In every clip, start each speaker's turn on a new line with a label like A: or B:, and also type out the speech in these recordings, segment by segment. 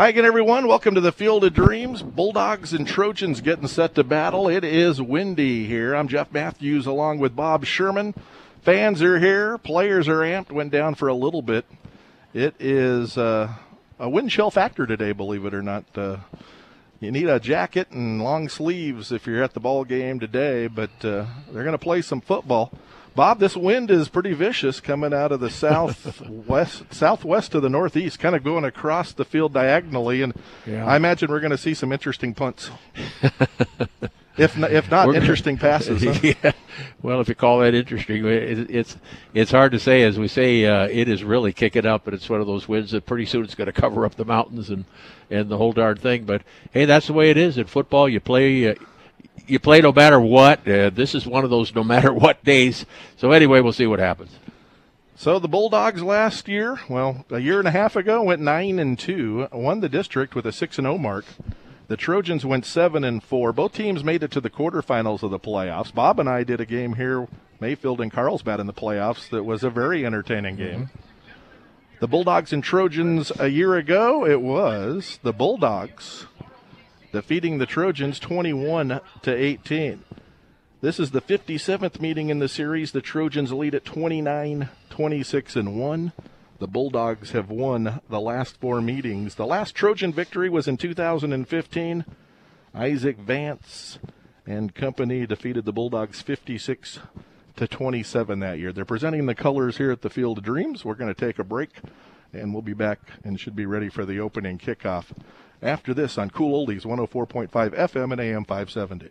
A: Hi again, everyone. Welcome to the Field of Dreams. Bulldogs and Trojans getting set to battle. It is windy here. I'm Jeff Matthews along with Bob Sherman. Fans are here. Players are amped. Went down for a little bit. It is uh, a wind chill factor today, believe it or not. Uh, you need a jacket and long sleeves if you're at the ball game today, but uh, they're going to play some football. Bob, this wind is pretty vicious coming out of the southwest, southwest to the northeast, kind of going across the field diagonally, and yeah. I imagine we're going to see some interesting punts. if not, if not interesting passes. Huh?
B: Yeah. Well, if you call that interesting, it, it's it's hard to say. As we say, uh, it is really kicking up, but it's one of those winds that pretty soon it's going to cover up the mountains and and the whole darn thing. But hey, that's the way it is in football. You play. Uh, you play no matter what. Uh, this is one of those no matter what days. So anyway, we'll see what happens.
A: So the Bulldogs last year, well, a year and a half ago, went nine and two, won the district with a six and zero mark. The Trojans went seven and four. Both teams made it to the quarterfinals of the playoffs. Bob and I did a game here, Mayfield and Carlsbad in the playoffs. That was a very entertaining game. Mm-hmm. The Bulldogs and Trojans a year ago, it was the Bulldogs defeating the Trojans 21 to 18. This is the 57th meeting in the series. The Trojans lead at 29, 26 and 1. The Bulldogs have won the last four meetings. The last Trojan victory was in 2015. Isaac Vance and company defeated the Bulldogs 56 to 27 that year. They're presenting the colors here at the Field of Dreams. We're going to take a break and we'll be back and should be ready for the opening kickoff after this on Cool Oldies 104.5 FM and AM 570.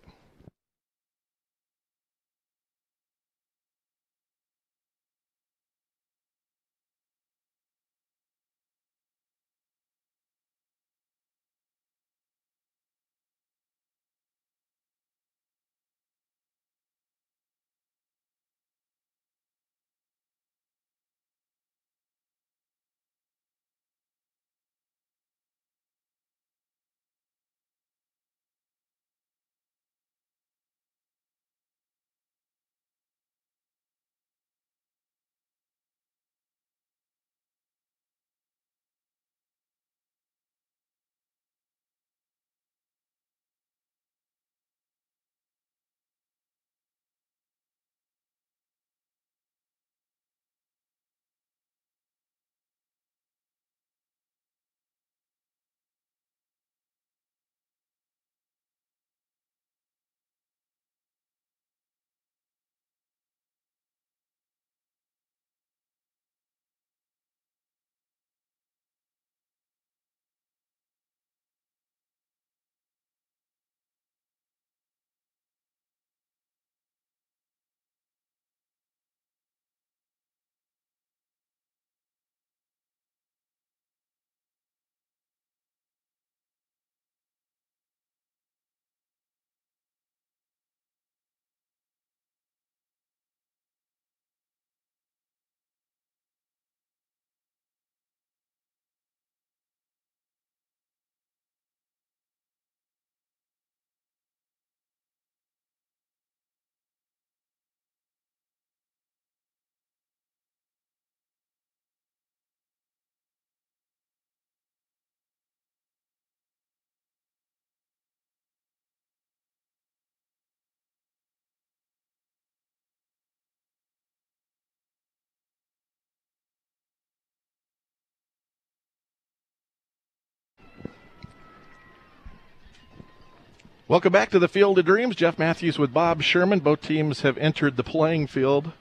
A: Welcome back to the Field of Dreams. Jeff Matthews with Bob Sherman. Both teams have entered the playing field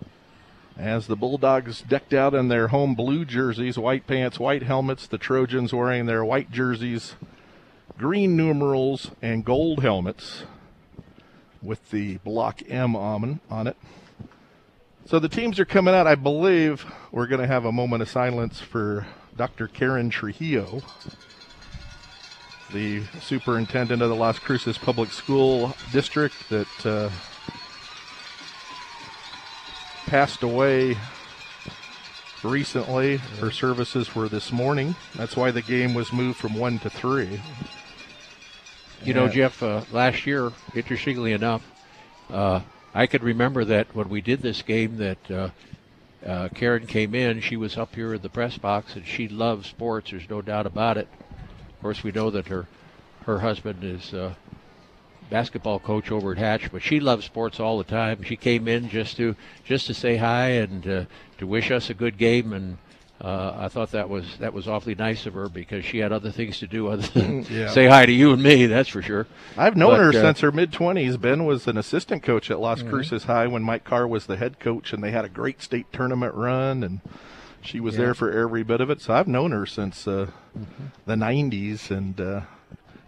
A: as the Bulldogs decked out in their home blue jerseys, white pants, white helmets. The Trojans wearing their white jerseys, green numerals, and gold helmets with the block M on, on it. So the teams are coming out. I believe we're going to have a moment of silence for Dr. Karen Trujillo the superintendent of the Las Cruces Public School District that uh, passed away recently. Her services were this morning. That's why the game was moved from one to three.
B: You know, Jeff, uh, last year, interestingly enough, uh, I could remember that when we did this game that uh, uh, Karen came in, she was up here in the press box, and she loves sports. There's no doubt about it Of course, we know that her her husband is uh, basketball coach over at Hatch, but she loves sports all the time. She came in just to just to say hi and uh, to wish us a good game, and uh, I thought that was that was awfully nice of her because she had other things to do other than
A: Yeah.
B: say hi to you and me. That's for sure.
A: I've known
B: But,
A: her
B: uh,
A: since her mid 20s. Ben was an assistant coach at Las Cruces High when Mike Carr was the head coach, and they had a great state tournament run, and she was
B: Yeah.
A: there for every bit of it. So I've known her since uh, the 90s, and uh,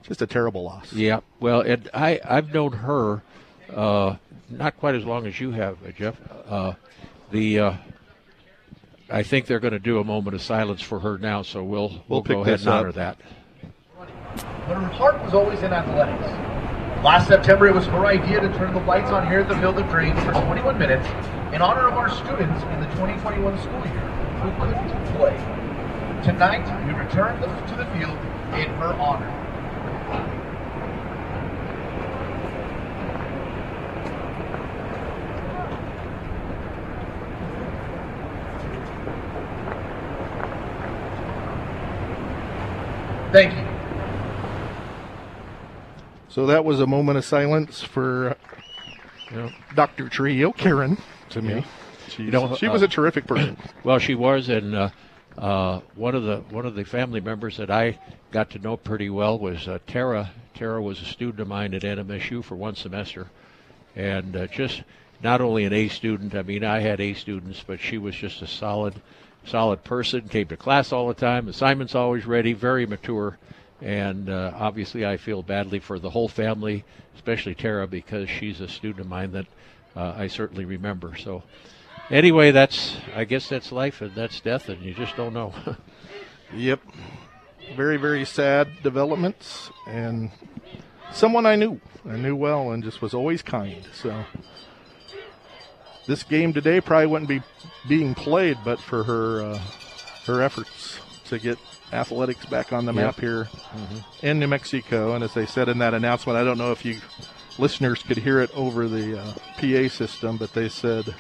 A: just a terrible loss.
B: Yeah. Well, and I I've known her uh, not quite as long as you have, uh, Jeff. Uh, the uh, I think they're going to do a moment of silence for her now, so we'll we'll,
A: We'll pick
B: go ahead
A: this
B: and
A: up.
B: honor that.
C: But her heart was always in athletics. Last September, it was her idea to turn the lights on here at the Field of Dreams for 21 minutes in honor of our students in the 2021 school year who couldn't play. Tonight, we return the, to the field in her honor. Thank you.
A: So that was a moment of silence for uh,
B: Yeah.
A: Dr. Trio, Karen, to me.
B: Yeah.
A: She's,
B: know,
A: she
B: uh,
A: was a terrific person.
B: Well, she was, and uh, uh, one of the one of the family members that I got to know pretty well was uh, Tara. Tara was a student of mine at NMSU for one semester, and uh, just not only an A student. I mean, I had A students, but she was just a solid, solid person. Came to class all the time. Assignments always ready. Very mature. And uh, obviously, I feel badly for the whole family, especially Tara, because she's a student of mine that uh, I certainly remember. So, anyway, that's I guess that's life and that's death, and you just don't know.
A: Yep. Very, very sad developments. And someone I knew. I knew well and just was always kind. So this game today probably wouldn't be being played but for her uh, her efforts to get athletics back on the
B: Yep.
A: map here in New Mexico. And as they said in that announcement, I don't know if you listeners could hear it over the uh, PA system, but they said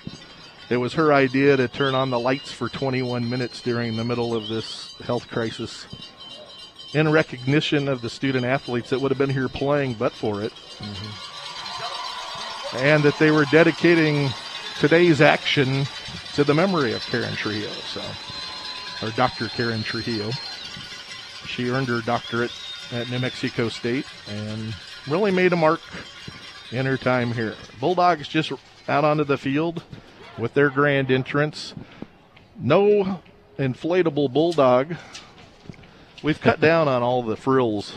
A: it was her idea to turn on the lights for 21 minutes during the middle of this health crisis in recognition of the student athletes that would have been here playing but for it. Mm-hmm. And that they were dedicating today's action to the memory of Karen Trujillo. So, or Dr. Karen Trujillo. She earned her doctorate at New Mexico State and really made a mark in her time here. Bulldogs just out onto the field with their grand entrance. No inflatable bulldog. We've cut down on all the frills,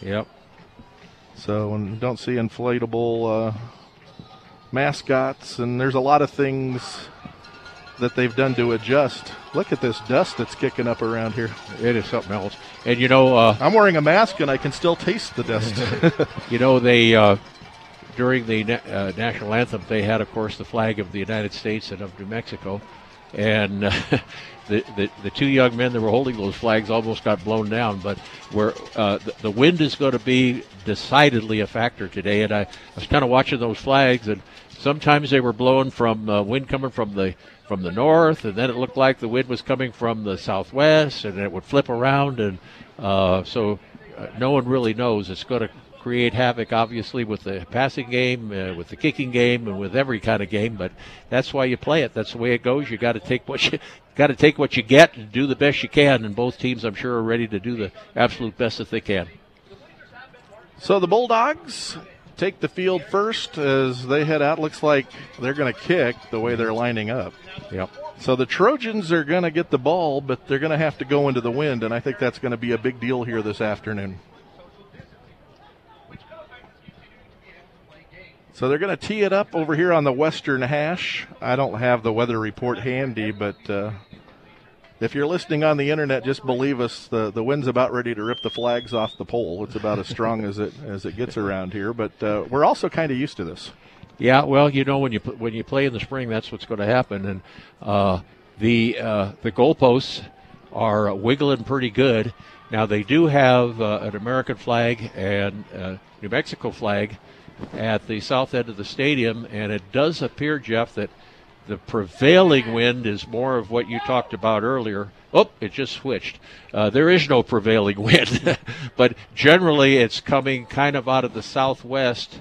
B: yep.
A: so and don't see inflatable uh, mascots. And there's a lot of things that they've done to adjust. Look at this dust that's kicking up around here.
B: It is something else. And you know, uh,
A: I'm wearing a mask and I can still taste the dust.
B: you know they uh, during the na- uh, national anthem they had, of course, the flag of the United States and of New Mexico, and uh, the, the the two young men that were holding those flags almost got blown down. But where uh, the, the wind is going to be decidedly a factor today, and I, I was kind of watching those flags, and sometimes they were blowing from uh, wind coming from the from the north, and then it looked like the wind was coming from the southwest, and it would flip around, and uh, so uh, no one really knows. It's going to create havoc, obviously, with the passing game, uh, with the kicking game, and with every kind of game. But that's why you play it. That's the way it goes. You got to take what you got to take what you get and do the best you can. And both teams, I'm sure, are ready to do the absolute best that they can.
A: So the Bulldogs take the field first as they head out. Looks like they're going to kick the way they're lining up.
B: Yep.
A: So the Trojans are going to get the ball, but they're going to have to go into the wind, and I think that's going to be a big deal here this afternoon. So they're going to tee it up over here on the western hash. I don't have the weather report handy, but uh, if you're listening on the internet, just believe us. The the wind's about ready to rip the flags off the pole. It's about as strong as it as it gets around here, but uh, we're also kind of used to this.
B: Yeah, well, you know when you when you play in the spring, that's what's going to happen, and uh, the uh, the goalposts are wiggling pretty good. Now they do have uh, an American flag and uh, New Mexico flag at the south end of the stadium, and it does appear, Jeff, that the prevailing wind is more of what you talked about earlier. Oh, it just switched. Uh, there is no prevailing wind, but generally it's coming kind of out of the southwest,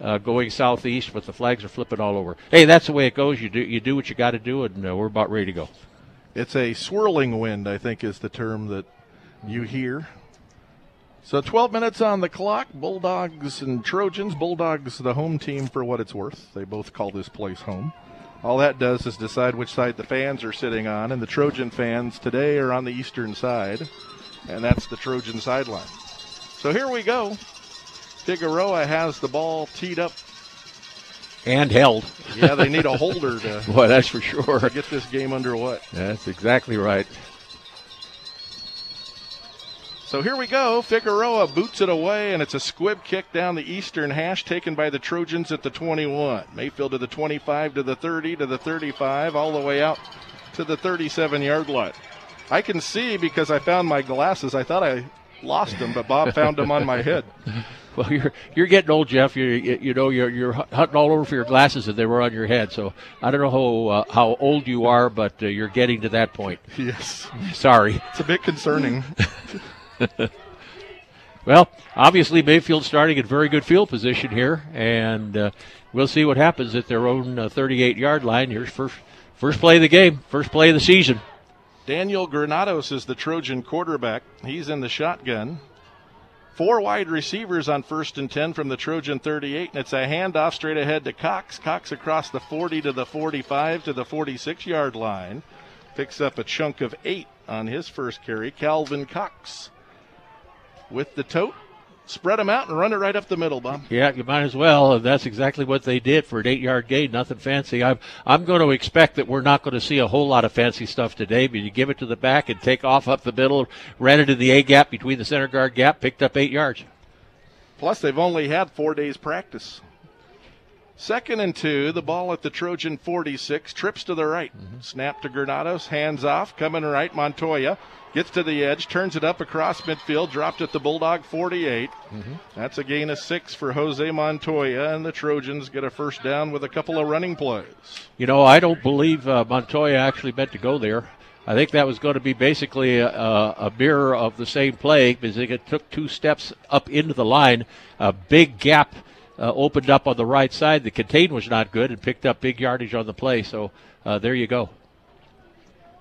B: uh, going southeast. But the flags are flipping all over. Hey, that's the way it goes. You do you do what you got to do, and uh, we're about ready to go.
A: It's a swirling wind, I think, is the term that you hear. So 12 minutes on the clock. Bulldogs and Trojans. Bulldogs, the home team for what it's worth. They both call this place home. All that does is decide which side the fans are sitting on, and the Trojan fans today are on the eastern side, and that's the Trojan sideline. So here we go. Figueroa has the ball teed up.
B: And held.
A: Yeah, they need a holder to,
B: Boy, that's for sure.
A: get this game underway.
B: That's exactly right.
A: So here we go. Figueroa boots it away, and it's a squib kick down the eastern hash taken by the Trojans at the 21. Mayfield to the 25, to the 30, to the 35, all the way out to the 37 yard line. I can see because I found my glasses. I thought I lost them, but Bob found them on my head.
B: Well, you're you're getting old, Jeff. You you know you're you're hunting all over for your glasses, and they were on your head. So I don't know how uh, how old you are, but uh, you're getting to that point.
A: Yes,
B: Sorry.
A: it's a bit concerning.
B: Well, obviously Mayfield starting in very good field position here, and uh, we'll see what happens at their own uh, 38 yard line. Here's first first play of the game, first play of the season.
A: Daniel Granados is the Trojan quarterback. He's in the shotgun. Four wide receivers on first and 10 from the Trojan 38, and it's a handoff straight ahead to Cox. Cox across the 40 to the 45 to the 46 yard line. Picks up a chunk of eight on his first carry. Calvin Cox with the tote. Spread them out and run it right up the middle, Bob.
B: Yeah, you might as well. That's exactly what they did for an eight-yard gain. Nothing fancy. I'm I'm going to expect that we're not going to see a whole lot of fancy stuff today. But you give it to the back and take off up the middle, ran it in the A gap between the center guard gap, picked up eight yards.
A: Plus, they've only had four days practice. Second and two, the ball at the Trojan 46, trips to the right. Snap to Granados, hands off, coming right. Montoya gets to the edge, turns it up across midfield, dropped at the Bulldog 48. That's a gain of six for Jose Montoya, and the Trojans get a first down with a couple of running plays.
B: You know, I don't believe uh, Montoya actually meant to go there. I think that was going to be basically a, a mirror of the same play because it took two steps up into the line. A big gap uh, opened up on the right side. The contain was not good and picked up big yardage on the play. So uh, there you go.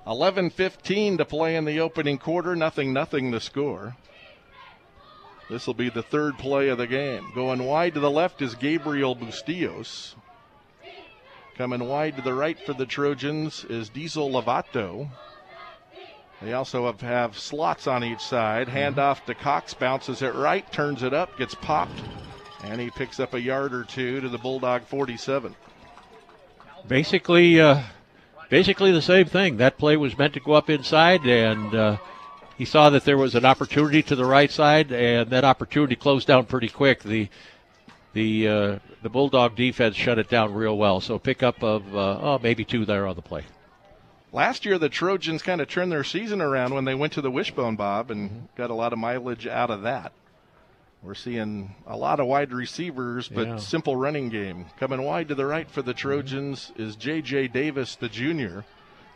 A: 11:15 to play in the opening quarter. Nothing, nothing to score. This will be the third play of the game. Going wide to the left is Gabriel Bustillos. Coming wide to the right for the Trojans is Diesel Lovato. They also have, have slots on each side. Handoff to Cox, bounces it right, turns it up, gets popped, and he picks up a yard or two to the Bulldog 47.
B: Basically, uh, basically the same thing. That play was meant to go up inside, and uh, he saw that there was an opportunity to the right side, and that opportunity closed down pretty quick. The the uh, the Bulldog defense shut it down real well. So pickup of uh, oh maybe two there on the play.
A: Last year, the Trojans kind of turned their season around when they went to the Wishbone Bob and got a lot of mileage out of that. We're seeing a lot of wide receivers, but
B: Yeah.
A: simple running game. Coming wide to the right for the Trojans is J.J. Davis, the junior.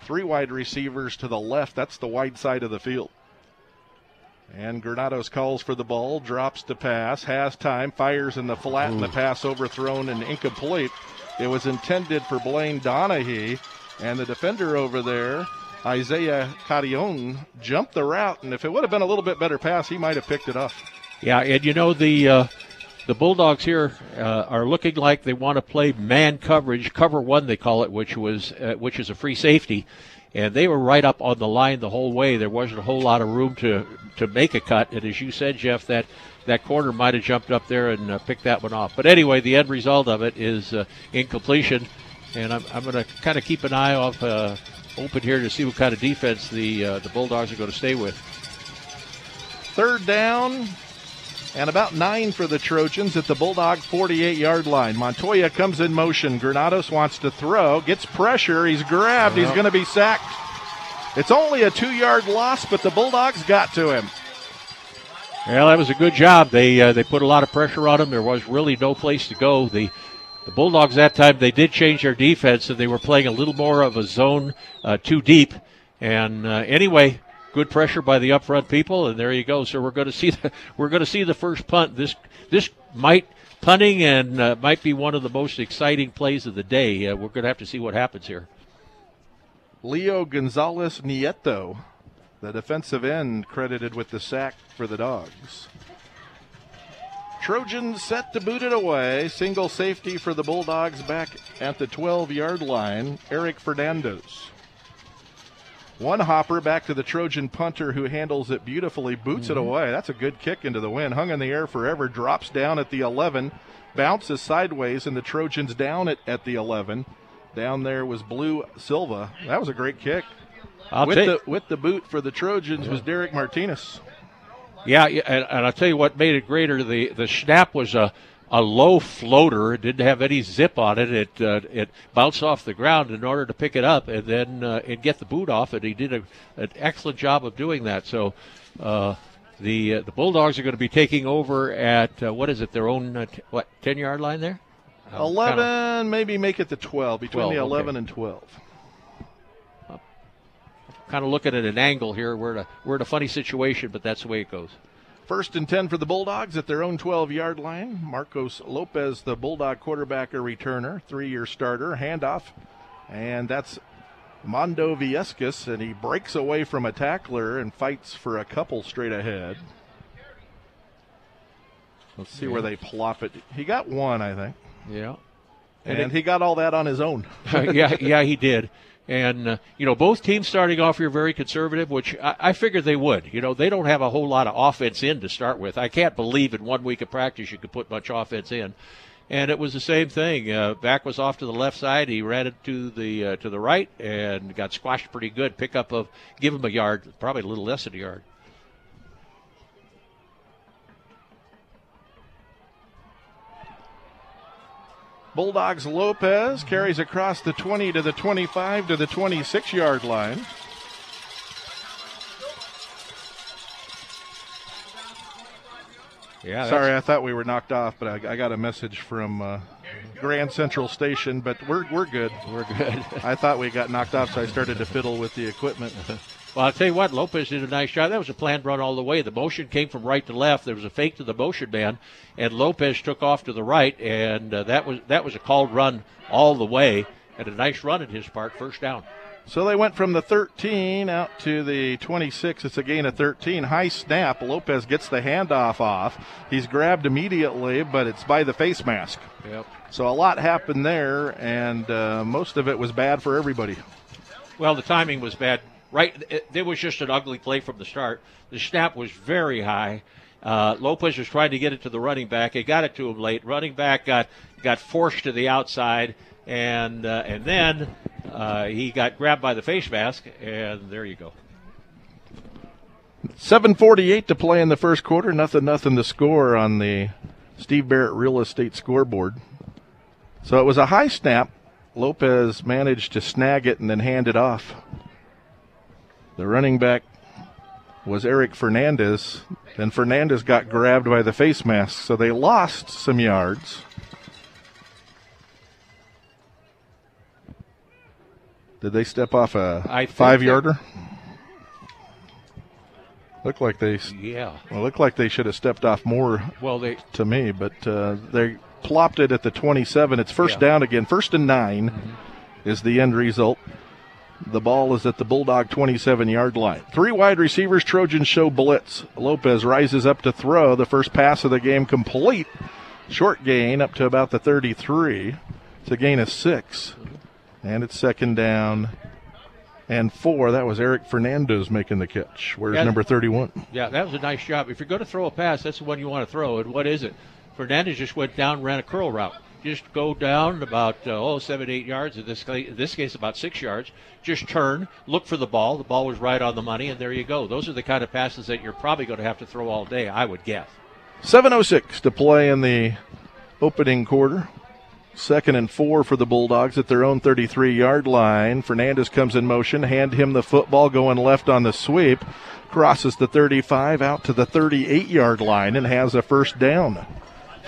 A: Three wide receivers to the left. That's the wide side of the field. And Granados calls for the ball, drops to pass, has time, fires in the flat, and the pass overthrown and incomplete. It was intended for Blaine Donahue, and the defender over there, Isaiah Carrion, jumped the route, and if it would have been a little bit better pass, he might have picked it up.
B: Yeah, and you know the uh, the Bulldogs here uh, are looking like they want to play man coverage, cover one they call it, which was uh, which is a free safety, and they were right up on the line the whole way. There wasn't a whole lot of room to to make a cut, and as you said, Jeff, that that corner might have jumped up there and uh, picked that one off. But anyway, the end result of it is uh, incompletion, and I'm, I'm going to kind of keep an eye off uh, open here to see what kind of defense the the Bulldogs are going to stay with.
A: Third down and about nine for the Trojans at the Bulldog 48 yard line. Montoya comes in motion. Granados wants to throw, gets pressure. He's grabbed. He's going to be sacked. It's only a two yard loss, but the Bulldogs got to him.
B: Well, that was a good job. They uh, they put a lot of pressure on him. There was really no place to go. The the Bulldogs that time they did change their defense and they were playing a little more of a zone uh, too deep. And uh, anyway, good pressure by the up front people, and there you go. So we're going to see the, we're going to see the first punt. This this might punting and uh, might be one of the most exciting plays of the day. Uh, we're going to have to see what happens here.
A: Leo Gonzalez Nieto, the defensive end, credited with the sack for the Dogs. Trojans set to boot it away. Single safety for the Bulldogs back at the 12 yard line. Eric Fernandez. One hopper back to the Trojan punter who handles it beautifully, boots mm-hmm. it away. That's a good kick into the wind. Hung in the air forever, drops down at the 11, bounces sideways, and the Trojans down it at the 11. Down there was Blue Silva. That was a great kick.
B: I'll
A: with the with the boot for the Trojans was Derek Martinez.
B: Yeah, and, and I'll tell you what made it greater. The the snap was a a low floater. It didn't have any zip on it. It uh, it bounced off the ground in order to pick it up and then uh, and get the boot off it. He did a, an excellent job of doing that. So. Uh, the uh, the Bulldogs are going to be taking over at uh, what is it? Their own uh, t- what ten yard line there?
A: Eleven, kind of, maybe make it the twelve between 12, the eleven okay. and twelve
B: kind of looking at an angle here. We're in a, we're in a funny situation, but that's the way it goes.
A: First and 10 for the Bulldogs at their own 12 yard line. Marcos Lopez, the Bulldog quarterback, a returner, three year starter, handoff. And that's Mondo Viescas, and he breaks away from a tackler and fights for a couple straight ahead. Let's see yeah. where they plop it. He got one, I think.
B: Yeah.
A: And, and it, he got all that on his own.
B: yeah, yeah, he did. And, uh, you know, both teams starting off here very conservative, which I, I figured they would. You know, they don't have a whole lot of offense in to start with. I can't believe in one week of practice you could put much offense in. And it was the same thing. Uh, back was off to the left side. He ran it to the uh, to the right and got squashed pretty good. Pick up of give him a yard, probably a little less than a yard.
A: Bulldogs Lopez carries across the 20 to the 25 to the 26 yard line. Yeah. Sorry, I thought we were knocked off, but I, I got a message from uh, Grand Central Station. But we're we're good.
B: We're good.
A: I thought we got knocked off, so I started to fiddle with the equipment.
B: Well, I'll tell you what, Lopez did a nice job. That was a planned run all the way. The motion came from right to left. There was a fake to the motion man, and Lopez took off to the right, and uh, that was that was a called run all the way, and a nice run in his part, first down.
A: So they went from the 13 out to the 26. It's a gain of 13. High snap. Lopez gets the handoff off. He's grabbed immediately, but it's by the face mask.
B: Yep.
A: So a lot happened there, and uh, most of it was bad for everybody.
B: Well, the timing was bad right. It, was just an ugly play from the start. The snap was very high. Uh, Lopez was trying to get it to the running back. He got it to him late. Running back got got forced to the outside, and uh, and then uh, he got grabbed by the face mask, and there you go.
A: 7:48 to play in the first quarter. Nothing, nothing to score on the Steve Barrett Real Estate scoreboard. So it was a high snap. Lopez managed to snag it and then hand it off. The running back was Eric Fernandez. and Fernandez got grabbed by the face mask, so they lost some yards. Did they step off a five yarder? Look like they.
B: Yeah.
A: Well, looked like they should have stepped off more.
B: Well, they
A: to me, but uh, they plopped it at the 27. It's first yeah. down again. First and 9 mm-hmm. is the end result. The ball is at the Bulldog 27 yard line. Three wide receivers, Trojans show blitz. Lopez rises up to throw. The first pass of the game complete. Short gain up to about the 33. It's a gain of six. And it's second down and four. That was Eric Fernandez making the catch. Where's yeah, number 31?
B: Yeah, that was a nice job. If you're going to throw a pass, that's the one you want to throw. And what is it? Fernandez just went down, ran a curl route just go down about uh, oh seven eight yards. In this case, in this case about six yards. Just turn look for the ball. The ball was right on the money and there you go. Those are the kind of passes that you're probably going to have to throw all day i would guess.
A: 706 to play in the opening quarter. Second and four for the bulldogs at their own 33 yard line. Fernandez comes in motion hand him the football going left on the sweep. Crosses the 35 out to the 38 yard line and has a first down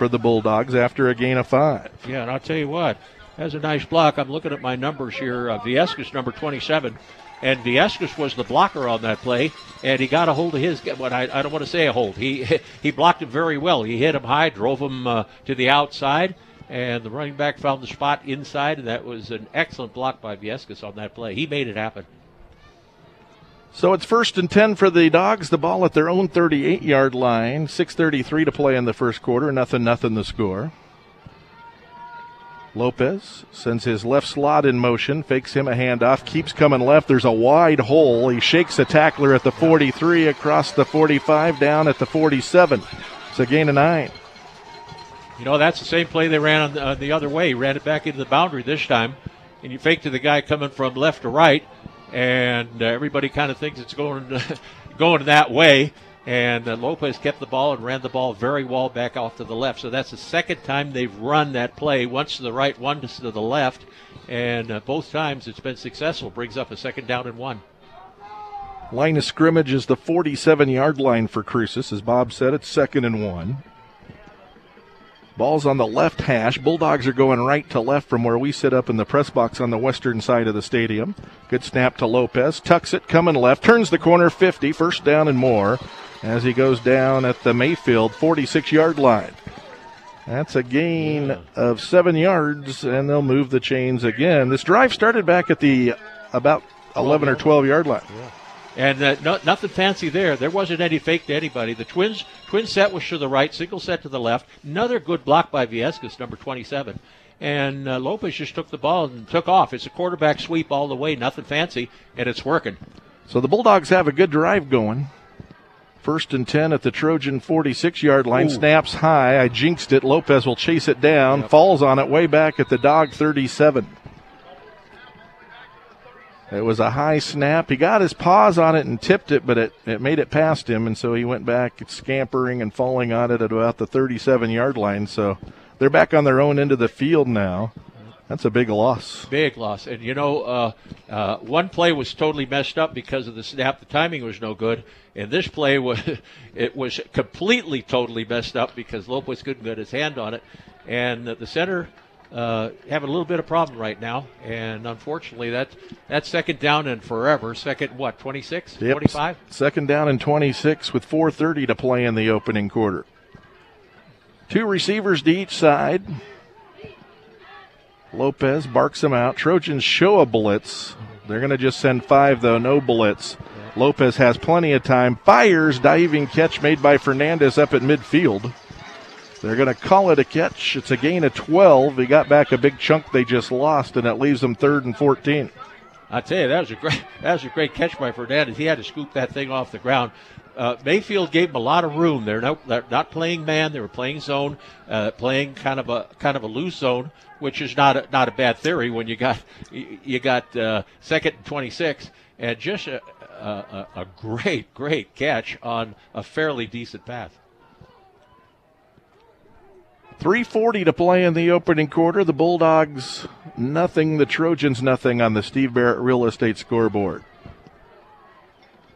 A: for the Bulldogs after a gain of five.
B: Yeah, and I'll tell you what, that's a nice block. I'm looking at my numbers here. Uh, Viescas, number 27. And Viescas was the blocker on that play, and he got a hold of his. What I, I don't want to say a hold. He he blocked him very well. He hit him high, drove him uh, to the outside, and the running back found the spot inside, and that was an excellent block by Viescas on that play. He made it happen.
A: So it's first and 10 for the Dogs. The ball at their own 38 yard line. 6.33 to play in the first quarter. Nothing, nothing the score. Lopez sends his left slot in motion, fakes him a handoff, keeps coming left. There's a wide hole. He shakes a tackler at the 43, across the 45, down at the 47. It's a gain of nine.
B: You know, that's the same play they ran on the, uh, the other way. He ran it back into the boundary this time, and you fake to the guy coming from left to right, and uh, everybody kind of thinks it's going going that way. And uh, Lopez kept the ball and ran the ball very well back off to the left. So that's the second time they've run that play, once to the right, once to the left. And uh, both times it's been successful. Brings up a second down and one.
A: Line of scrimmage is the 47 yard line for Cruces. As Bob said, it's second and one. Ball's on the left hash. Bulldogs are going right to left from where we sit up in the press box on the western side of the stadium. Good snap to Lopez. Tucks it, coming left. Turns the corner 50. First down and more as he goes down at the Mayfield 46 yard line. That's a gain yeah. of seven yards, and they'll move the chains again. This drive started back at the about 11 or 12 yard line.
B: Yeah. And uh, no, nothing fancy there. There wasn't any fake to anybody. The Twins twin set was to the right, single set to the left. Another good block by Viescas, number 27. And uh, Lopez just took the ball and took off. It's a quarterback sweep all the way, nothing fancy, and it's working.
A: So the Bulldogs have a good drive going. First and 10 at the Trojan 46 yard line. Ooh. Snaps high. I jinxed it. Lopez will chase it down. Yep. Falls on it way back at the dog 37. It was a high snap. He got his paws on it and tipped it, but it, it made it past him, and so he went back scampering and falling on it at about the 37 yard line. So they're back on their own end of the field now. That's a big loss.
B: Big loss. And you know, uh, uh, one play was totally messed up because of the snap. The timing was no good. And this play was it was completely totally messed up because Lopez couldn't get his hand on it. And the center uh, having a little bit of problem right now. And unfortunately, that that's second down and forever. Second, what, 26, yep. 25?
A: Second down and 26 with 4.30 to play in the opening quarter. Two receivers to each side. Lopez barks him out. Trojans show a blitz. They're going to just send five, though, no blitz. Lopez has plenty of time. Fires, diving catch made by Fernandez up at midfield. They're going to call it a catch. It's a gain of 12. He got back a big chunk they just lost, and it leaves them third and 14.
B: I tell you, that was a great that was a great catch by Fernandez. He had to scoop that thing off the ground. Uh, Mayfield gave him a lot of room. They're not, they're not playing man. They were playing zone, uh, playing kind of a kind of a loose zone, which is not a, not a bad theory when you got you got uh, second and 26, and just a, a, a great great catch on a fairly decent path.
A: 340 to play in the opening quarter. The Bulldogs nothing, the Trojans nothing on the Steve Barrett Real Estate scoreboard.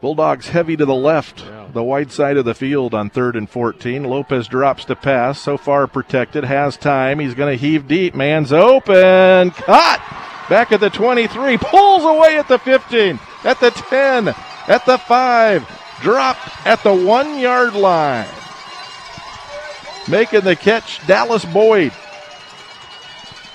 A: Bulldogs heavy to the left, yeah. the wide side of the field on third and 14. Lopez drops to pass, so far protected, has time. He's going to heave deep. Man's open. Caught back at the 23. Pulls away at the 15, at the 10, at the 5. Dropped at the one yard line. Making the catch, Dallas Boyd.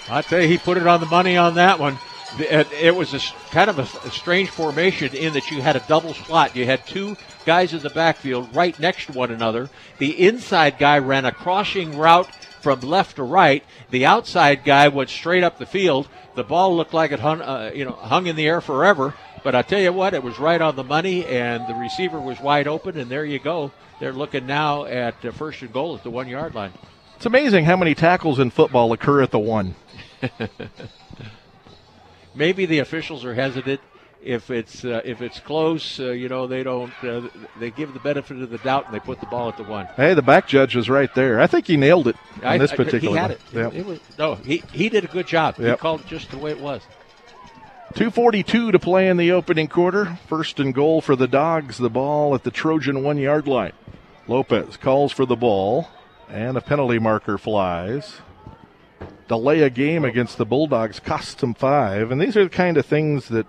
B: I tell you, he put it on the money on that one it was a kind of a, a, strange formation in that you had a double slot. You had two guys in the backfield right next to one another. The inside guy ran a crossing route from left to right. The outside guy went straight up the field. The ball looked like it hung, uh, you know, hung in the air forever. But I tell you what, it was right on the money, and the receiver was wide open. And there you go. They're looking now at uh, first and goal at the one yard line.
A: It's amazing how many tackles in football occur at the one.
B: maybe the officials are hesitant if it's uh, if it's close, uh, you know, they don't uh, they give the benefit of the doubt and they put the ball at the one.
A: Hey, the back judge was right there. I think he nailed it on this particular.
B: He had it. Yep. it was, no, he he did a good job. Yep. He called it just the way it was.
A: 242 to play in the opening quarter. First and goal for the Dogs. The ball at the Trojan one yard line. Lopez calls for the ball And a penalty marker flies. Delay a game against the Bulldogs costs them five. And these are the kind of things that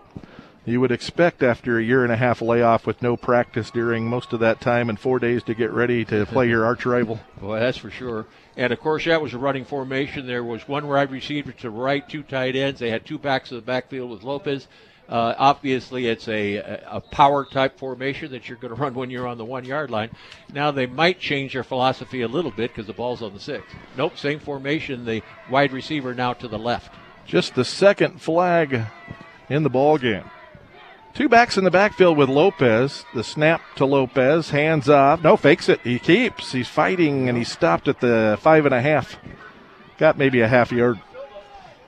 A: you would expect after a year and a half layoff with no practice during most of that time and four days to get ready to play your arch rival.
B: Well, that's for sure. And of course, that was a running formation. There was one wide receiver to right, two tight ends. They had two backs in the backfield with Lopez. Uh, obviously, it's a, a power type formation that you're going to run when you're on the one yard line. Now, they might change their philosophy a little bit because the ball's on the six. Nope, same formation. The wide receiver now to the left.
A: Just the second flag in the ball game. Two backs in the backfield with Lopez. The snap to Lopez, hands off. No, fakes it. He keeps. He's fighting, and he stopped at the five and a half. Got maybe a half yard.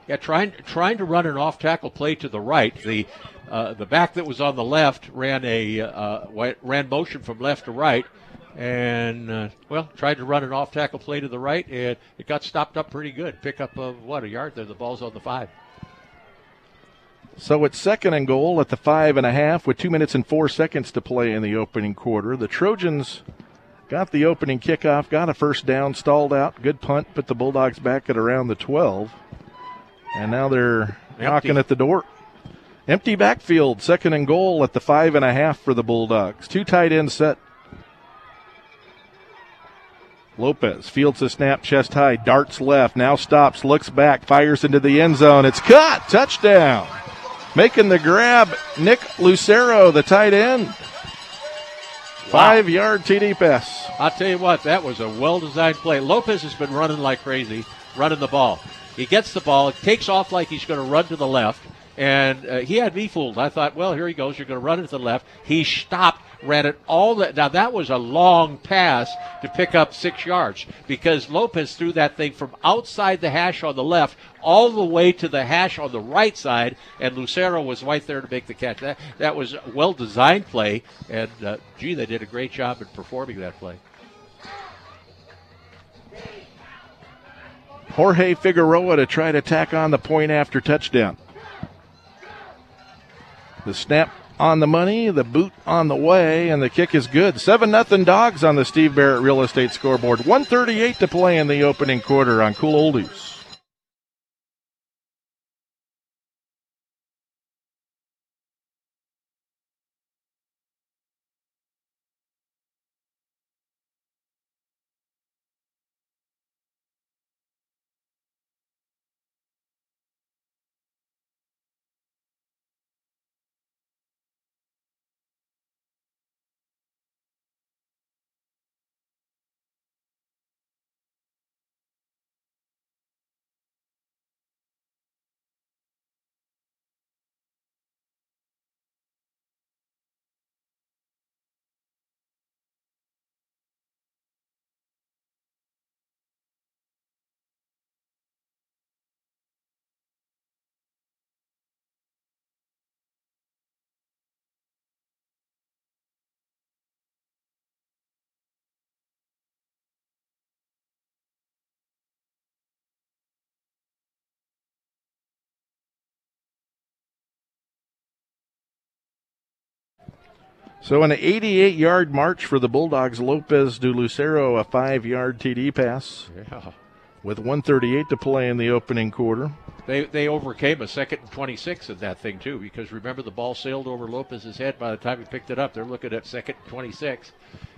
B: Yeah, trying trying to run an off tackle play to the right. The uh, the back that was on the left ran a uh, ran motion from left to right, and uh, well tried to run an off tackle play to the right, and it got stopped up pretty good. Pick up of what a yard there. The ball's on the five.
A: So it's second and goal at the five and a half with two minutes and four seconds to play in the opening quarter. The Trojans got the opening kickoff, got a first down, stalled out, good punt, put the Bulldogs back at around the 12. And now they're Empty. knocking at the door. Empty backfield, second and goal at the five and a half for the Bulldogs. Two tight end set. Lopez fields a snap, chest high, darts left, now stops, looks back, fires into the end zone. It's caught, touchdown. Making the grab, Nick Lucero, the tight end. Five wow. yard TD pass.
B: I'll tell you what, that was a well designed play. Lopez has been running like crazy, running the ball. He gets the ball, takes off like he's going to run to the left, and uh, he had me fooled. I thought, well, here he goes. You're going to run it to the left. He stopped, ran it all that. Now that was a long pass to pick up six yards because Lopez threw that thing from outside the hash on the left all the way to the hash on the right side, and Lucero was right there to make the catch. That that was a well designed play, and uh, gee, they did a great job in performing that play.
A: Jorge Figueroa to try to tack on the point after touchdown. The snap on the money, the boot on the way, and the kick is good. 7 0 dogs on the Steve Barrett Real Estate scoreboard. 138 to play in the opening quarter on Cool Oldies. So an 88 yard march for the Bulldogs. Lopez de Lucero, a five yard TD pass. Yeah. With 138 to play in the opening quarter.
B: They, they overcame a second and 26 in that thing, too, because remember the ball sailed over Lopez's head by the time he picked it up. They're looking at second and 26.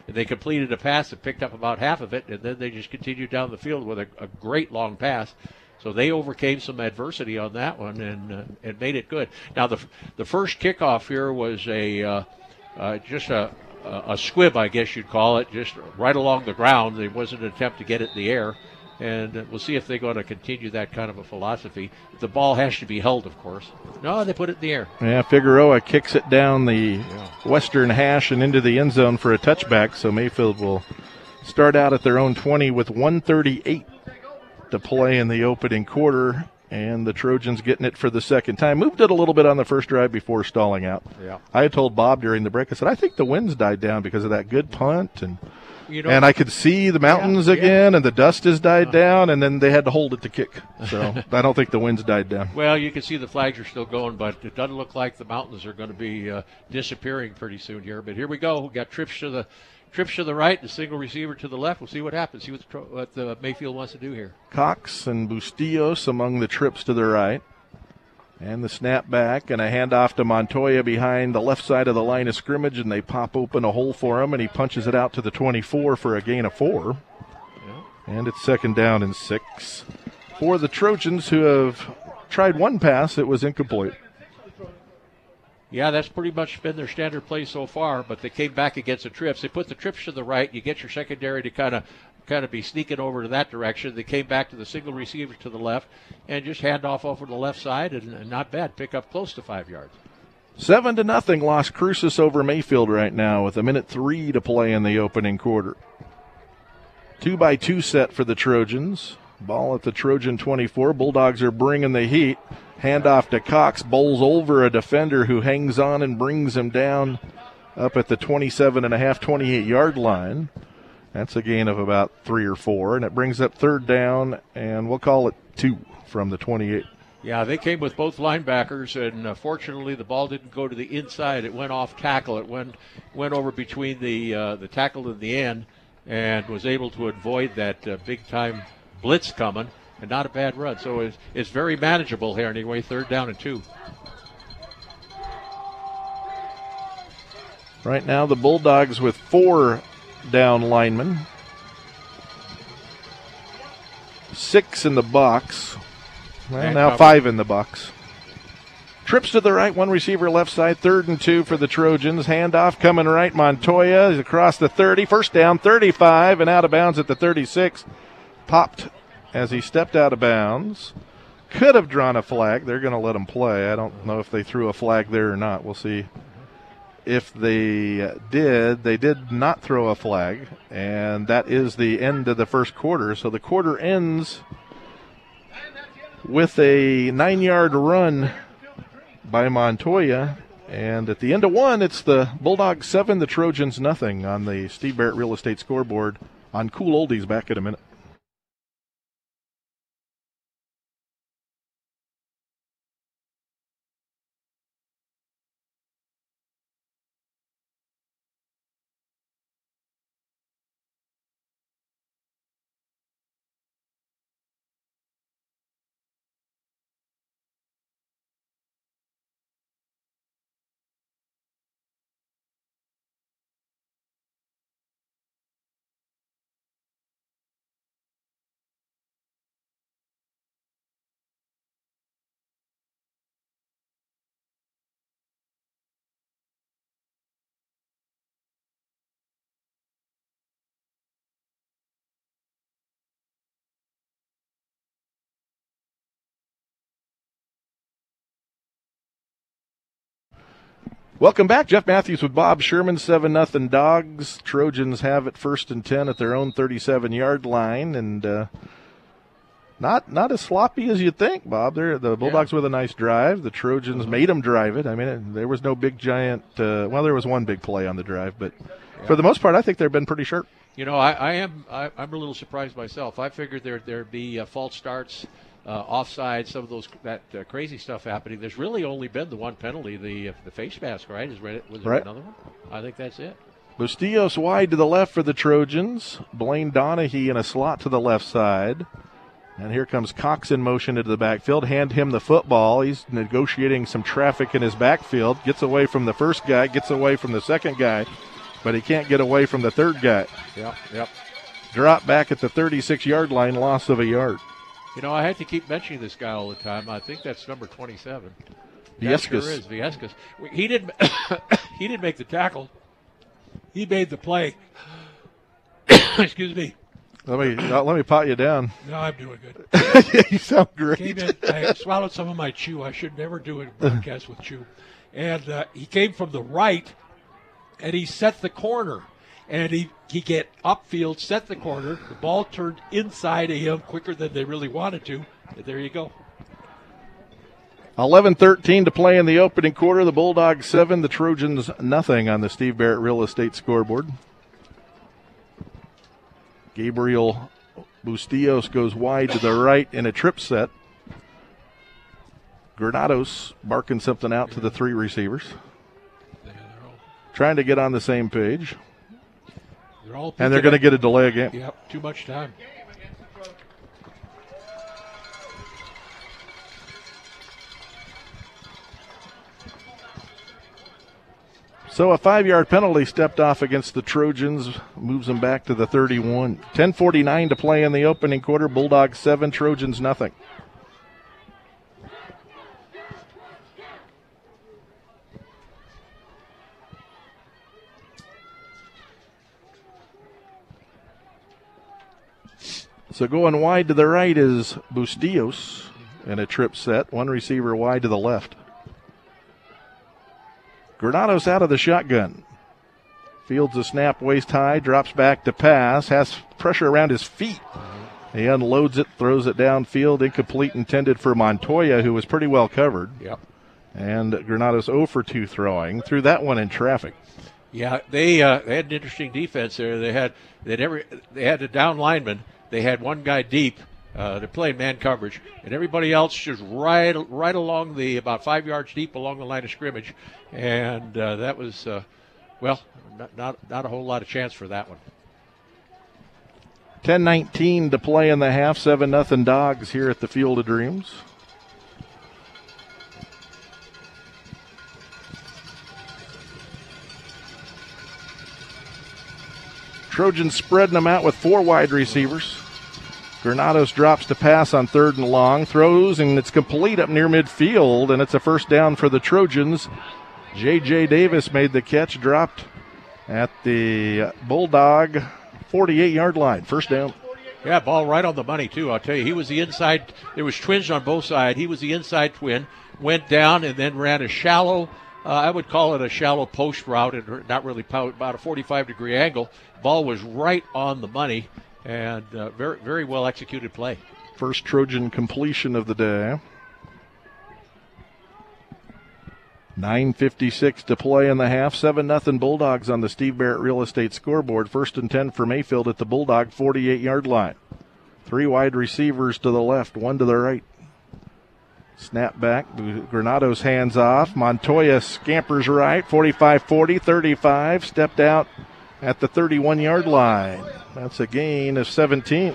B: And they completed a pass and picked up about half of it, and then they just continued down the field with a, a great long pass. So they overcame some adversity on that one and uh, and made it good. Now the the first kickoff here was a uh, uh, just a, a squib, I guess you'd call it, just right along the ground. There wasn't an attempt to get it in the air. And we'll see if they're going to continue that kind of a philosophy. The ball has to be held, of course. No, they put it in the air.
A: Yeah, Figueroa kicks it down the yeah. western hash and into the end zone for a touchback. So Mayfield will start out at their own 20 with 138 to play in the opening quarter and the Trojans getting it for the second time. Moved it a little bit on the first drive before stalling out.
B: Yeah.
A: I had told Bob during the break, I said, I think the winds died down because of that good punt and you know, and I could see the mountains yeah, again yeah. and the dust has died uh, down and then they had to hold it to kick. So I don't think the winds died down.
B: Well, you can see the flags are still going, but it doesn't look like the mountains are going to be uh, disappearing pretty soon here. But here we go. We got trips to the trips to the right, the single receiver to the left. We'll see what happens. See what, the, what the Mayfield wants to do here.
A: Cox and Bustillos among the trips to the right. And the snap back and a handoff to Montoya behind the left side of the line of scrimmage, and they pop open a hole for him, and he punches it out to the 24 for a gain of four. And it's second down and six for the Trojans, who have tried one pass. It was incomplete.
B: Yeah, that's pretty much been their standard play so far, but they came back against the trips. They put the trips to the right. You get your secondary to kind of kind of be sneaking over to that direction. They came back to the single receiver to the left and just hand off over the left side, and, and not bad. Pick up close to five yards.
A: Seven to nothing, Las Cruces over Mayfield right now with a minute three to play in the opening quarter. Two by two set for the Trojans. Ball at the Trojan 24. Bulldogs are bringing the heat. Handoff to Cox. Bowls over a defender who hangs on and brings him down up at the 27 and a half, 28 yard line. That's a gain of about three or four, and it brings up third down, and we'll call it two from the 28.
B: Yeah, they came with both linebackers, and uh, fortunately, the ball didn't go to the inside. It went off tackle. It went went over between the uh, the tackle and the end, and was able to avoid that uh, big time blitz coming, and not a bad run. So it's, it's very manageable here anyway. Third down and two.
A: Right now, the Bulldogs with four down linemen, six in the box. Well,
B: And
A: now
B: cover.
A: five in the box. Trips to the right, one receiver left side, third and two for the Trojans. Handoff coming right. Montoya is across the 30. First down, 35, and out of bounds at the 36. Popped as he stepped out of bounds. Could have drawn a flag. They're going to let him play. I don't know if they threw a flag there or not. We'll see. If they did, they did not throw a flag, and that is the end of the first quarter. So the quarter ends with a nine yard run by Montoya. And at the end of one, it's the Bulldogs seven, the Trojans nothing on the Steve Barrett Real Estate scoreboard on Cool Oldies back in a minute. Welcome back. Jeff Matthews with Bob Sherman, 7 nothing Dogs. Trojans have it first and 10 at their own 37 yard line. And uh, not not as sloppy as you'd think, Bob. They're, the Bulldogs with a nice drive. The Trojans made them drive it. I mean, it, there was no big giant. Uh, well, there was one big play on the drive, but for the most part, I think they've been pretty sharp.
B: You know, I, I am I, I'm a little surprised myself. I figured there there'd be uh, false starts, uh, offside, some of those that uh, crazy stuff happening. There's really only been the one penalty, the uh, the face mask, right? Is there, was there
A: Right.
B: another one? I think that's it.
A: Bustillos wide to the left for the Trojans. Blaine Donahue in a slot to the left side. And here comes Cox in motion into the backfield. Hand him the football. He's negotiating some traffic in his backfield. Gets away from the first guy, gets away from the second guy, but he can't get away from the third guy.
B: Yep, yep.
A: Drop back at the 36 yard line, loss of a yard.
B: You know, I had to keep mentioning this guy all the time. I think that's number 27. That sure
A: Viescas.
B: is Viescas. He didn't. he didn't make the tackle. He made the play. Excuse me.
A: Let me uh, let me pot you down.
B: No, I'm doing good.
A: you sound
D: came
A: great.
D: in. I swallowed some of my chew. I should never do a broadcast with chew. And uh, he came from the right, and he set the corner. And he he get upfield, set the corner. The ball turned inside of him quicker than they really wanted to. And there you go.
A: 11-13 to play in the opening quarter. The Bulldogs seven, the Trojans nothing on the Steve Barrett Real Estate scoreboard. Gabriel Bustillos goes wide to the right in a trip set. Granados barking something out to the three receivers, trying to get on the same page.
D: They're all
A: and they're going to get a delay again.
D: Yep, too much time.
A: So a five yard penalty stepped off against the Trojans, moves them back to the 31. 10.49 to play in the opening quarter. Bulldogs 7, Trojans nothing. So going wide to the right is Bustillos and a trip set. One receiver wide to the left. Granados out of the shotgun. Fields a snap waist high, drops back to pass, has pressure around his feet. He unloads it, throws it downfield, incomplete, intended for Montoya, who was pretty well covered.
B: Yep.
A: And Granados 0 for 2 throwing. Threw that one in traffic.
B: Yeah, they uh, they had an interesting defense there. They had they never they had a down lineman. They had one guy deep. Uh, they're playing man coverage, and everybody else just right right along the about five yards deep along the line of scrimmage, and uh, that was uh, well not, not not a whole lot of chance for that one.
A: 10-19 to play in the half. Seven nothing Dogs here at the Field of Dreams. Trojans spreading them out with four wide receivers. Granados drops to pass on third and long, throws, and it's complete up near midfield, and it's a first down for the Trojans. J.J. Davis made the catch, dropped at the Bulldog 48 yard line. First down.
B: Yeah, ball right on the money, too. I'll tell you, he was the inside. There was twins on both sides. He was the inside twin, went down, and then ran a shallow uh, I would call it a shallow post route and not really about a 45 degree angle. Ball was right on the money and uh, very very well executed play.
A: First Trojan completion of the day. 9.56 to play in the half. 7 0 Bulldogs on the Steve Barrett Real Estate scoreboard. First and 10 for Mayfield at the Bulldog 48 yard line. Three wide receivers to the left, one to the right. Snap back. Granados hands off. Montoya scampers right. 45 40, 35. Stepped out at the 31 yard line. That's a gain of 17.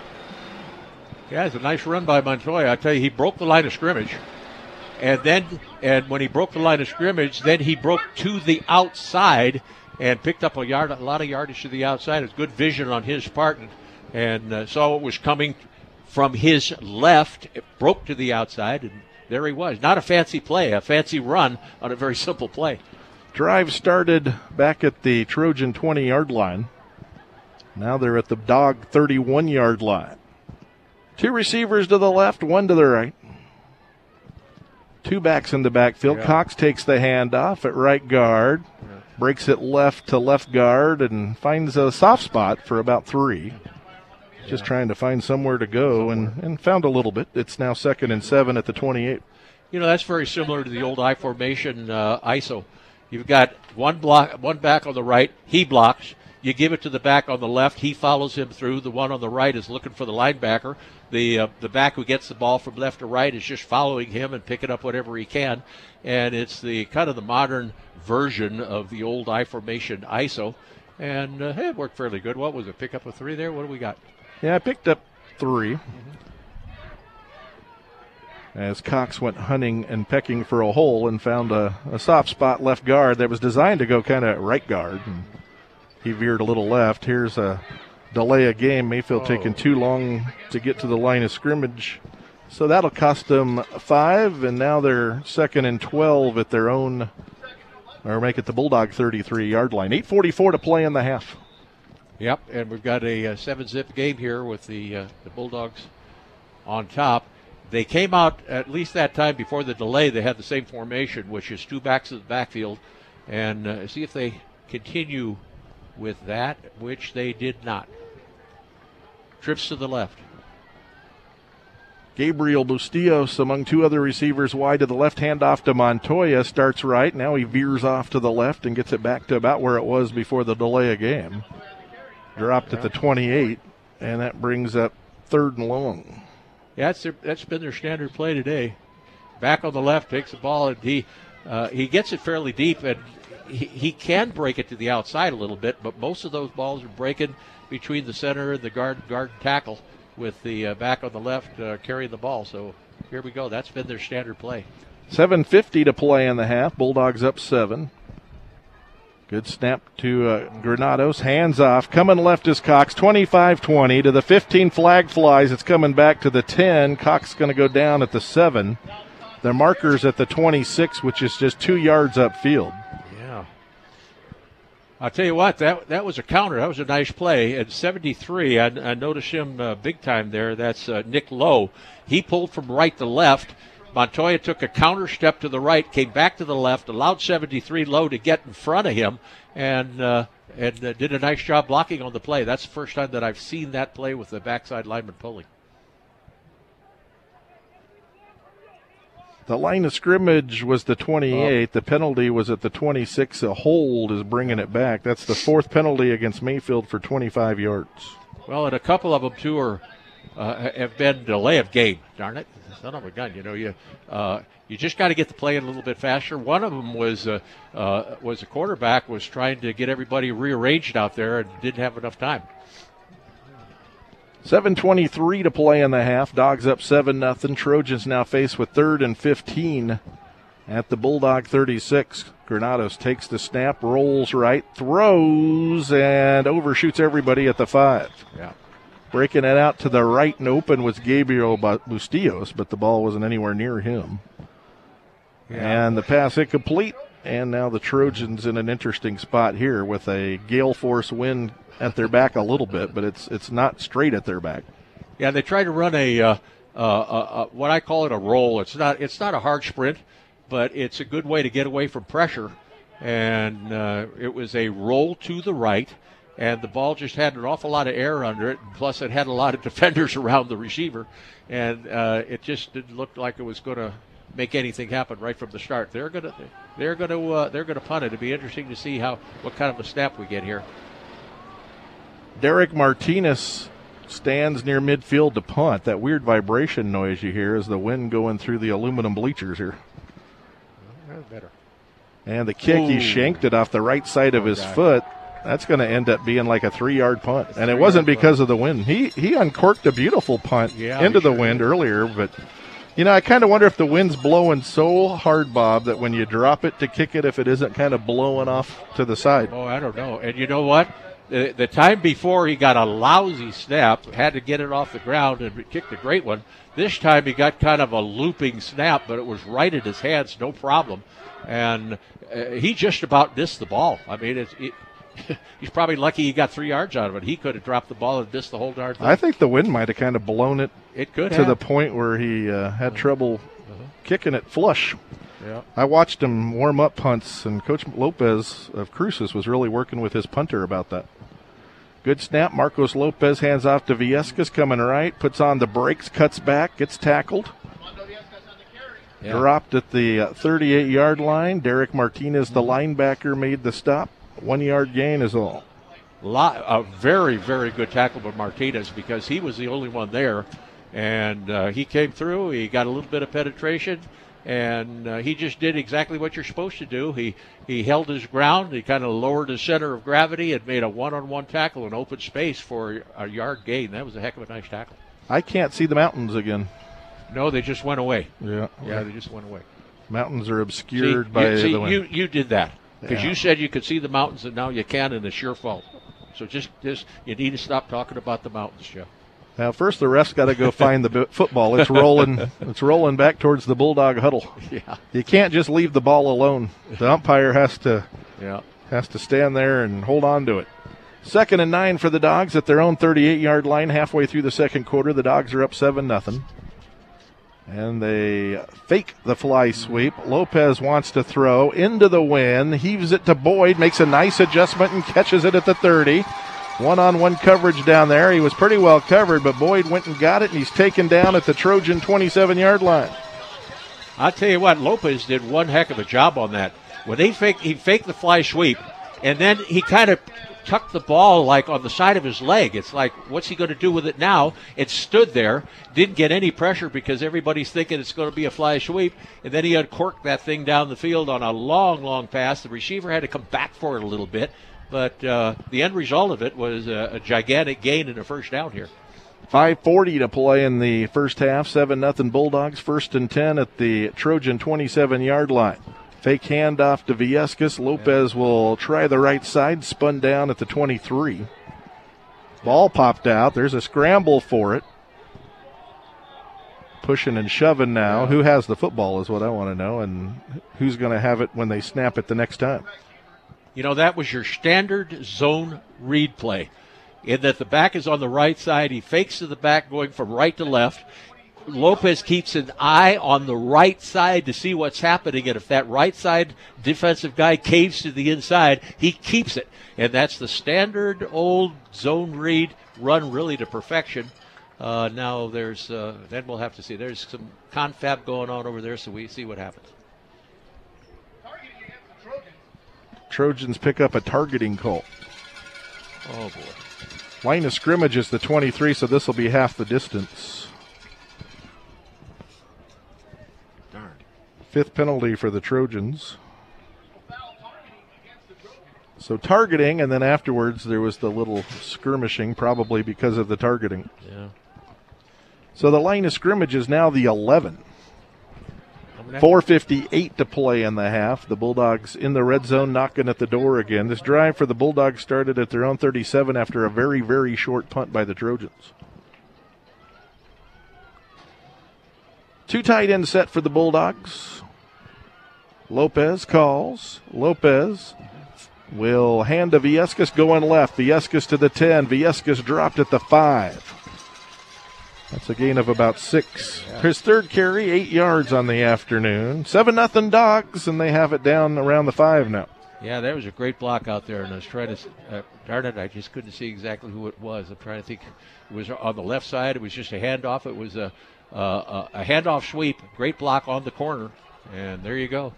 B: Yeah, it's a nice run by Montoya. I tell you, he broke the line of scrimmage. And then, and when he broke the line of scrimmage, then he broke to the outside and picked up a yard, a lot of yardage to the outside. It's good vision on his part, and, and uh, saw what was coming from his left. It broke to the outside, and there he was. Not a fancy play, a fancy run on a very simple play.
A: Drive started back at the Trojan 20 yard line. Now they're at the dog 31 yard line. Two receivers to the left, one to the right. Two backs in the backfield. Yeah. Cox takes the handoff at right guard, breaks it left to left guard, and finds a soft spot for about three. Just trying to find somewhere to go and, and found a little bit. It's now second and seven at the 28.
B: You know, that's very similar to the old I formation uh, ISO. You've got one block, one back on the right, he blocks. You give it to the back on the left, he follows him through. The one on the right is looking for the linebacker. The uh, the back who gets the ball from left to right is just following him and picking up whatever he can. And it's the kind of the modern version of the old I formation ISO. And uh, hey, it worked fairly good. What was it? Pick up a three there. What do we got?
A: Yeah, I picked up 3 As Cox went hunting and pecking for a hole and found a, a soft spot left guard that was designed to go kind of right guard. And he veered a little left. Here's a delay of game. Mayfield oh. taking too long to get to the line of scrimmage. So that'll cost them five, and now they're second and 12 at their own, or make it the Bulldog 33 yard line. 8.44 to play in the half.
B: Yep, and we've got a, a uh, seven zip game here with the uh, the Bulldogs on top. They came out at least that time before the delay. They had the same formation, which is two backs in the backfield, and uh, see if they continue with that, which they did not. Trips to the left.
A: Gabriel Bustillos among two other receivers wide to the left, hand off to Montoya, starts right. Now he veers off to the left and gets it back to about where it was before the delay of game dropped at the 28, and that brings up third and long.
B: Yeah, that's, their, that's been their standard play today. Back on the left, takes the ball, and he uh, he gets it fairly deep, and he, he can break it to the outside a little bit, but most of those balls are breaking between the center and the guard guard tackle with the uh, back on the left uh, carrying the ball. So here we go. That's been their standard play.
A: 7.50 to play in the half. Bulldogs up seven. Good snap to uh, Granados. Hands off. Coming left is Cox. 25 20 to the 15 flag flies. It's coming back to the 10. Cox going to go down at the 7. The marker's at the 26, which is just two yards upfield.
B: Yeah. I'll tell you what, that that was a counter. That was a nice play. At 73, I, I noticed him uh, big time there. That's uh, Nick Lowe. He pulled from right to left. Montoya took a counter step to the right, came back to the left, allowed 73 Lowe to get in front of him, and uh, and uh, did a nice job blocking on the play. That's the first time that I've seen that play with the backside lineman pulling.
A: The line of scrimmage was the 28. Oh. The penalty was at the 26. A hold is bringing it back. That's the fourth penalty against Mayfield for 25 yards.
B: Well, and a couple of them too are uh, have been delay of game. Darn it, son of a gun! You know you uh, you just got to get the play in a little bit faster. One of them was uh, uh, was a quarterback was trying to get everybody rearranged out there and didn't have enough time.
A: 7.23 to play in the half. Dogs up 7 nothing. Trojans now faced with third and 15 at the Bulldog 36. Granados takes the snap, rolls right, throws, and overshoots everybody at the 5.
B: Yeah.
A: Breaking it out to the right and open was Gabriel Bustillos, but the ball wasn't anywhere near him. Yeah. And the pass incomplete. And now the Trojans in an interesting spot here with a gale force wind at their back a little bit, but it's it's not straight at their back.
B: Yeah, they try to run a, uh, uh, uh, what I call it a roll. It's not it's not a hard sprint, but it's a good way to get away from pressure. And uh, it was a roll to the right, and the ball just had an awful lot of air under it. Plus, it had a lot of defenders around the receiver, and uh, it just didn't look like it was going to make anything happen right from the start. They're gonna they're gonna uh, they're gonna punt it. It'd be interesting to see how what kind of a snap we get here.
A: Derek Martinez stands near midfield to punt. That weird vibration noise you hear is the wind going through the aluminum bleachers here.
B: better.
A: And the kick, Ooh. he shanked it off the right side of oh, his God. foot. That's going to end up being like a three-yard punt, and it wasn't because of the wind. He he uncorked a beautiful punt
B: yeah,
A: into the
B: sure
A: wind did. earlier, but you know I kind of wonder if the wind's blowing so hard, Bob, that when you drop it to kick it, if it isn't kind of blowing off to the side.
B: Oh, I don't know. And you know what? The, the time before he got a lousy snap, had to get it off the ground and kicked a great one. This time he got kind of a looping snap, but it was right in his hands, no problem. And uh, he just about missed the ball. I mean, it's. It, he's probably lucky he got three yards out of it. He could have dropped the ball and missed the whole darn thing.
A: I think the wind might have kind of blown it.
B: It could
A: to
B: have.
A: the point where he uh, had trouble uh-huh. kicking it flush.
B: Yeah.
A: I watched him warm up punts, and Coach Lopez of Cruces was really working with his punter about that. Good snap. Marcos Lopez hands off to Viescas coming right, puts on the brakes, cuts back, gets tackled. Yeah. Dropped at the 38 yard line. Derek Martinez, the linebacker, made the stop. One yard gain is all.
B: Lot, a very, very good tackle by Martinez because he was the only one there. And uh, he came through. He got a little bit of penetration and uh, he just did exactly what you're supposed to do. He he held his ground. He kind of lowered his center of gravity and made a one-on-one tackle in open space for a yard gain. That was a heck of a nice tackle.
A: I can't see the mountains again.
B: No, they just went away.
A: Yeah,
B: yeah, they just went away.
A: Mountains are obscured
B: see,
A: by
B: you, see,
A: the wind.
B: You you did that because
A: yeah.
B: you said you could see the mountains, and now you can, and it's your fault. So just just you need to stop talking about the mountains, Joe.
A: Now, first the refs got to go find the football. It's rolling. It's rolling back towards the bulldog huddle.
B: Yeah.
A: You can't just leave the ball alone. The umpire has to.
B: Yeah.
A: Has to stand there and hold on to it. Second and nine for the dogs at their own 38-yard line. Halfway through the second quarter, the dogs are up seven nothing. And they fake the fly sweep. Lopez wants to throw into the wind, heaves it to Boyd, makes a nice adjustment and catches it at the 30. One on one coverage down there. He was pretty well covered, but Boyd went and got it, and he's taken down at the Trojan 27 yard line.
B: I'll tell you what, Lopez did one heck of a job on that. When they fake, he faked the fly sweep, and then he kind of tucked the ball like on the side of his leg. It's like, what's he going to do with it now? It stood there, didn't get any pressure because everybody's thinking it's going to be a fly sweep, and then he uncorked that thing down the field on a long, long pass. The receiver had to come back for it a little bit, but uh, the end result of it was a, a gigantic gain in a first down here.
A: 540 to play in the first half. 7 nothing Bulldogs. First and 10 at the Trojan 27 yard line. Fake handoff to Viescas. Lopez will try the right side. Spun down at the 23. Ball popped out. There's a scramble for it. Pushing and shoving now. Who has the football is what I want to know, and who's going to have it when they snap it the next time.
B: You know, that was your standard zone read play in that the back is on the right side. He fakes to the back going from right to left. Lopez keeps an eye on the right side to see what's happening. And if that right side defensive guy caves to the inside, he keeps it. And that's the standard old zone read run really to perfection. Uh, now there's, uh, then we'll have to see. There's some confab going on over there, so we see what happens.
A: Trojans pick up a targeting call.
B: Oh boy.
A: Line of scrimmage is the 23, so this will be half the distance.
B: Darn.
A: Fifth penalty for the Trojans. So targeting, and then afterwards there was the little skirmishing, probably because of the targeting.
B: Yeah.
A: So the line of scrimmage is now the 11. 458 to play in the half. The Bulldogs in the red zone knocking at the door again. This drive for the Bulldogs started at their own 37 after a very, very short punt by the Trojans. Two tight end set for the Bulldogs. Lopez calls. Lopez will hand to Viescas going left. Viescas to the 10. Viescas dropped at the 5. That's a gain of about six. Yeah. His third carry, eight yards on the afternoon. Seven nothing dogs, and they have it down around the five now.
B: Yeah, there was a great block out there, and I was trying to uh, darn it, I just couldn't see exactly who it was. I'm trying to think. It was on the left side. It was just a handoff. It was a uh, a handoff sweep. Great block on the corner, and there you go.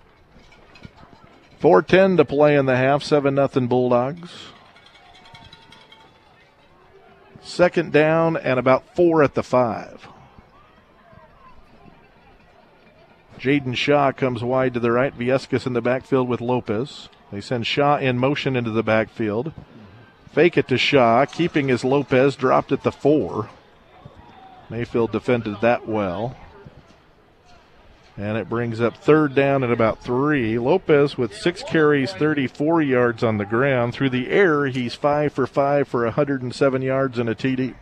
A: Four ten to play in the half. Seven nothing Bulldogs. Second down and about four at the five. Jaden Shaw comes wide to the right. Viescas in the backfield with Lopez. They send Shaw in motion into the backfield. Fake it to Shaw, keeping his Lopez dropped at the four. Mayfield defended that well. And it brings up third down at about three. Lopez with six carries, 34 yards on the ground. Through the air, he's five for five for 107 yards and a TD.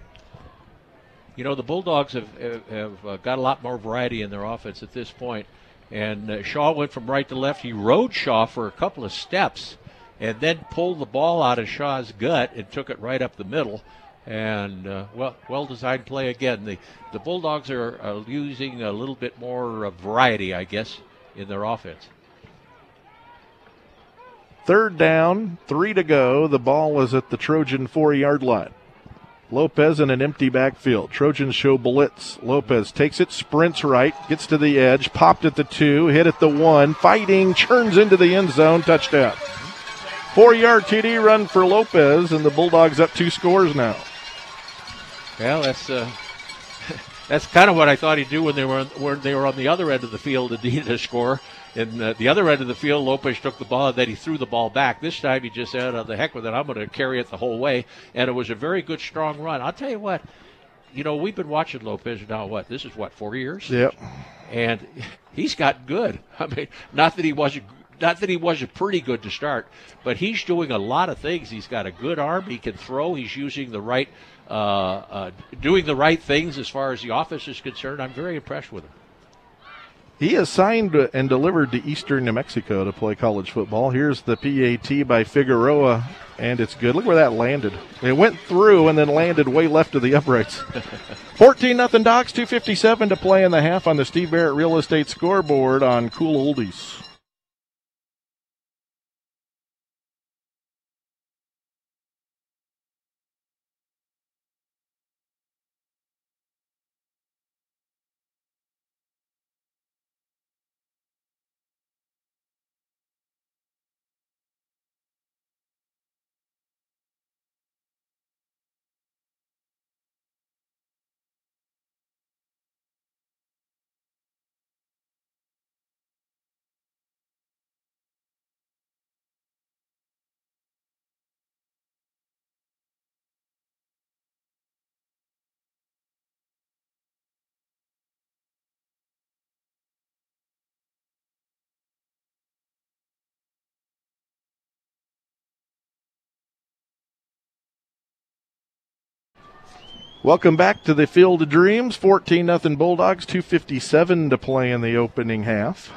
B: You know, the Bulldogs have, have, uh, got a lot more variety in their offense at this point. And uh, Shaw went from right to left. He rode Shaw for a couple of steps and then pulled the ball out of Shaw's gut and took it right up the middle and uh, well, well designed play again. The the Bulldogs are, are using a little bit more uh, variety, I guess, in their offense.
A: Third down, three to go. The ball is at the Trojan four yard line. Lopez in an empty backfield. Trojans show blitz. Lopez takes it, sprints right, gets to the edge, popped at the two, hit at the one, fighting, churns into the end zone, touchdown. Four yard TD run for Lopez, and the Bulldogs up two scores now.
B: Well, that's uh, that's kind of what I thought he'd do when they were when they were on the other end of the field and needed a score. And uh, the other end of the field, Lopez took the ball and then he threw the ball back. This time he just said, oh, "The heck with it! I'm going to carry it the whole way." And it was a very good, strong run. I'll tell you what. You know, we've been watching Lopez now. What this is what four years?
A: Yep.
B: And he's got good. I mean, not that he wasn't not that he wasn't pretty good to start, but he's doing a lot of things. He's got a good arm. He can throw. He's using the right uh, uh, Uh, uh, doing the right things as far as the office is concerned. I'm very impressed with him.
A: He is signed and delivered to Eastern New Mexico to play college football. Here's the PAT by Figueroa, and it's good. Look where that landed. It went through and then landed way left of the uprights. 14 nothing Dogs, 257 to play in the half on the Steve Barrett Real Estate scoreboard on Cool Oldies. Welcome back to the Field of Dreams. 14 nothing Bulldogs, 257 to play in the opening half.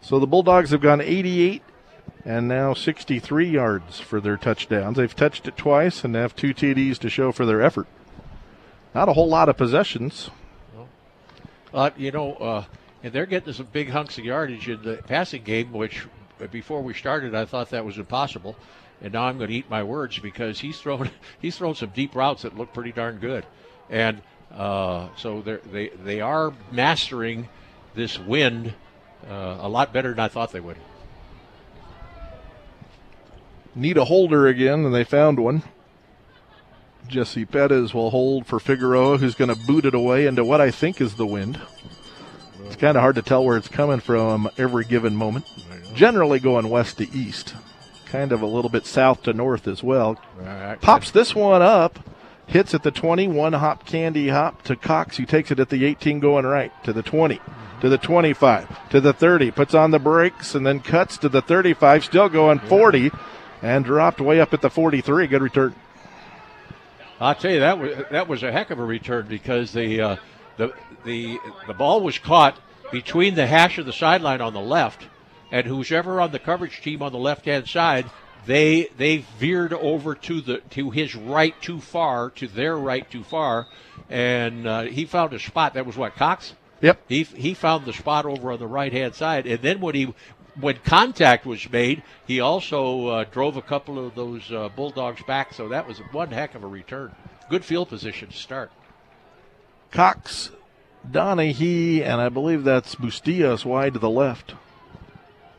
A: So the Bulldogs have gone 88 and now 63 yards for their touchdowns. They've touched it twice and have two TDs to show for their effort. Not a whole lot of possessions.
B: Uh, you know, uh, and they're getting some big hunks of yardage in the passing game, which before we started I thought that was impossible and now I'm going to eat my words because he's thrown he's thrown some deep routes that look pretty darn good, and uh, so they they are mastering this wind uh, a lot better than I thought they would.
A: Need a holder again, and they found one. Jesse Pettis will hold for Figueroa, who's going to boot it away into what I think is the wind. It's kind of hard to tell where it's coming from every given moment. Generally going west to east kind of a little bit south to north as well. Right. Pops this one up, hits at the 20, one hop candy hop to Cox, who takes it at the 18 going right to the 20. To the 25, to the 30, puts on the brakes and then cuts to the 35, still going 40, and dropped way up at the 43. Good return.
B: I'll tell you that was that was a heck of a return because the uh, the the the ball was caught between the hash of the sideline on the left and who's ever on the coverage team on the left hand side, they they veered over to the to his right too far, to their right too far, and uh, he found a spot. That was what Cox.
A: Yep.
B: He he found the spot over on the right hand side, and then when he when contact was made, he also uh, drove a couple of those uh, bulldogs back. So that was one heck of a return. Good field position to start.
A: Cox, Donahue, and I believe that's Bustillos wide to the left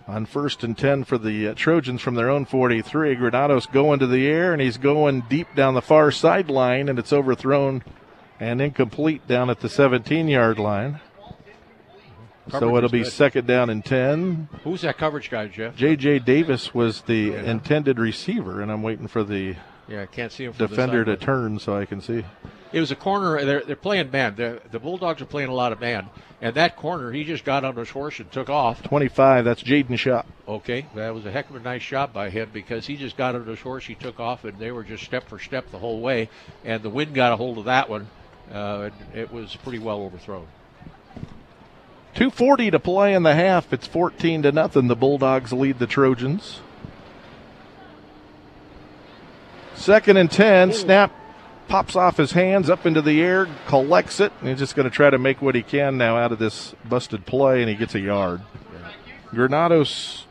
A: on first and 10 for the uh, Trojans from their own 43. Granados going to the air, and he's going deep down the far sideline, and it's overthrown and incomplete down at the 17 yard line. Coverage so it'll be good. second down and 10.
B: Who's that coverage guy, Jeff?
A: J.J. Davis was the yeah. intended receiver, and I'm waiting for the
B: yeah, I can't see him
A: defender to turn so I can see.
B: It was a corner. They're, they're playing man. They're, the Bulldogs are playing a lot of man. And that corner, he just got on his horse and took off.
A: 25, that's Jaden Shaw.
B: Okay, that was a heck of a nice shot by him because he just got on his horse, he took off, and they were just step for step the whole way. And the wind got a hold of that one. Uh, it was pretty well overthrown.
A: 240 to play in the half. It's 14 to nothing. The Bulldogs lead the Trojans. Second and 10. Ooh. Snap pops off his hands up into the air, collects it, and he's just going to try to make what he can now out of this busted play, and he gets a yard. Granados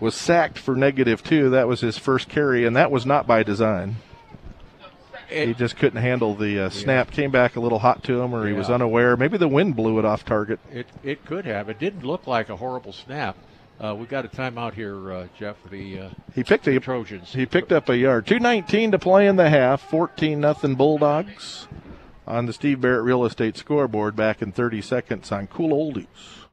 A: was sacked for negative two. That was his first carry, and that was not by design. It, he just couldn't handle the uh, snap. Yeah. Came back a little hot to him, or he was unaware. Maybe the wind blew it off target.
B: It it could have. It didn't look like a horrible snap. Uh, we got a timeout here, uh, Jeff. The uh,
A: he picked
B: the Trojans.
A: He picked up a yard. Two nineteen to play in the half. Fourteen nothing Bulldogs on the Steve Barrett Real Estate scoreboard. Back in thirty seconds on Cool Oldies.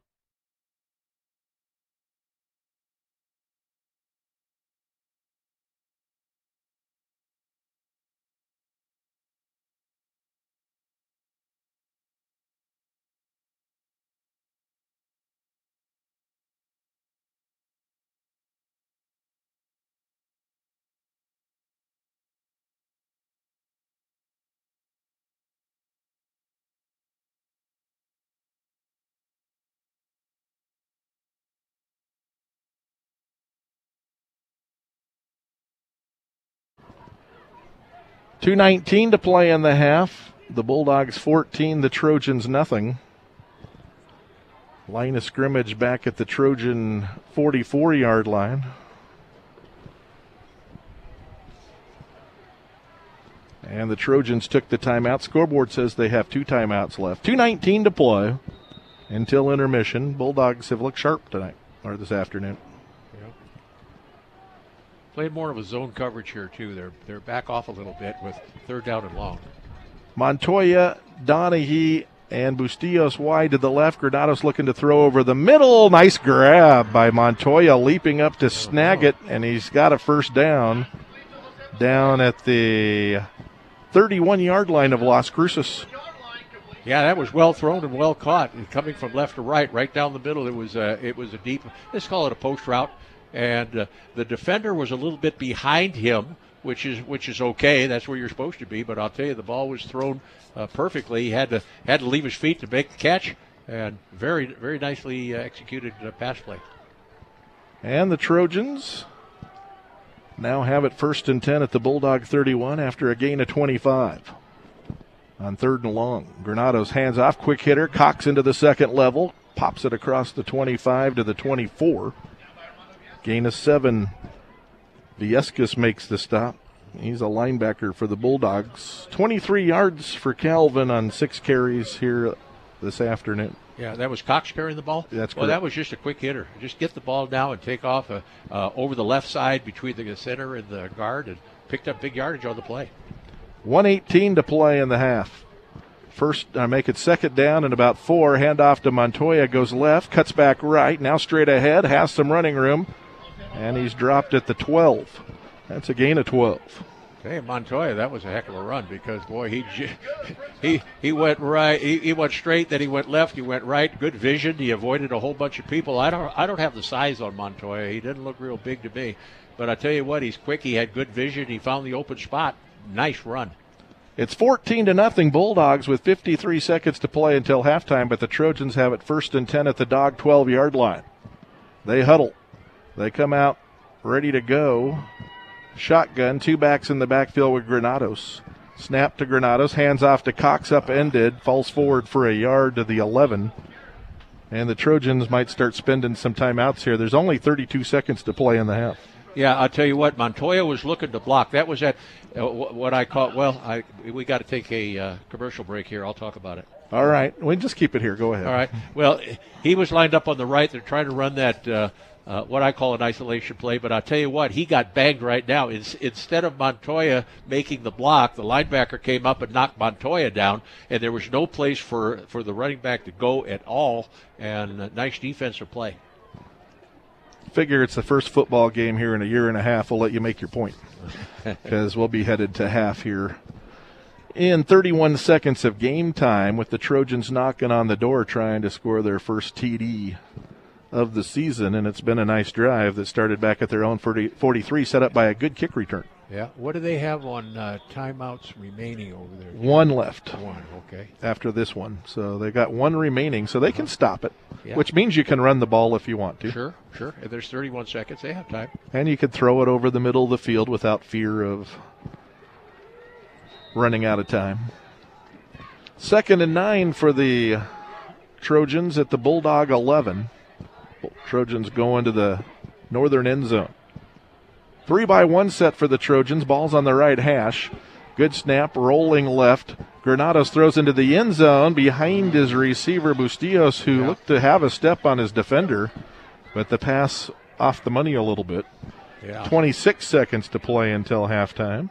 A: 219 to play in the half. The Bulldogs 14, the Trojans nothing. Line of scrimmage back at the Trojan 44 yard line. And the Trojans took the timeout. Scoreboard says they have two timeouts left. 219 to play until intermission. Bulldogs have looked sharp tonight or this afternoon.
B: Played more of a zone coverage here too. They're they're back off a little bit with third down and long.
A: Montoya, Donahue, and Bustillos wide to the left. Granados looking to throw over the middle. Nice grab by Montoya, leaping up to snag it, and he's got a first down down at the 31 yard line of Las Cruces.
B: Yeah, that was well thrown and well caught, and coming from left to right, right down the middle. It was a, it was a deep. Let's call it a post route and uh, the defender was a little bit behind him which is which is okay. That's where you're supposed to be. But I'll tell you, the ball was thrown uh, perfectly. He had to had to leave his feet to make the catch, and very very nicely uh, executed uh, pass play.
A: And the Trojans now have it first and 10 at the Bulldog 31 after a gain of 25. On third and long, Granados hands off, quick hitter, Cox into the second level, pops it across the 25 to the 24. Gain of seven. Viescas makes the stop. He's a linebacker for the Bulldogs. 23 yards for Calvin on six carries here this afternoon.
B: Yeah, that was Cox carrying the ball.
A: That's
B: well.
A: correct.
B: That was just a quick hitter. Just get the ball now and take off uh, uh, over the left side between the center and the guard, and picked up big yardage on the play.
A: 118 to play in the half. First, I make it second down and about four. Handoff to Montoya goes left, cuts back right. Now straight ahead, has some running room, and he's dropped at the 12. That's a gain of 12.
B: Hey Montoya, that was a heck of a run because boy, he j- he he went right, he, he went straight, then he went left, he went right. Good vision. He avoided a whole bunch of people. I don't I don't have the size on Montoya. He didn't look real big to me, but I tell you what, he's quick. He had good vision. He found the open spot. Nice run.
A: It's 14 to nothing Bulldogs with 53 seconds to play until halftime, but the Trojans have it first and 10 at the dog 12 yard line. They huddle. They come out ready to go. Shotgun, two backs in the backfield with Granados. Snap to Granados, hands off to Cox, upended, falls forward for a yard to the 11. And the Trojans might start spending some timeouts here. There's only 32 seconds to play in the half.
B: Yeah, I'll tell you what, Montoya was looking to block. That was at uh, what I caught. Well, I we got to take a uh, commercial break here. I'll talk about it.
A: All right, we just keep it here. Go ahead.
B: All right. Well, he was lined up on the right. They're trying to run that. Uh, uh, what I call an isolation play, but I'll tell you what, he got banged right now. It's, instead of Montoya making the block, the linebacker came up and knocked Montoya down, and there was no place for, for the running back to go at all. And nice defensive play.
A: figure it's the first football game here in a year and a half. We'll let you make your point because we'll be headed to half here in 31 seconds of game time with the Trojans knocking on the door trying to score their first TD of the season. And it's been a nice drive that started back at their own 40, 43, set up by a good kick return.
B: Yeah. What do they have on uh, timeouts remaining over there?
A: One left
B: One. Okay.
A: after this one. So they got one remaining, so they can stop it,
B: Yeah.
A: which means you can run the ball if you want to.
B: Sure. Sure. If there's 31 seconds, they have time.
A: And you could throw it over the middle of the field without fear of running out of time. Second and nine for the Trojans at the Bulldog 11. Trojans go into the northern end zone. Three by one set for the Trojans. Ball's on the right hash. Good snap, rolling left. Granados throws into the end zone behind his receiver Bustillos, who looked to have a step on his defender, but the pass off the money a little bit.
B: Yeah.
A: 26 seconds to play until halftime.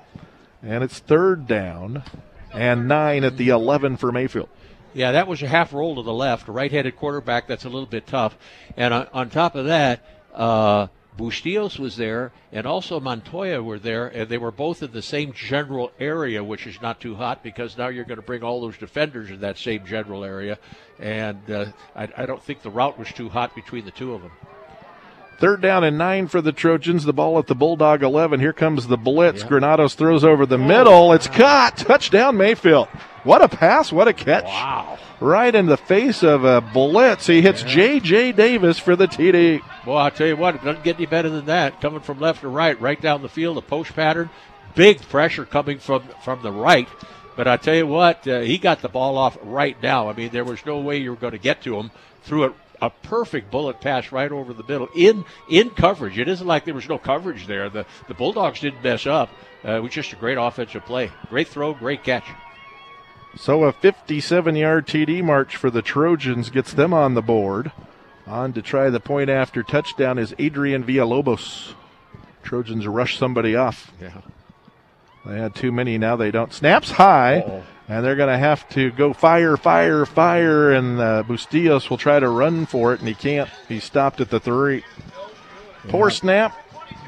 A: And it's third down and nine at the 11 for Mayfield.
B: Yeah, that was a half roll to the left, right-handed quarterback. That's a little bit tough. And on, on top of that, uh, Bustillos was there, and also Montoya were there, and they were both in the same general area, which is not too hot because now you're going to bring all those defenders in that same general area, and uh, I, I don't think the route was too hot between the two of them.
A: Third down and nine for the Trojans. The ball at the Bulldog 11. Here comes the blitz.
B: Yeah.
A: Granados throws over the middle. It's caught. Touchdown, Mayfield. What a pass. What a catch.
B: Wow.
A: Right in the face of a blitz. He hits J.J. Davis for the TD.
B: Boy, I'll tell you what, it doesn't get any better than that. Coming from left to right, right down the field, a post pattern, big pressure coming from from the right. But I tell you what, uh, he got the ball off right now. I mean, there was no way you were going to get to him. Threw it a perfect bullet pass right over the middle in in coverage. It isn't like there was no coverage there. The the Bulldogs didn't mess up. Uh, it was just a great offensive play. Great throw, great catch.
A: So a 57 yard TD march for the Trojans gets them on the board. On to try the point after touchdown is Adrian Villalobos. Trojans rush somebody off.
B: Yeah.
A: They had too many, now they don't. Snaps high,
B: Uh-oh.
A: and they're going to have to go fire, fire, fire, and uh, Bustillos will try to run for it, and he can't. He's stopped at the three. Poor snap,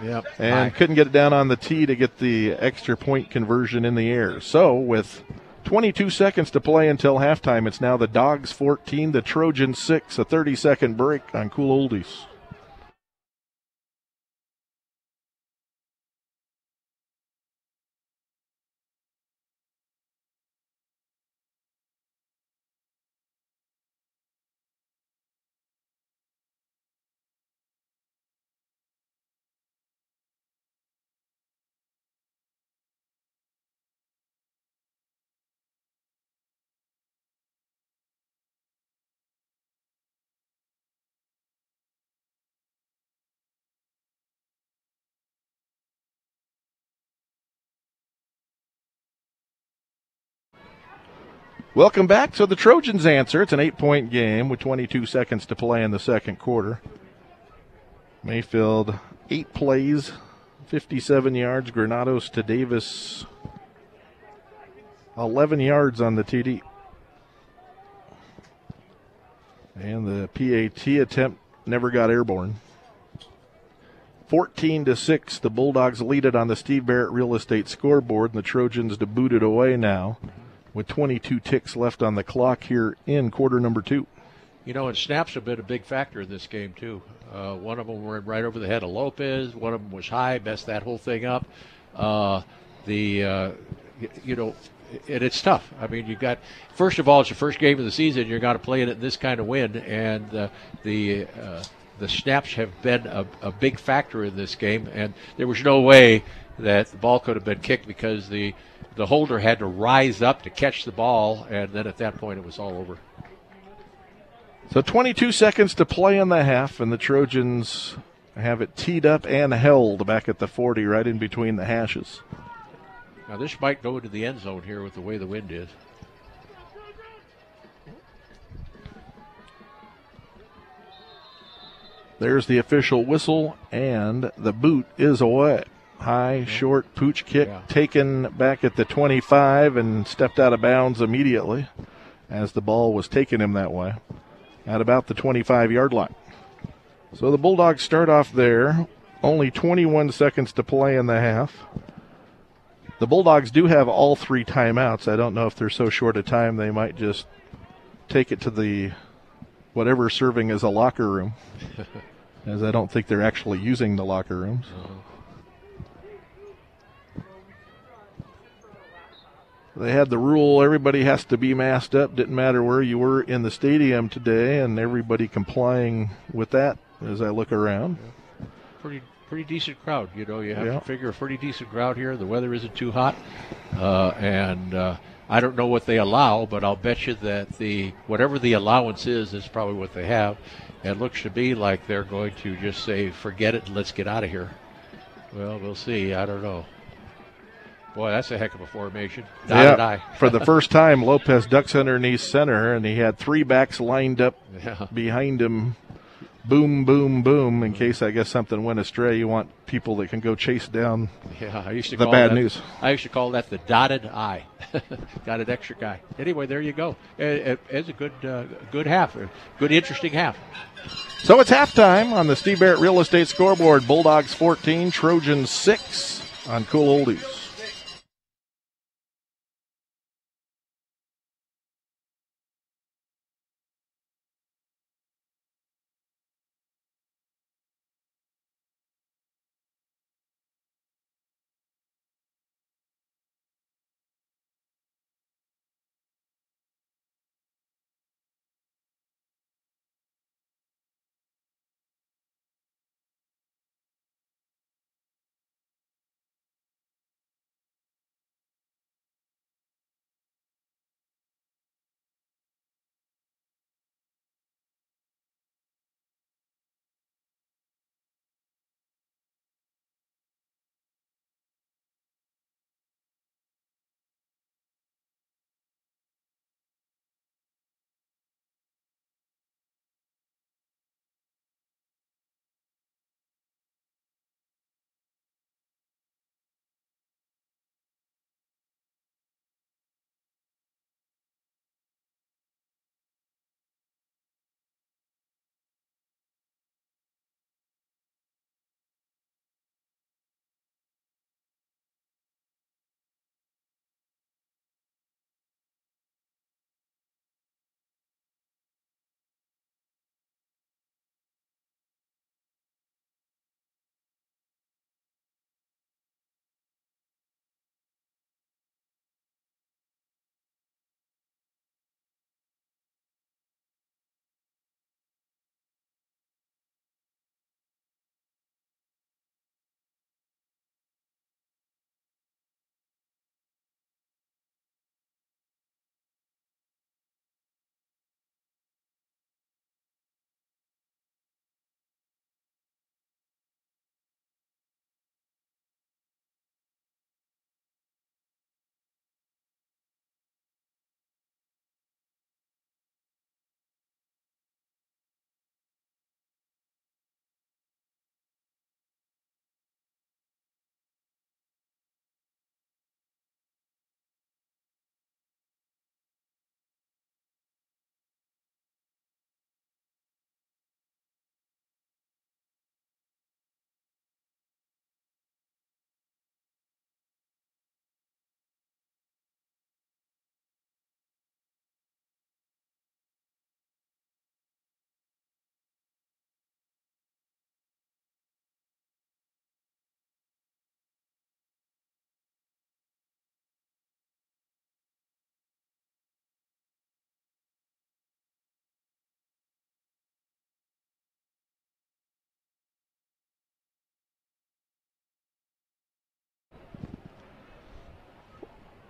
B: Yep.
A: and couldn't get it down on the tee to get the extra point conversion in the air. So, with 22 seconds to play until halftime, it's now the Dogs 14, the Trojans 6, a 30 second break on Cool Oldies. Welcome back. So the Trojans answer. It's an eight point game with 22 seconds to play in the second quarter. Mayfield, eight plays, 57 yards. Granados to Davis, 11 yards on the TD. And the PAT attempt never got airborne. 14 to 6, the Bulldogs lead it on the Steve Barrett real estate scoreboard, and the Trojans to boot it away now with 22 ticks left on the clock here in quarter number two.
B: You know, and snaps have been a big factor in this game too. Uh, one of them went right over the head of Lopez. One of them was high, messed that whole thing up. Uh, the uh, you, know, and it's tough. I mean, you've got first of all, it's the first game of the season. You're going to play it in this kind of wind, and uh, the uh, the snaps have been a, a big factor in this game. And there was no way that the ball could have been kicked because the the holder had to rise up to catch the ball, and then at that point it was all over.
A: So 22 seconds to play in the half, and the Trojans have it teed up and held back at the 40, right in between the hashes.
B: Now this might go into the end zone here with the way the wind is.
A: There's the official whistle, and the boot is away. High, short pooch kick
B: Yeah.
A: taken back at the 25 and stepped out of bounds immediately as the ball was taking him that way at about the 25 yard line. So the Bulldogs start off there. Only 21 seconds to play in the half. The Bulldogs do have all three timeouts. I don't know if they're so short a time they might just take it to the whatever serving as a locker room, as I don't think they're actually using the locker rooms. Uh-huh. They had the rule everybody has to be masked up. Didn't matter where you were in the stadium today, and everybody complying with that as I look around.
B: Pretty pretty decent crowd. You know, you have
A: Yeah.
B: to figure a pretty decent crowd here. The weather isn't too hot, uh, and uh, I don't know what they allow, but I'll bet you that the whatever the allowance is is probably what they have. It looks to be like they're going to just say, "Forget it, and let's get out of here." Well, we'll see. I don't know. Boy, that's a heck of a formation. Dotted I.
A: For the first time, Lopez ducks underneath center, and he had three backs lined up
B: Yeah.
A: behind him. Boom, boom, boom. In case I guess something went astray, you want people that can go chase down.
B: Yeah, I used to
A: The
B: call
A: bad
B: that,
A: news.
B: I used to call that the dotted I. Got an extra guy. Anyway, there you go. It- it- It's a good, uh, good half, a good, interesting half.
A: So it's halftime on the Steve Barrett Real Estate scoreboard. Bulldogs 14, Trojans 6 on Cool Oldies.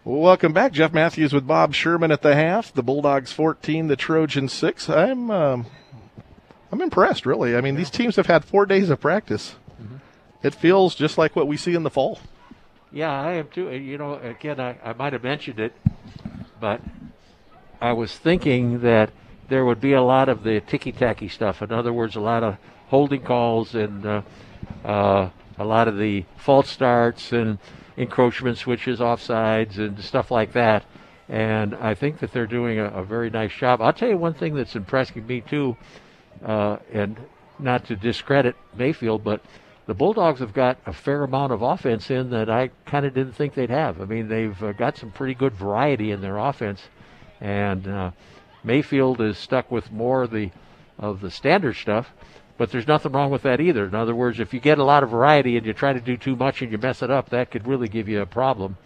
A: Welcome back, Jeff Matthews with Bob Sherman at the half. The Bulldogs 14, the Trojans 6. I'm um, I'm impressed, really. I mean, these teams have had four days of practice. Mm-hmm. It feels just like what we see in the fall.
B: Yeah, I am too. You know, again, I, I might have mentioned it, but I was thinking that there would be a lot of the ticky tacky stuff. In other words, a lot of holding calls and uh, uh, a lot of the false starts and encroachment switches, offsides, and stuff like that. And I think that they're doing a, a very nice job. I'll tell you one thing that's impressing me too, uh, and not to discredit Mayfield, but the Bulldogs have got a fair amount of offense in that I kind of didn't think they'd have. I mean, they've uh, got some pretty good variety in their offense, and uh, Mayfield is stuck with more of the of the standard stuff. But there's nothing wrong with that either. In other words, if you get a lot of variety and you try to do too much and you mess it up, that could really give you a problem.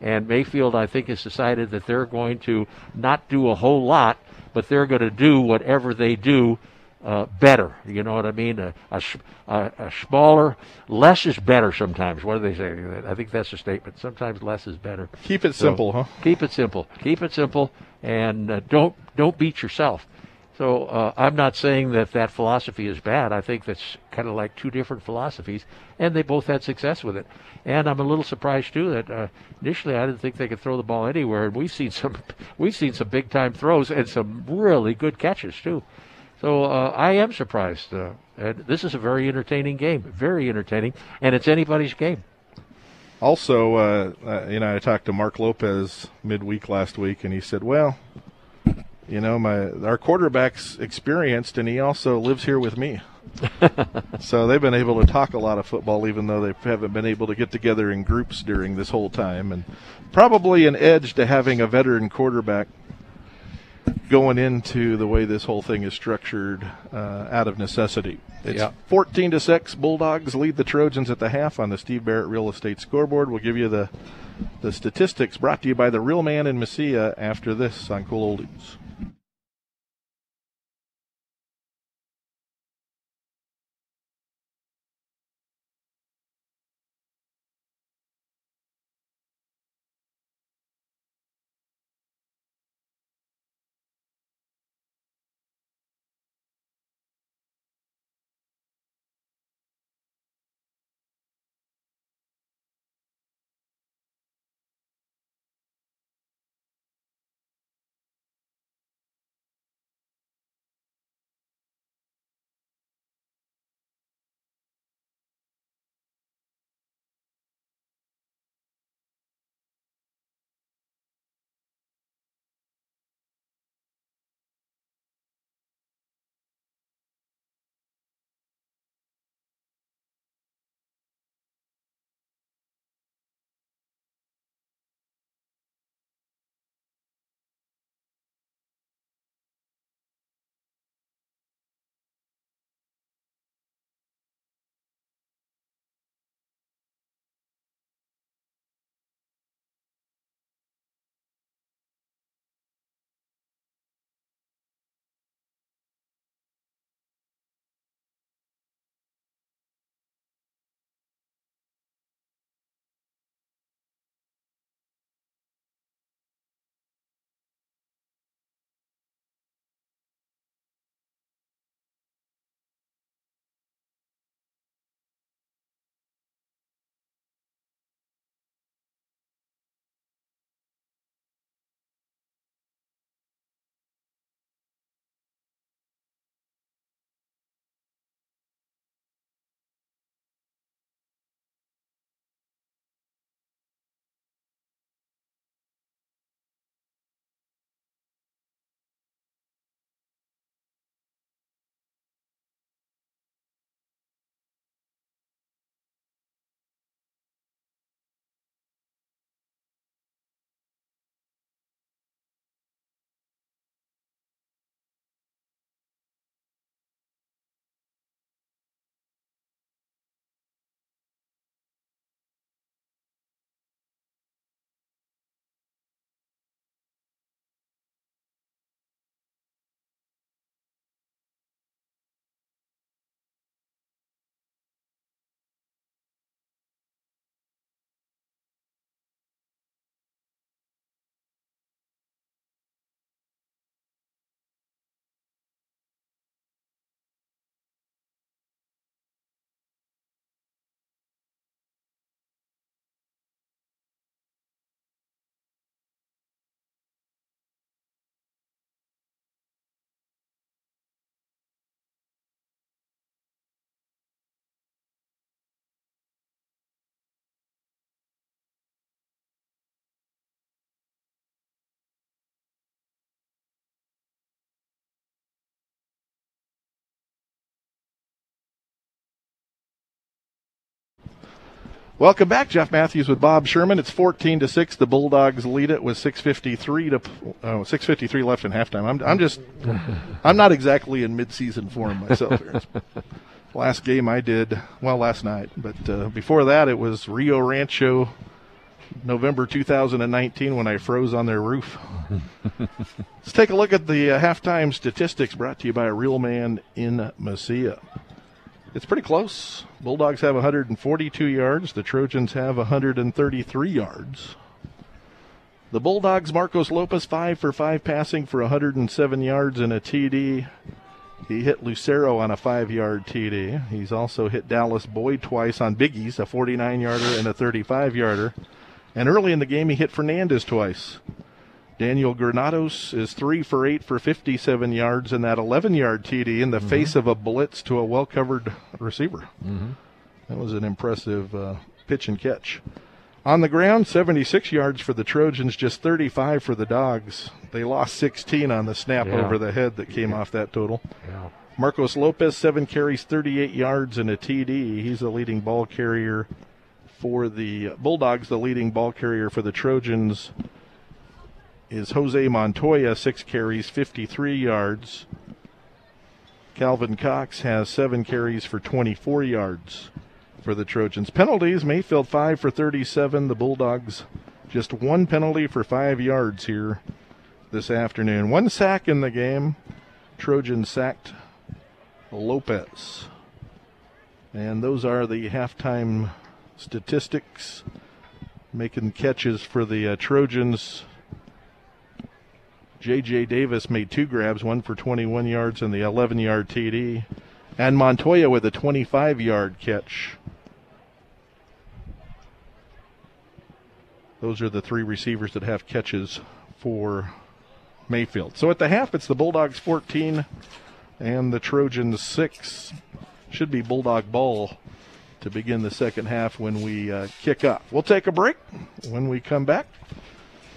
B: And Mayfield, I think, has decided that they're going to not do a whole lot, but they're going to do whatever they do uh, better. You know what I mean? A, a, a, smaller, less is better sometimes. What do they say? I think that's a statement. Sometimes less is better.
A: Keep it so simple, huh?
B: Keep it simple. Keep it simple, and uh, don't don't beat yourself. So uh, I'm not saying that that philosophy is bad. I think that's kind of like two different philosophies, and they both had success with it. And I'm a little surprised too that uh, initially I didn't think they could throw the ball anywhere, and we've seen some we've seen some big time throws and some really good catches too. So uh, I am surprised. Uh, and this is a very entertaining game, very entertaining, and it's anybody's game.
A: Also, uh, uh, you know, I talked to Mark Lopez midweek last week, and he said, "Well, you know, my our quarterback's experienced, and he also lives here with me. so they've been able to talk a lot of football, even though they haven't been able to get together in groups during this whole time. And probably an edge to having a veteran quarterback going into the way this whole thing is structured uh, out of necessity. It's yeah. 14 to 6. Bulldogs lead the Trojans at the half on the Steve Barrett Real Estate scoreboard. We'll give you the the statistics brought to you by the Real Man in Mesilla after this on Cool Oldies. Welcome back, Jeff Matthews with Bob Sherman. It's 14 to six. The Bulldogs lead it with 6:53 to oh, 6:53 left in halftime. I'm, I'm just, I'm not exactly in midseason form myself. Here. last game I did well last night, but uh, before that it was Rio Rancho, November 2019 when I froze on their roof. Let's take a look at the uh, halftime statistics brought to you by a real man in Mesilla. It's pretty close. Bulldogs have 142 yards. The Trojans have 133 yards. The Bulldogs, Marcos Lopez, 5 for 5 passing for 107 yards and a TD. He hit Lucero on a 5 yard TD. He's also hit Dallas Boyd twice on biggies, a 49 yarder and a 35 yarder. And early in the game, he hit Fernandez twice. Daniel Granados is three for eight for 57 yards and that 11 yard TD in the mm-hmm. face of a blitz to a well covered receiver. Mm-hmm. That was an impressive uh, pitch and catch. On the ground, 76 yards for the Trojans, just 35 for the Dogs. They lost 16 on the snap yeah. over the head that came off that total. Yeah. Marcos Lopez, seven carries, 38 yards, and a TD. He's the leading ball carrier for the Bulldogs, the leading ball carrier for the Trojans is Jose Montoya, six carries, 53 yards. Calvin Cox has seven carries for 24 yards for the Trojans. Penalties Mayfield, five for 37. The Bulldogs, just one penalty for five yards here this afternoon. One sack in the game. Trojans sacked Lopez. And those are the halftime statistics. Making catches for the uh, Trojans. J.J. Davis made two grabs, one for 21 yards and the 11 yard TD. And Montoya with a 25 yard catch. Those are the three receivers that have catches for Mayfield. So at the half, it's the Bulldogs 14 and the Trojans 6. Should be Bulldog ball to begin the second half when we uh, kick off. We'll take a break. When we come back,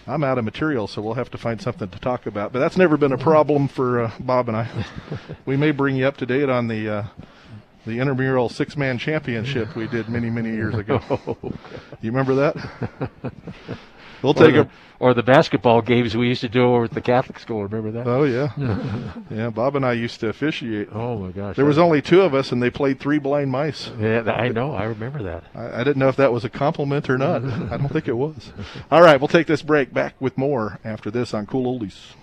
A: I'm out of material, so we'll have to find something to talk about. But that's never been a problem for uh, Bob and I. we may bring you up to date on the uh, the intramural six man championship we did many many years ago. you remember that? We'll take
B: or the, a or the basketball games we used to do over at the Catholic school. Remember that?
A: Oh yeah, yeah. Bob and I used to officiate.
B: Oh my gosh!
A: There was only two of us, and they played three blind mice.
B: Yeah, I know. I remember that.
A: I, I didn't know if that was a compliment or not. I don't think it was. All right, we'll take this break. Back with more after this on Cool Oldies.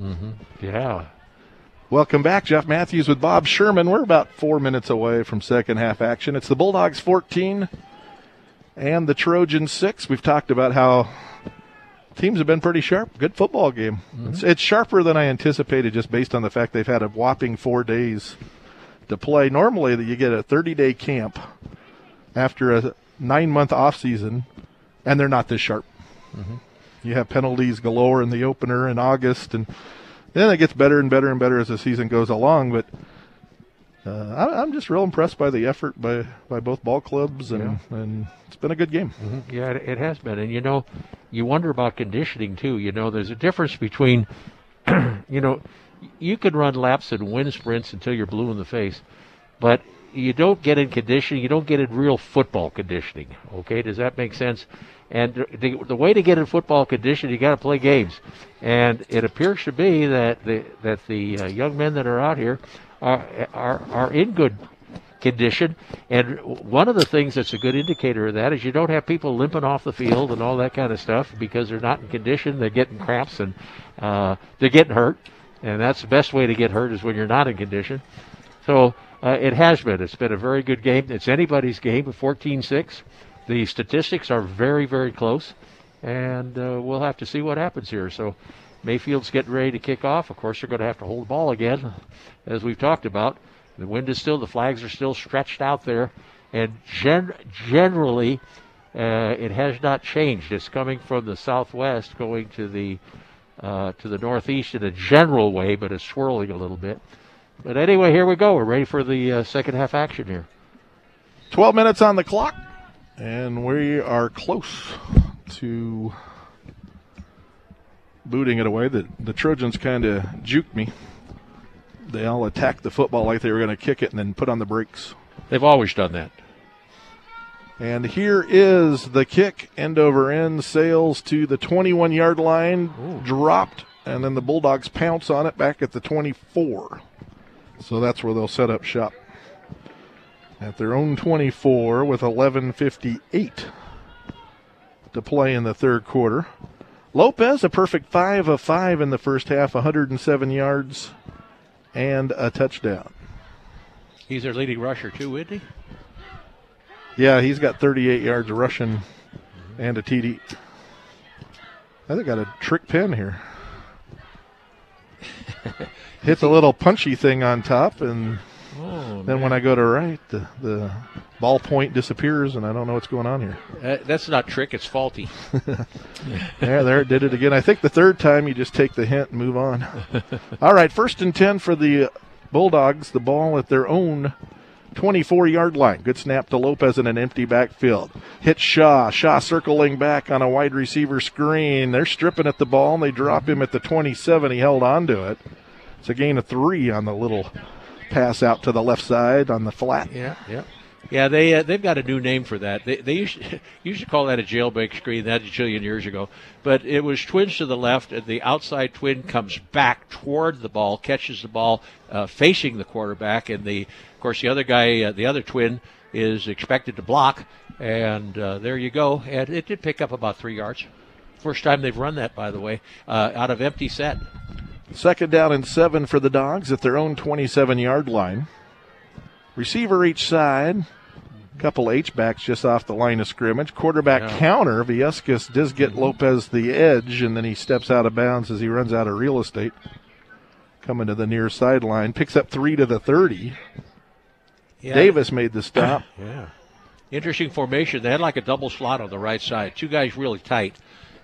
B: Mm-hmm. Yeah.
A: Welcome back, Jeff Matthews with Bob Sherman. We're about four minutes away from second half action. It's the Bulldogs 14 and the Trojans 6. We've talked about how teams have been pretty sharp. Good football game. Mm-hmm. It's, it's, sharper than I anticipated just based on the fact they've had a whopping four days to play. Normally, that you get a 30 day camp after a nine month off season, and they're not this sharp. Mm-hmm. You have penalties galore in the opener in August, and then it gets better and better and better as the season goes along. But uh, I, am just real impressed by the effort by, by both ball clubs, and, yeah. and it's been a good game.
B: Mm-hmm. Yeah, it, it, has been. And, you know, you wonder about conditioning, too. You know, there's a difference between, you know, you can run laps and win sprints until you're blue in the face, but you don't get in conditioning. You don't get in real football conditioning. Okay, does that make sense? And the, the way to get in football condition, you got to play games. And it appears to be that the that the uh, young men that are out here are, are are in good condition. And one of the things that's a good indicator of that is you don't have people limping off the field and all that kind of stuff because they're not in condition. They're getting cramps and uh, they're getting hurt. And that's the best way to get hurt is when you're not in condition. So uh, it has been. It's been a very good game. It's anybody's game, 14 6. The statistics are very, very close, and uh, we'll have to see what happens here. So Mayfield's getting ready to kick off. Of course, they're going to have to hold the ball again, as we've talked about. The wind is still, the flags are still stretched out there, and gen- generally, uh, it has not changed. It's coming from the southwest, going to the uh, to the northeast in a general way, but it's swirling a little bit. But anyway, here we go. We're ready for the uh, second half action here.
A: 12 minutes on the clock. And we are close to booting it away. The, the Trojans kind of juked me. They all attacked the football like they were going to kick it and then put on the brakes.
B: They've always done that.
A: And here is the kick, end over end, sails to the 21 yard line, Ooh. dropped, and then the Bulldogs pounce on it back at the 24. So that's where they'll set up shop at their own 24 with 11.58 to play in the third quarter. Lopez, a perfect 5 of 5 in the first half, 107 yards and a touchdown.
B: He's their leading rusher, too, isn't he?
A: Yeah, he's got 38 yards rushing and a TD. I think got a trick pin here. Hits a little punchy thing on top and Oh, then man. when I go to right, the, the ball point disappears, and I don't know what's going on here.
B: Uh, that's not trick; it's faulty.
A: yeah, there it did it again. I think the third time you just take the hint and move on. All right, first and ten for the Bulldogs. The ball at their own 24 yard line. Good snap to Lopez in an empty backfield. Hit Shaw. Shaw circling back on a wide receiver screen. They're stripping at the ball and they drop him at the 27. He held on to it. It's a gain of three on the little pass out to the left side on the flat.
B: Yeah, yeah. Yeah, they uh, they've got a new name for that. They they used, used to call that a jailbreak screen. That a jillion years ago, but it was twins to the left, and the outside twin comes back toward the ball, catches the ball uh, facing the quarterback, and the of course the other guy, uh, the other twin, is expected to block, and uh, there you go. And it did pick up about three yards. First time they've run that, by the way, uh, out of empty set.
A: Second down and seven for the Dogs at their own 27 yard line. Receiver each side. Couple H backs just off the line of scrimmage. Quarterback yeah. counter. Viescas does get mm-hmm. Lopez the edge, and then he steps out of bounds as he runs out of real estate. Coming to the near sideline. Picks up three to the 30. Yeah. Davis made the stop.
B: yeah. Interesting formation. They had like a double slot on the right side. Two guys really tight.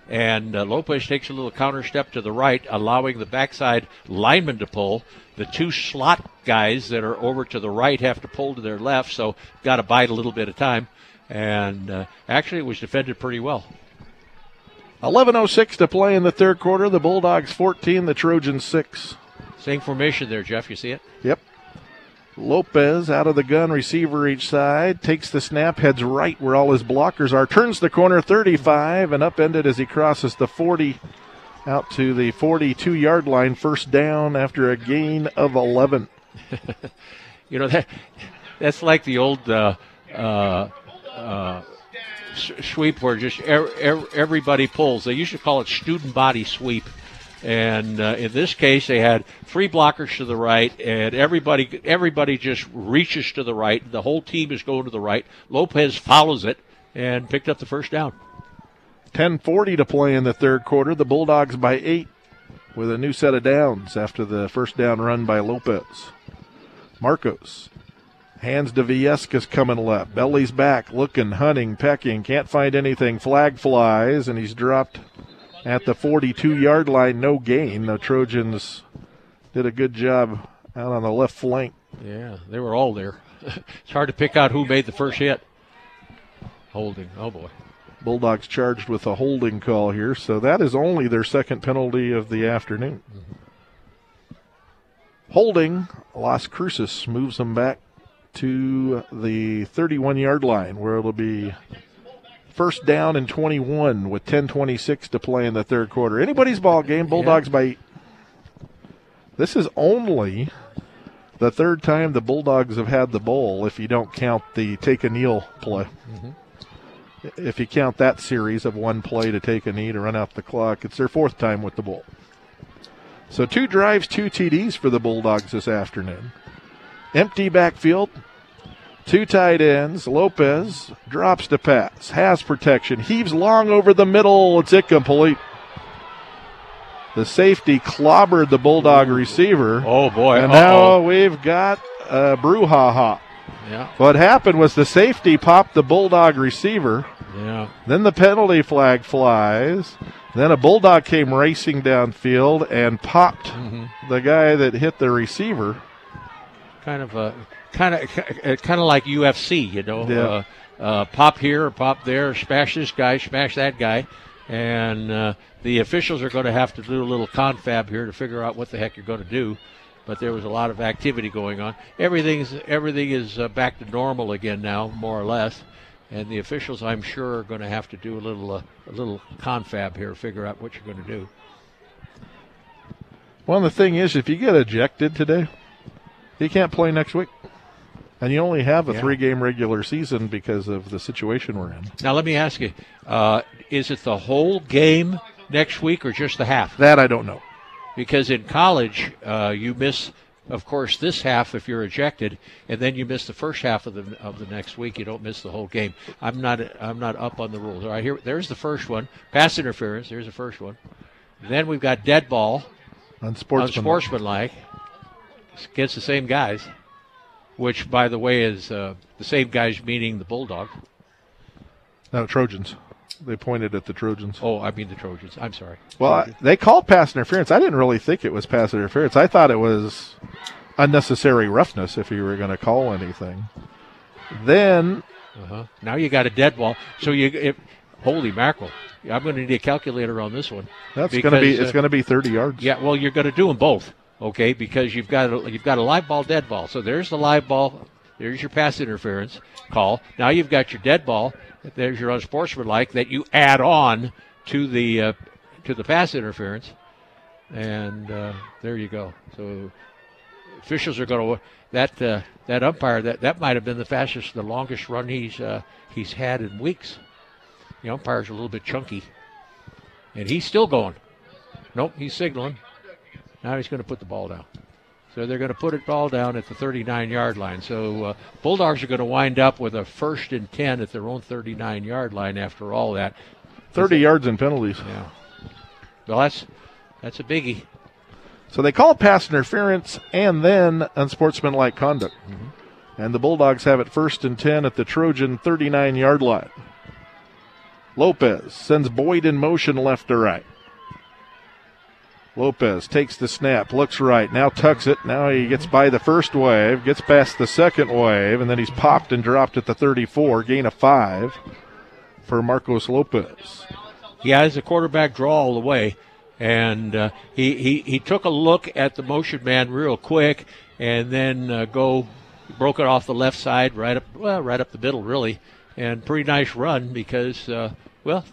B: And uh, Lopez takes a little counter step to the right, allowing the backside lineman to pull. The two slot guys that are over to the right have to pull to their left, so got to bide a little bit of time. And uh, actually, it was defended pretty well.
A: 11.06 to play in the third quarter. The Bulldogs 14, the Trojans 6.
B: Same formation there, Jeff. You see it?
A: Yep. Lopez out of the gun, receiver each side, takes the snap, heads right where all his blockers are, turns the corner 35 and upended as he crosses the 40 out to the 42 yard line, first down after a gain of 11.
B: you know, that that's like the old uh, uh, uh, sweep where just er- er- everybody pulls. They used to call it student body sweep And uh, in this case, they had three blockers to the right, and everybody everybody just reaches to the right. The whole team is going to the right. Lopez follows it and picked up the first down.
A: 10:40 to play in the third quarter. The Bulldogs by eight with a new set of downs after the first down run by Lopez. Marcos hands to Viescas coming left. Belly's back, looking, hunting, pecking, can't find anything. Flag flies, and he's dropped at the 42 yard line. No gain. The Trojans did a good job out on the left flank.
B: Yeah, they were all there. it's hard to pick out who made the first hit. Holding. Oh boy.
A: Bulldogs charged with a holding call here, so that is only their second penalty of the afternoon. Mm-hmm. Holding, Las Cruces moves them back to the 31 yard line where it'll be first down and 21 with 10:26 to play in the third quarter. Anybody's ball game. Bulldogs yeah. by eight. This is only the third time the Bulldogs have had the bowl if you don't count the take a kneel play. Mm-hmm. If you count that series of one play to take a knee to run out the clock, it's their fourth time with the bowl. So two drives, two TDs for the Bulldogs this afternoon. Empty backfield. Two tight ends. Lopez drops the pass. Has protection. Heaves long over the middle. It's incomplete. The safety clobbered the Bulldog receiver.
B: Oh, boy.
A: And Uh-oh. now we've got a brouhaha.
B: Yeah.
A: What happened was the safety popped the Bulldog receiver.
B: Yeah.
A: Then the penalty flag flies. Then a Bulldog came racing downfield and popped mm-hmm. the guy that hit the receiver
B: kind of a kind of kind of like UFC, you know.
A: Yeah. Uh,
B: uh, pop here, pop there, smash this guy, smash that guy, and uh, the officials are going to have to do a little confab here to figure out what the heck you're going to do. But there was a lot of activity going on. Everything's everything is uh, back to normal again now, more or less. And the officials, I'm sure, are going to have to do a little uh, a little confab here, figure out what you're going to do.
A: Well, the thing is, if you get ejected today, he can't play next week. And you only have a yeah. three game regular season because of the situation we're in.
B: Now, let me ask you uh, is it the whole game next week or just the half?
A: That I don't know.
B: Because in college, uh, you miss, of course, this half if you're ejected, and then you miss the first half of the of the next week. You don't miss the whole game. I'm not I'm not up on the rules. All right, here there's the first one. Pass interference. There's the first one. Then we've got dead ball.
A: Unsportsmanlike.
B: Unsportsmanlike against the same guys, which, by the way, is uh, the same guys meaning the Bulldog.
A: No, Trojans. They pointed at the Trojans.
B: Oh, I mean the Trojans. I'm sorry.
A: Well, I, they called pass interference. I didn't really think it was pass interference. I thought it was unnecessary roughness if you were going to call anything. Then.
B: Uh-huh. Now you got a dead ball. So you. If, holy mackerel. I'm going to need a calculator on this one.
A: That's going to be. It's uh, going to be 30 yards.
B: Yeah. Well, you're going to do them both okay? Because you've got a, you've got a live ball, dead ball. So there's the live ball. There's your pass interference call. Now you've got your dead ball. There's your unsportsmanlike that you add on to the uh, to the pass interference, and uh, there you go. So officials are going to that uh, that umpire that that might have been the fastest, the longest run he's uh, he's had in weeks. The umpire's a little bit chunky, and he's still going. Nope, he's signaling. Now he's going to put the ball down. So they're going to put it ball down at the 39 yard line. So uh, Bulldogs are going to wind up with a first and 10 at their own 39 yard line after all that.
A: 30 yards and penalties.
B: Yeah. Well, that's that's a biggie.
A: So they call pass interference and then unsportsmanlike conduct. Mm-hmm. And the Bulldogs have it first and 10 at the Trojan 39 yard line. Lopez sends Boyd in motion left to right. Lopez takes the snap, looks right, now tucks it. Now he gets by the first wave, gets past the second wave, and then he's popped and dropped at the 34, gain of five for Marcos Lopez.
B: He has a quarterback draw all the way, and uh, he, he, he took a look at the motion man real quick, and then uh, go broke it off the left side, right up well, right up the middle, really, and pretty nice run because uh, well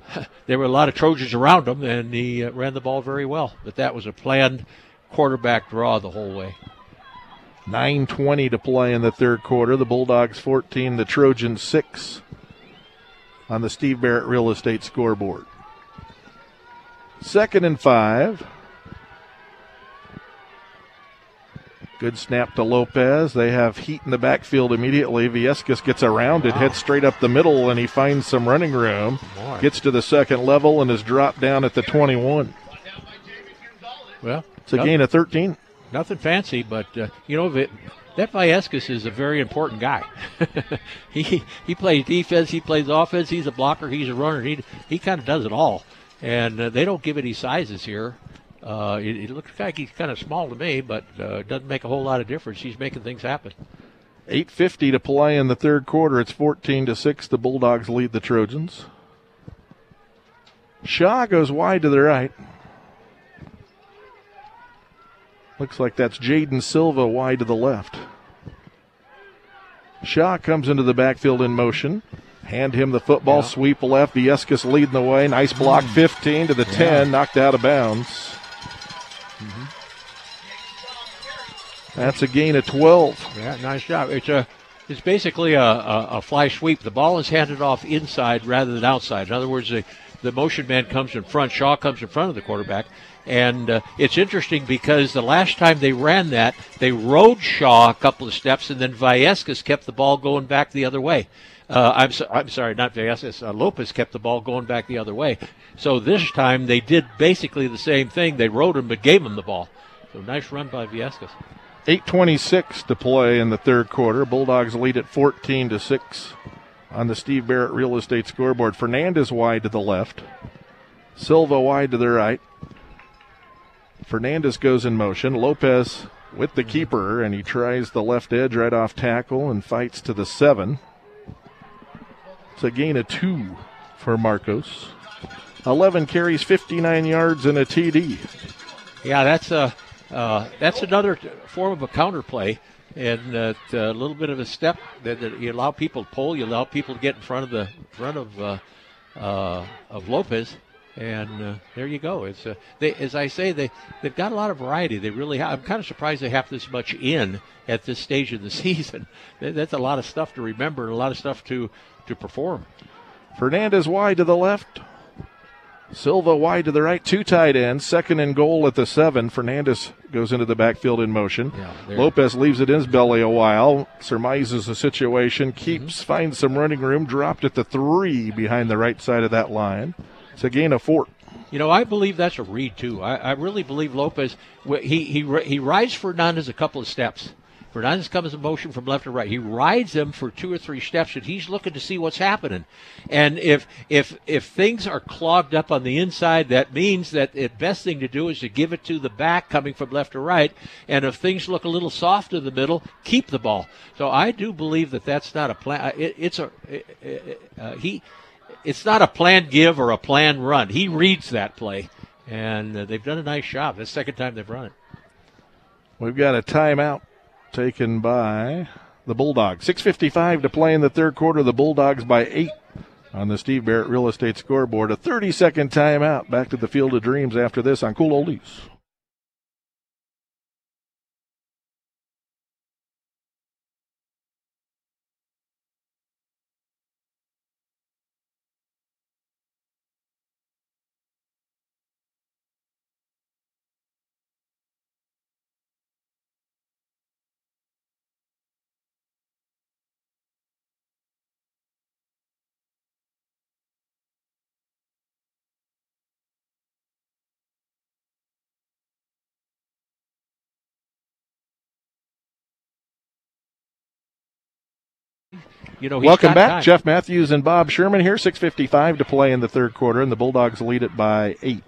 B: there were a lot of Trojans around him, and he uh, ran the ball very well. But that was a planned quarterback draw the whole way.
A: 9.20 to play in the third quarter. The Bulldogs 14, the Trojans 6 on the Steve Barrett Real Estate scoreboard. Second and five. Good snap to Lopez. They have heat in the backfield immediately. Viescas gets around it, heads straight up the middle, and he finds some running room.
B: Boy.
A: Gets to the second level and is dropped down at the 21.
B: Well,
A: It's a gain of 13.
B: nothing fancy, but uh, you know that that Viescas is a very important guy. he he plays defense, he plays offense, he's a blocker, he's a runner. He he kind of does it all, and uh, they don't give any sizes here. Uh, it, it looks like he's kind of small to me, but uh, it doesn't make a whole lot of difference. He's making things happen.
A: 8.50 to play in the third quarter. It's 14 to 6. The Bulldogs lead the Trojans. Shaw goes wide to the right. Looks like that's Jaden Silva wide to the left. Shaw comes into the backfield in motion. Hand him the football,
B: Yeah.
A: sweep left. Viescas leading the way. Nice block, 15 to the 10, knocked out of bounds. That's a gain of 12.
B: Yeah, nice job. It's a it's basically a, a, a fly sweep. The ball is handed off inside rather than outside. In other words, the, the motion man comes in front. Shaw comes in front of the quarterback. And uh, it's interesting because the last time they ran that, they rode Shaw a couple of steps, and then Viescas kept the ball going back the other way. Uh, I'm, so, I'm sorry, not Viescas. Uh, Lopez kept the ball going back the other way. So this time they did basically the same thing. They rode him but gave him the ball. So nice run by Viescas.
A: 826 to play in the third quarter. Bulldogs lead at 14 to 6 on the Steve Barrett Real Estate scoreboard. Fernandez wide to the left. Silva wide to the right. Fernandez goes in motion. Lopez with the keeper, and he tries the left edge right off tackle and fights to the seven. It's a gain of two for Marcos. 11 carries, 59 yards, and a TD.
B: Yeah, that's a uh, that's another form of a counter play, and uh, a little bit of a step that, that you allow people to pull, you allow people to get in front of the front of uh, uh, of Lopez, and uh, there you go. It's uh, they, as I say, they they've got a lot of variety. They really have. I'm kind of surprised they have this much in at this stage of the season. That's a lot of stuff to remember, and a lot of stuff to to perform.
A: Fernandez wide to the left. Silva wide to the right. Two tight ends. Second and goal at the seven. Fernandez goes into the backfield in motion.
B: Yeah,
A: Lopez leaves it in his belly a while. Surmises the situation. Mm-hmm. Keeps, finds some running room. Dropped at the three behind the right side of that line. It's a gain of four.
B: You know, I believe that's a read too. I, I really believe Lopez. He he he rides Fernandez a couple of steps. Fernandez comes in motion from left to right. He rides him for two or three steps, and he's looking to see what's happening. And if if if things are clogged up on the inside, that means that the best thing to do is to give it to the back coming from left to right. And if things look a little soft in the middle, keep the ball. So I do believe that that's not a plan. It, it's a it- uh, he it's not a planned give or a planned run. He reads that play, and uh, they've done a nice job. That's the second time they've run it.
A: We've got a timeout taken by the Bulldogs. 6.55 to play in the third quarter. The Bulldogs by eight on the Steve Barrett Real Estate scoreboard. A 30 second timeout. Back to the Field of Dreams after this on Cool Oldies.
B: You know,
A: Welcome back.
B: time.
A: Jeff Matthews and Bob Sherman here. 6.55 to play in the third quarter, and the Bulldogs lead it by eight.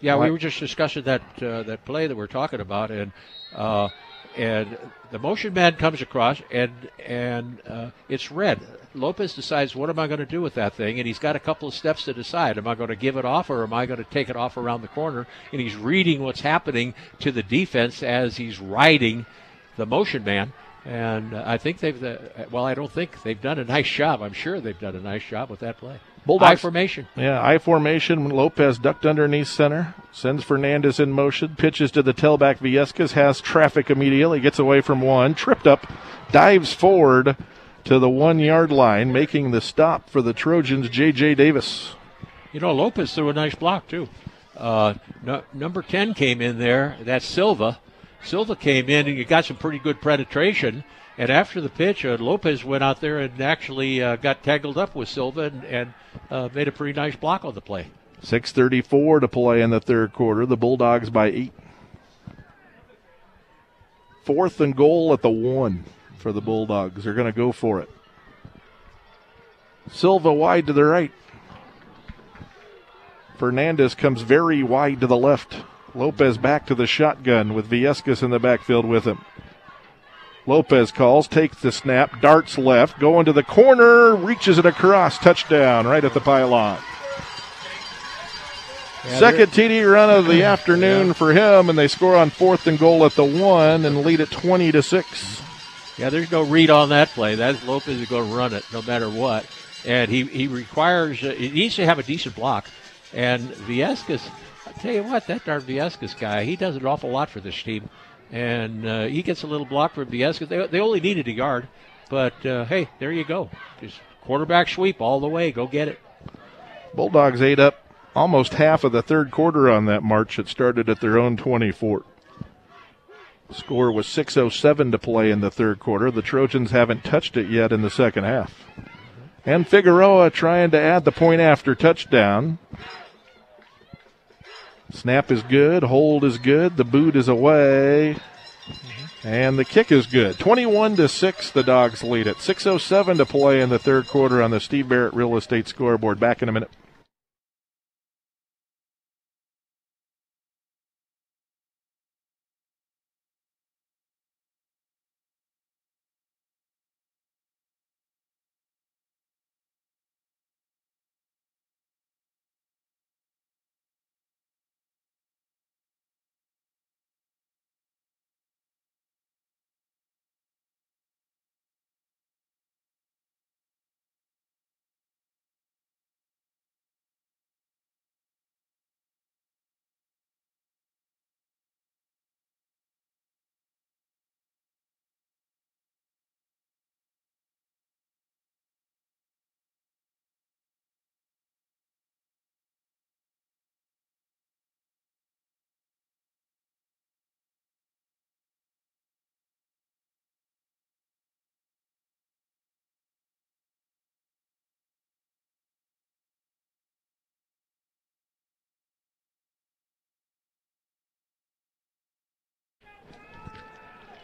B: Yeah, we were just discussing that uh, that play that we're talking about, and uh, and the motion man comes across, and and uh, it's read. Lopez decides, what am I going to do with that thing? And he's got a couple of steps to decide. Am I going to give it off, or am I going to take it off around the corner? And he's reading what's happening to the defense as he's riding the motion man. And uh, I think they've, uh, well, I don't think they've done a nice job. I'm sure they've done a nice job with that play.
A: Bulldogs-
B: High formation.
A: Yeah, I formation. Lopez ducked underneath center, sends Fernandez in motion, pitches to the tailback. Viescas has traffic immediately, gets away from one, tripped up, dives forward to the one yard line, making the stop for the Trojans. J.J. Davis.
B: You know, Lopez threw a nice block too. Uh, no, number ten came in there. That's Silva. Silva came in and got some pretty good penetration. And after the pitch, uh, Lopez went out there and actually uh, got tangled up with Silva and, and uh, made a pretty nice block on the play.
A: 6.34 to play in the third quarter. The Bulldogs by eight. Fourth and goal at the one for the Bulldogs. They're going to go for it. Silva wide to the right. Fernandez comes very wide to the left. Lopez back to the shotgun with Viescas in the backfield with him. Lopez calls, takes the snap, darts left, going to the corner, reaches it across, touchdown right at the pylon.
B: Yeah,
A: Second TD run of the afternoon
B: Yeah.
A: for him, and they score on fourth and goal at the one and lead it 20 to 6.
B: Yeah, there's no read on that play. That's Lopez is going to run it no matter what, and he he requires uh, he needs to have a decent block. And Viescas, tell you what, that darn Viescas guy, he does an awful lot for this team, and uh, he gets a little block from Viescas. They, they only needed a yard, but uh, hey, there you go, just quarterback sweep all the way. Go get it.
A: Bulldogs ate up almost half of the third quarter on that march. It started at their own 24. Score was 6.07 to play in the third quarter. The Trojans haven't touched it yet in the second half. And Figueroa trying to add the point after touchdown. Snap is good. Hold is good. The boot is away. And the kick is good. 21 to 6, the Dogs lead it. 6.07 to play in the third quarter on the Steve Barrett Real Estate scoreboard. Back in a minute.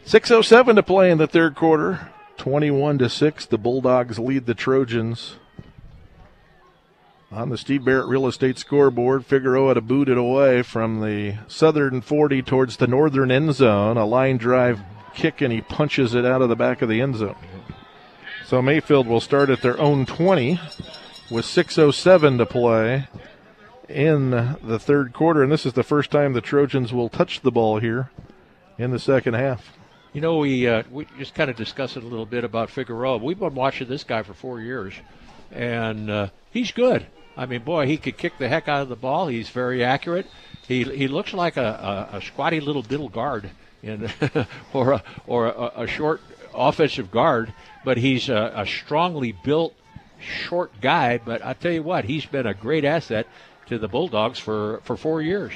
A: Six oh seven to play in the third quarter. Twenty-one to six. The Bulldogs lead the Trojans. On the Steve Barrett Real Estate scoreboard, Figueroa to boot it away from the southern 40 towards the northern end zone. A line drive kick, and he punches it out of the back of the end zone. So Mayfield will start at their own 20 with 6.07 to play in the third quarter. And this is the first time the Trojans will touch the ball here in the second half.
B: You know, we uh, we just kind of discussed it a little bit about Figueroa. We've been watching this guy for four years, and uh, he's good. I mean, boy, he could kick the heck out of the ball. He's very accurate. He he looks like a, a, a squatty little middle guard, in, or a, or a, a short offensive guard. But he's a, a strongly built, short guy. But I tell you what, he's been a great asset to the Bulldogs for, for four years.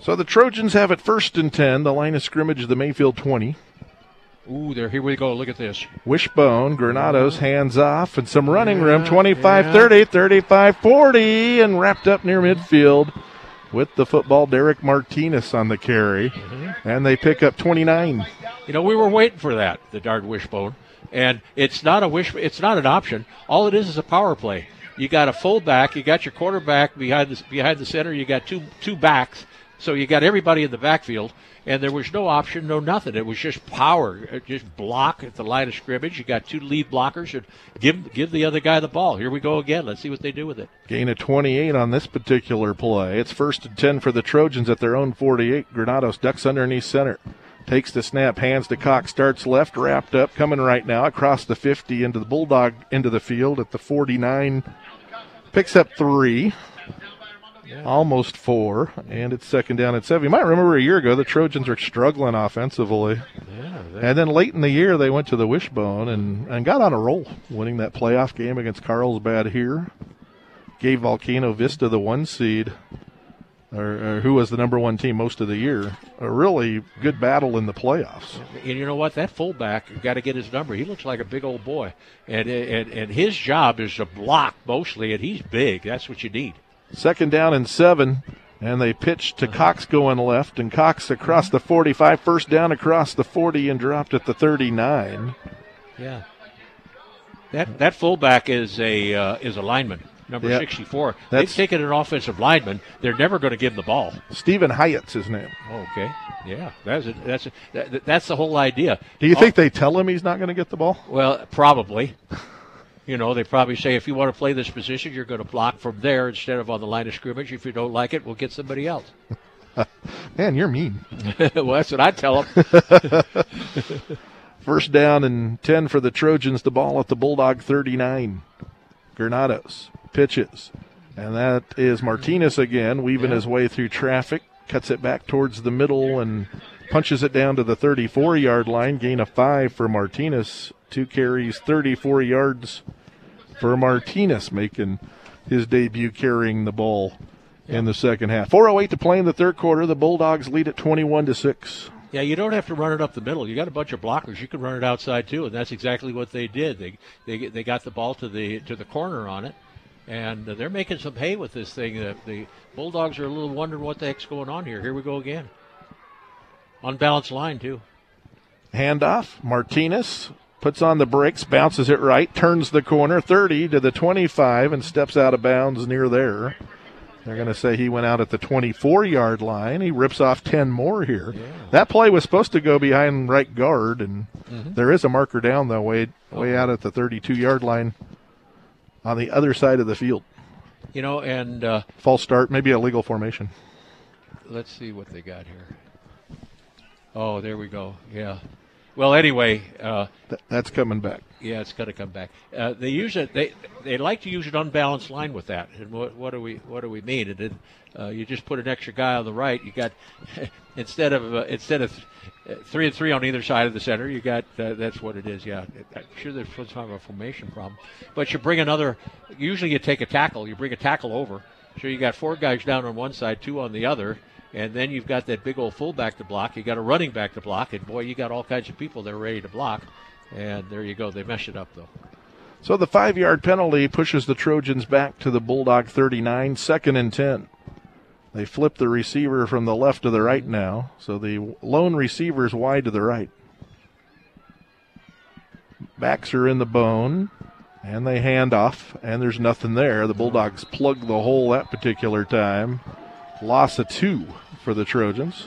A: So the Trojans have it first and 10. The line of scrimmage, the Mayfield 20.
B: Ooh, there, here we go. Look at this.
A: Wishbone, Granados hands off, and some running room
B: Yeah,
A: 25
B: yeah.
A: 30, 35 40, and wrapped up near midfield with the football. Derek Martinez on the carry.
B: Mm-hmm.
A: And they pick up 29.
B: You know, we were waiting for that, the dart wishbone, and it's not a wish. It's not an option. All it is is a power play. You got a fullback, you got your quarterback behind the behind the center, you got two two backs, so you got everybody in the backfield, and there was no option, no nothing. It was just power, uh, just block at the line of scrimmage. You got two lead blockers, and give give the other guy the ball. Here we go again. Let's see what they do with it.
A: Gain of 28 on this particular play. It's first and 10 for the Trojans at their own 48. Granados ducks underneath center. Takes the snap, hands to Cox, starts left, wrapped up, coming right now across the 50 into the Bulldog into the field at the 49. Picks up three, almost four, and it's second down and seven. You might remember a year ago the Trojans were struggling offensively.
B: Yeah,
A: And then late in the year, they went to the wishbone and, and got on a roll, winning that playoff game against Carlsbad here. gave Volcano Vista the one seed, or, or who was the number one team most of the year. A really good battle in the playoffs.
B: And you know what? That fullback, got to get his number. He looks like a big old boy. And, and, and his job is to block mostly, and he's big. That's what you need.
A: Second down and seven. And they pitch to Cox going left, and Cox across the 45, first down across the 40, and dropped at the 39.
B: Yeah. That that fullback is a uh, is a lineman, number
A: Yep.
B: 64.
A: That's-
B: They've taken an offensive lineman. They're never going to give him the ball.
A: Stephen Hyatt's his name.
B: Okay. Yeah, that's a, that's a, that, that's the whole idea.
A: Do you
B: Oh,
A: think they tell him he's not going to get the ball?
B: Well, probably. You know, they probably say if you want to play this position, you're going to block from there instead of on the line of scrimmage. If you don't like it, we'll get somebody else.
A: Man, you're mean.
B: well, that's what I tell them.
A: First down and 10 for the Trojans. The ball at the Bulldog 39. Granados pitches. And that is Martinez again, weaving
B: Yeah.
A: his way through traffic. Cuts it back towards the middle and punches it down to the 34 yard line. Gain of five for Martinez. Two carries, 34 yards for Martinez, making his debut carrying the ball in the second half. 4.08 to play in the third quarter. The Bulldogs lead at 21 to 6.
B: Yeah, you don't have to run it up the middle. You got a bunch of blockers. You can run it outside too, and that's exactly what they did. They they they got the ball to the to the corner on it, and they're making some hay with this thing. The, the Bulldogs are a little wondering what the heck's going on here. Here we go again. Unbalanced line too.
A: Handoff. Martinez puts on the brakes, bounces it right, turns the corner, 30 to the 25, and steps out of bounds near there. They're going to say he went out at the 24 yard line. He rips off 10 more here. That play was supposed to go behind right guard, and there is a marker down, though, way, way out at the 32 yard line on the other side of the field.
B: You know, and uh,
A: False start, maybe a legal formation.
B: let's see what they got here. Oh, there we go. Yeah. Well, anyway, uh,
A: Th- that's coming back.
B: Yeah, it's got to come back. Uh, they use it. They they like to use an unbalanced line with that. And what, what do we what do we mean? And it, uh, you just put an extra guy on the right. You got instead of uh, instead of three and three on either side of the center. You got uh, that's what it is. Yeah, I'm sure there's some kind of a formation problem. But you bring another. Usually you take a tackle. You bring a tackle over. So you got four guys down on one side, two on the other. And then you've got that big old fullback to block. You got a running back to block, and boy, you got all kinds of people that are ready to block. And there you go. They mesh it up though.
A: So the five yard penalty pushes the Trojans back to the Bulldog 39, second and 10. They flip the receiver from the left to the right mm-hmm. now. So the lone receiver is wide to the right. Backs are in the bone, and they hand off, and there's nothing there. The Bulldogs plug the hole that particular time. Loss of two for the Trojans.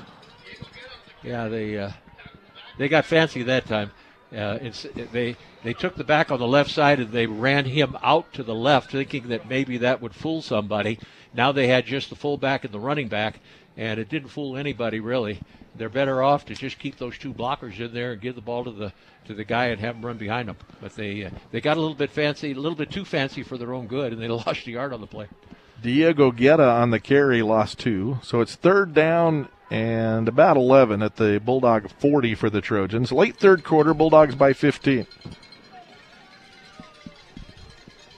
B: Yeah, they uh, they got fancy that time. Uh, they they took the back on the left side and they ran him out to the left, thinking that maybe that would fool somebody. Now they had just the fullback and the running back, and it didn't fool anybody really. They're better off to just keep those two blockers in there and give the ball to the to the guy and have him run behind them. But they uh, they got a little bit fancy, a little bit too fancy for their own good, and they lost the yard on the play.
A: Diego Guetta on the carry lost two. So it's third down and about 11 at the Bulldog 40 for the Trojans. Late third quarter, Bulldogs by 15.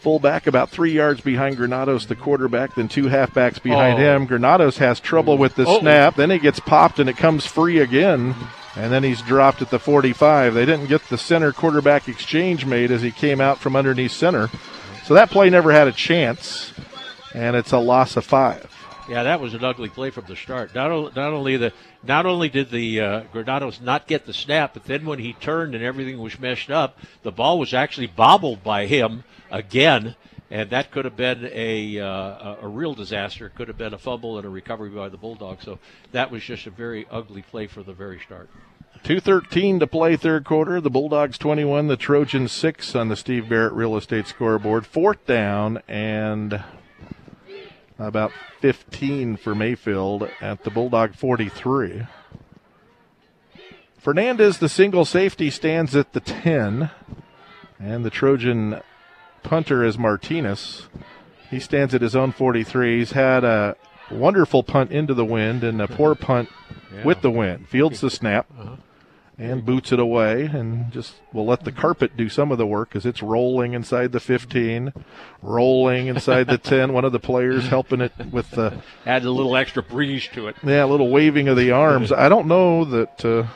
A: Fullback about three yards behind Granados, the quarterback, then two halfbacks behind
B: Oh.
A: him. Granados has trouble with the
B: Oh.
A: snap. Then he gets popped and it comes free again. And then he's dropped at the 45. They didn't get the center quarterback exchange made as he came out from underneath center. So that play never had a chance. And it's a loss of five.
B: Yeah, that was an ugly play from the start. Not, o- not only the not only did the uh, Granados not get the snap, but then when he turned and everything was meshed up, the ball was actually bobbled by him again, and that could have been a uh, a a real disaster. It could have been a fumble and a recovery by the Bulldogs. So that was just a very ugly play for the very start.
A: 2.13 to play third quarter. The Bulldogs 21, the Trojans 6 on the Steve Barrett Real Estate scoreboard. Fourth down and about 15 for Mayfield at the Bulldog 43. Fernandez, the single safety, stands at the 10. And the Trojan punter is Martinez. He stands at his own 43. He's had a wonderful punt into the wind and a poor punt with the wind. Fields the snap. Uh-huh. And boots it away and just will let the carpet do some of the work as it's rolling inside the 15, rolling inside the 10. One of the players helping it with the
B: Add a little extra breeze to it.
A: yeah, a little waving of the arms. I don't know that uh,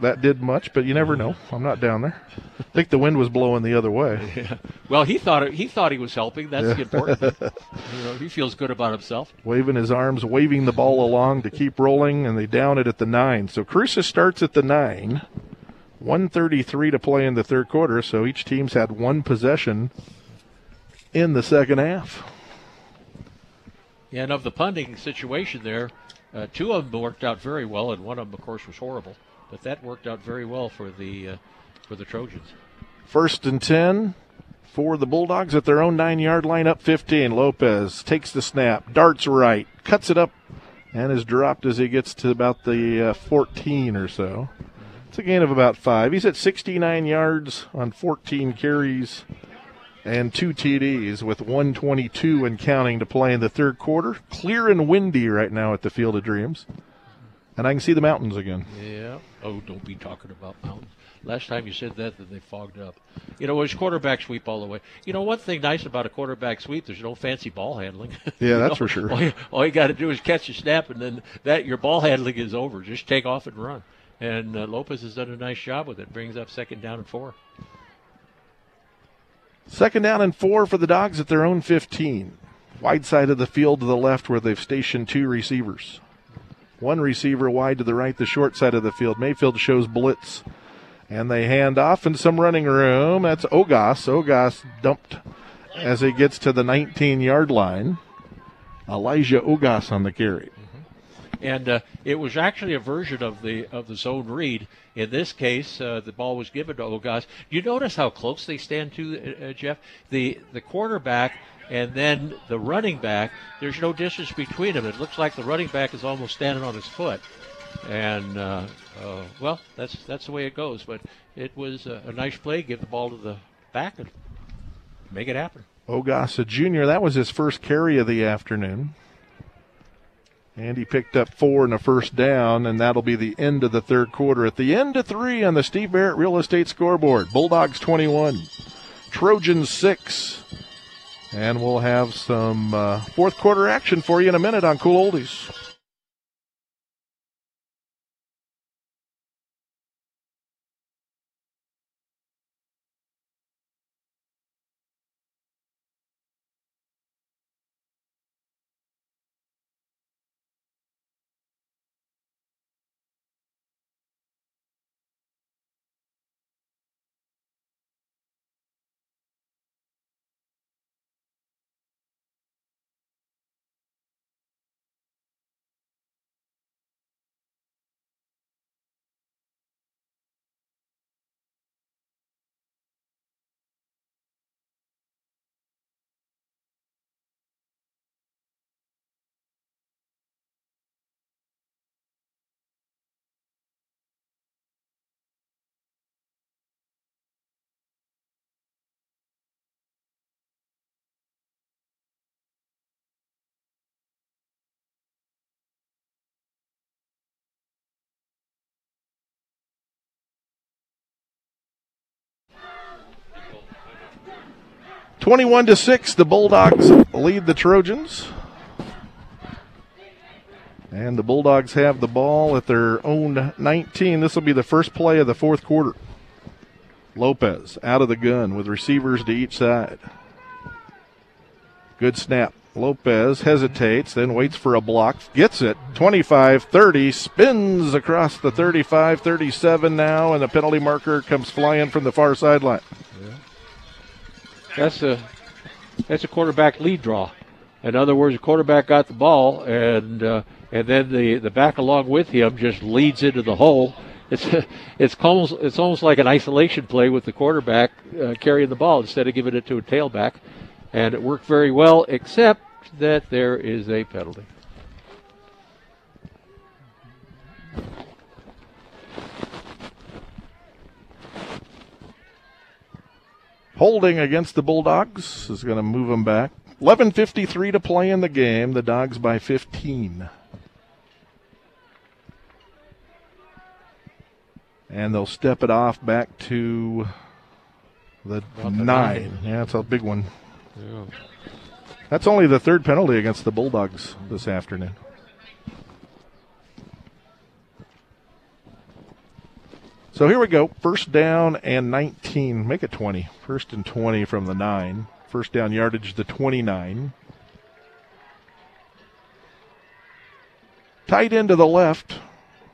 A: that did much, but you never know. I'm not down there. I think the wind was blowing the other way.
B: Well, he thought it, he thought he was helping. That's the important. thing. you know, he feels good about himself.
A: Waving his arms, waving the ball along to keep rolling, and they down it at the nine. So Cruces starts at the nine. 133 to play in the third quarter, so each team's had one possession in the second half.
B: And of the punting situation there, uh, two of them worked out very well, and one of them, of course, was horrible. But that worked out very well for the uh, for the Trojans.
A: First and 10 for the Bulldogs at their own nine yard line, up 15. Lopez takes the snap, darts right, cuts it up, and is dropped as he gets to about the uh, 14 or so. It's a gain of about five. He's at 69 yards on 14 carries and two TDs with 122 and counting to play in the third quarter. Clear and windy right now at the Field of Dreams. And I can see the mountains again.
B: Yeah. Oh, don't be talking about mountains. Last time you said that, that they fogged up. You know, it was quarterback sweep all the way. You know, one thing nice about a quarterback sweep, there's no fancy ball handling.
A: Yeah, that's
B: know,
A: for sure.
B: All you, all you got to do is catch a snap, and then that your ball handling is over. Just take off and run. And uh, Lopez has done a nice job with it. Brings up second down and four.
A: Second down and four for the Dogs at their own 15. Wide side of the field to the left where they've stationed two receivers. One receiver wide to the right, the short side of the field. Mayfield shows blitz. And they hand off in some running room. That's Ogas. Ogas dumped as he gets to the 19 yard line. Elijah Ogas on the carry.
B: and uh, it was actually a version of the of the zone read. In this case, uh, the ball was given to Ogas. You notice how close they stand to uh, Jeff. The the quarterback and then the running back. There's no distance between them. It looks like the running back is almost standing on his foot. And uh, uh, well, that's that's the way it goes. But it was a, a nice play. Give the ball to the back and make it happen.
A: Ogas, a junior, that was his first carry of the afternoon. And he picked up four and a first down, and that'll be the end of the third quarter. At the end of three on the Steve Barrett Real Estate scoreboard Bulldogs 21, Trojans 6. And we'll have some uh, fourth quarter action for you in a minute on Cool Oldies. Twenty-one to six, the Bulldogs lead the Trojans, and the Bulldogs have the ball at their own 19. This will be the first play of the fourth quarter. Lopez out of the gun with receivers to each side. Good snap. Lopez hesitates, then waits for a block, gets it. 25 30, spins across the 35 37 now, and the penalty marker comes flying from the far sideline.
B: That's a that's a quarterback lead draw. In other words, the quarterback got the ball, and uh, and then the, the back along with him just leads into the hole. It's it's almost it's almost like an isolation play with the quarterback uh, carrying the ball instead of giving it to a tailback, and it worked very well. Except that there is a penalty.
A: Holding against the Bulldogs is going to move them back. 11.53 to play in the game. The Dogs by 15. And they'll step it off back to the,
B: the
A: nine.
B: nine.
A: Yeah, it's a big one.
B: Yeah.
A: That's only the third penalty against the Bulldogs this afternoon. So here we go. First down and 19. Make it 20. First and 20 from the 9. First down yardage, the 29. Tight end to the left.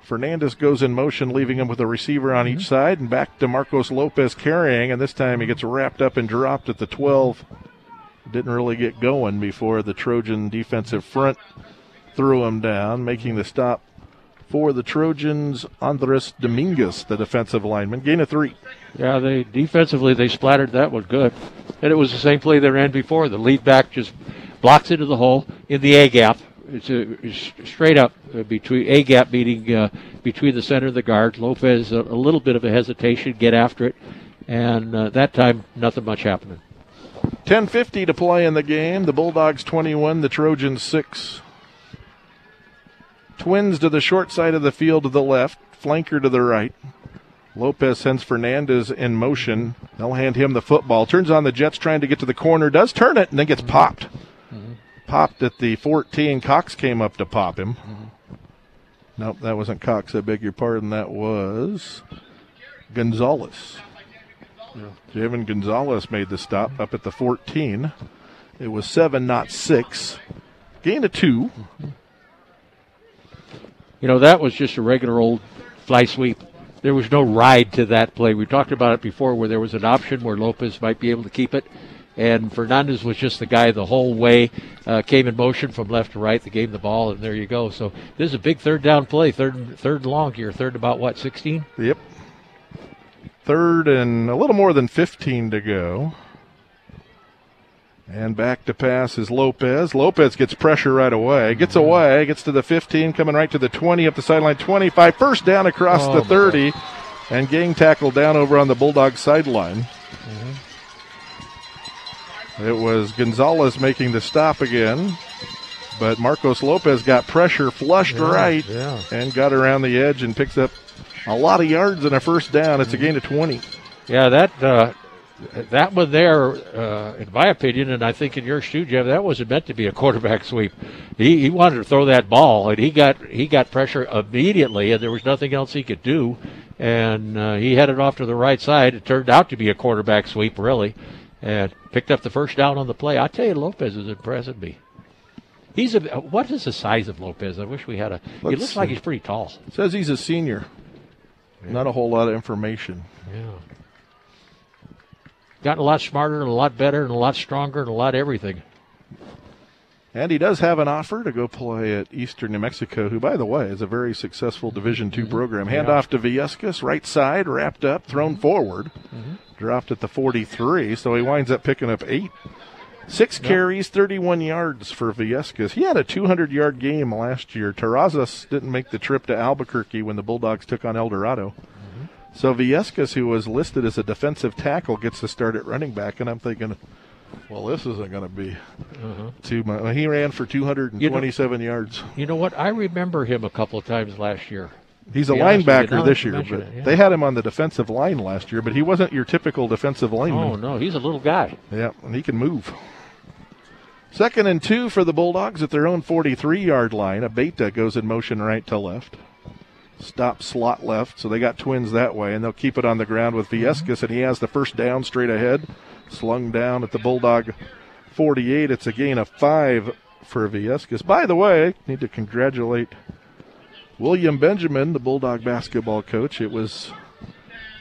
A: Fernandez goes in motion, leaving him with a receiver on each mm-hmm. side, and back to Marcos Lopez carrying, and this time he gets wrapped up and dropped at the 12. Didn't really get going before the Trojan defensive front threw him down, making the stop for the Trojans. Andres Dominguez, the defensive lineman, gain of three.
B: Yeah, they defensively they splattered that one good, and it was the same play they ran before. The lead back just blocks into the hole in the A gap. It's, a, it's straight up between A gap meeting uh, between the center and the guard. Lopez a, a, little bit of a hesitation, get after it, and uh, that time nothing much happening.
A: 10:50 to play in the game. The Bulldogs 21, the Trojans 6. Twins to the short side of the field to the left, flanker to the right. Lopez sends Fernandez in motion. They'll hand him the football. Turns on the Jets trying to get to the corner, does turn it, and then gets popped. Mm-hmm. Popped at the 14. Cox came up to pop him. Mm-hmm. Nope, that wasn't Cox. I beg your pardon. That was Gonzalez. Yeah. Javen Gonzalez made the stop up at the 14. It was seven, not six. Gain of 2
B: mm-hmm. You know, that was just a regular old fly sweep. There was no ride to that play. We talked about it before where there was an option where Lopez might be able to keep it. And Fernandez was just the guy the whole way, uh, came in motion from left to right, they gave the ball, and there you go. So this is a big third down play, third third long here, third about what, 16?
A: Yep. Third and a little more than 15 to go. And back to pass is Lopez. Lopez gets pressure right away. Gets away. Gets to the 15, coming right to the 20, up the sideline 25. First down across oh, the 30. And gang tackle down over on the Bulldog sideline. Mm-hmm. It was Gonzalez making the stop again. But Marcos Lopez got pressure, flushed
B: yeah,
A: right,
B: yeah.
A: and got around the edge and picks up a lot of yards and a first down. It's a gain of 20.
B: Yeah, that uh, that one there, uh, in my opinion, and I think in your shoe, Jeff, that wasn't meant to be a quarterback sweep. He, he wanted to throw that ball, and he got he got pressure immediately, and there was nothing else he could do. And uh, he headed off to the right side. It turned out to be a quarterback sweep, really, and picked up the first down on the play. I tell you, Lopez is impressing me. He's a what is the size of Lopez? I wish we had a. Let's he looks like he's pretty tall.
A: Says he's a senior. Yeah. Not a whole lot of information.
B: Yeah gotten a lot smarter and a lot better and a lot stronger and a lot everything.
A: And he does have an offer to go play at Eastern New Mexico, who, by the way, is a very successful Division two mm-hmm. program. Hand yeah. off to Viescas, right side, wrapped up, thrown forward, mm-hmm. dropped at the 43, so he winds up picking up eight. Six yep. carries, 31 yards for Viescas. He had a 200 yard game last year. Terrazas didn't make the trip to Albuquerque when the Bulldogs took on El Dorado. So Viescas, who was listed as a defensive tackle, gets to start at running back, and I'm thinking, well, this isn't going to be uh-huh. too much. He ran for 227
B: you know,
A: yards.
B: You know what? I remember him a couple of times last year.
A: He's a linebacker this year, but it, yeah. they had him on the defensive line last year, but he wasn't your typical defensive lineman.
B: Oh, no, he's a little guy.
A: Yeah, and he can move. Second and two for the Bulldogs at their own 43 yard line. Abeta goes in motion right to left stop slot left. So they got twins that way, and they'll keep it on the ground with Viescas, and he has the first down straight ahead. Slung down at the Bulldog 48. It's a gain of five for Viescas. By the way, need to congratulate William Benjamin, the Bulldog basketball coach. It was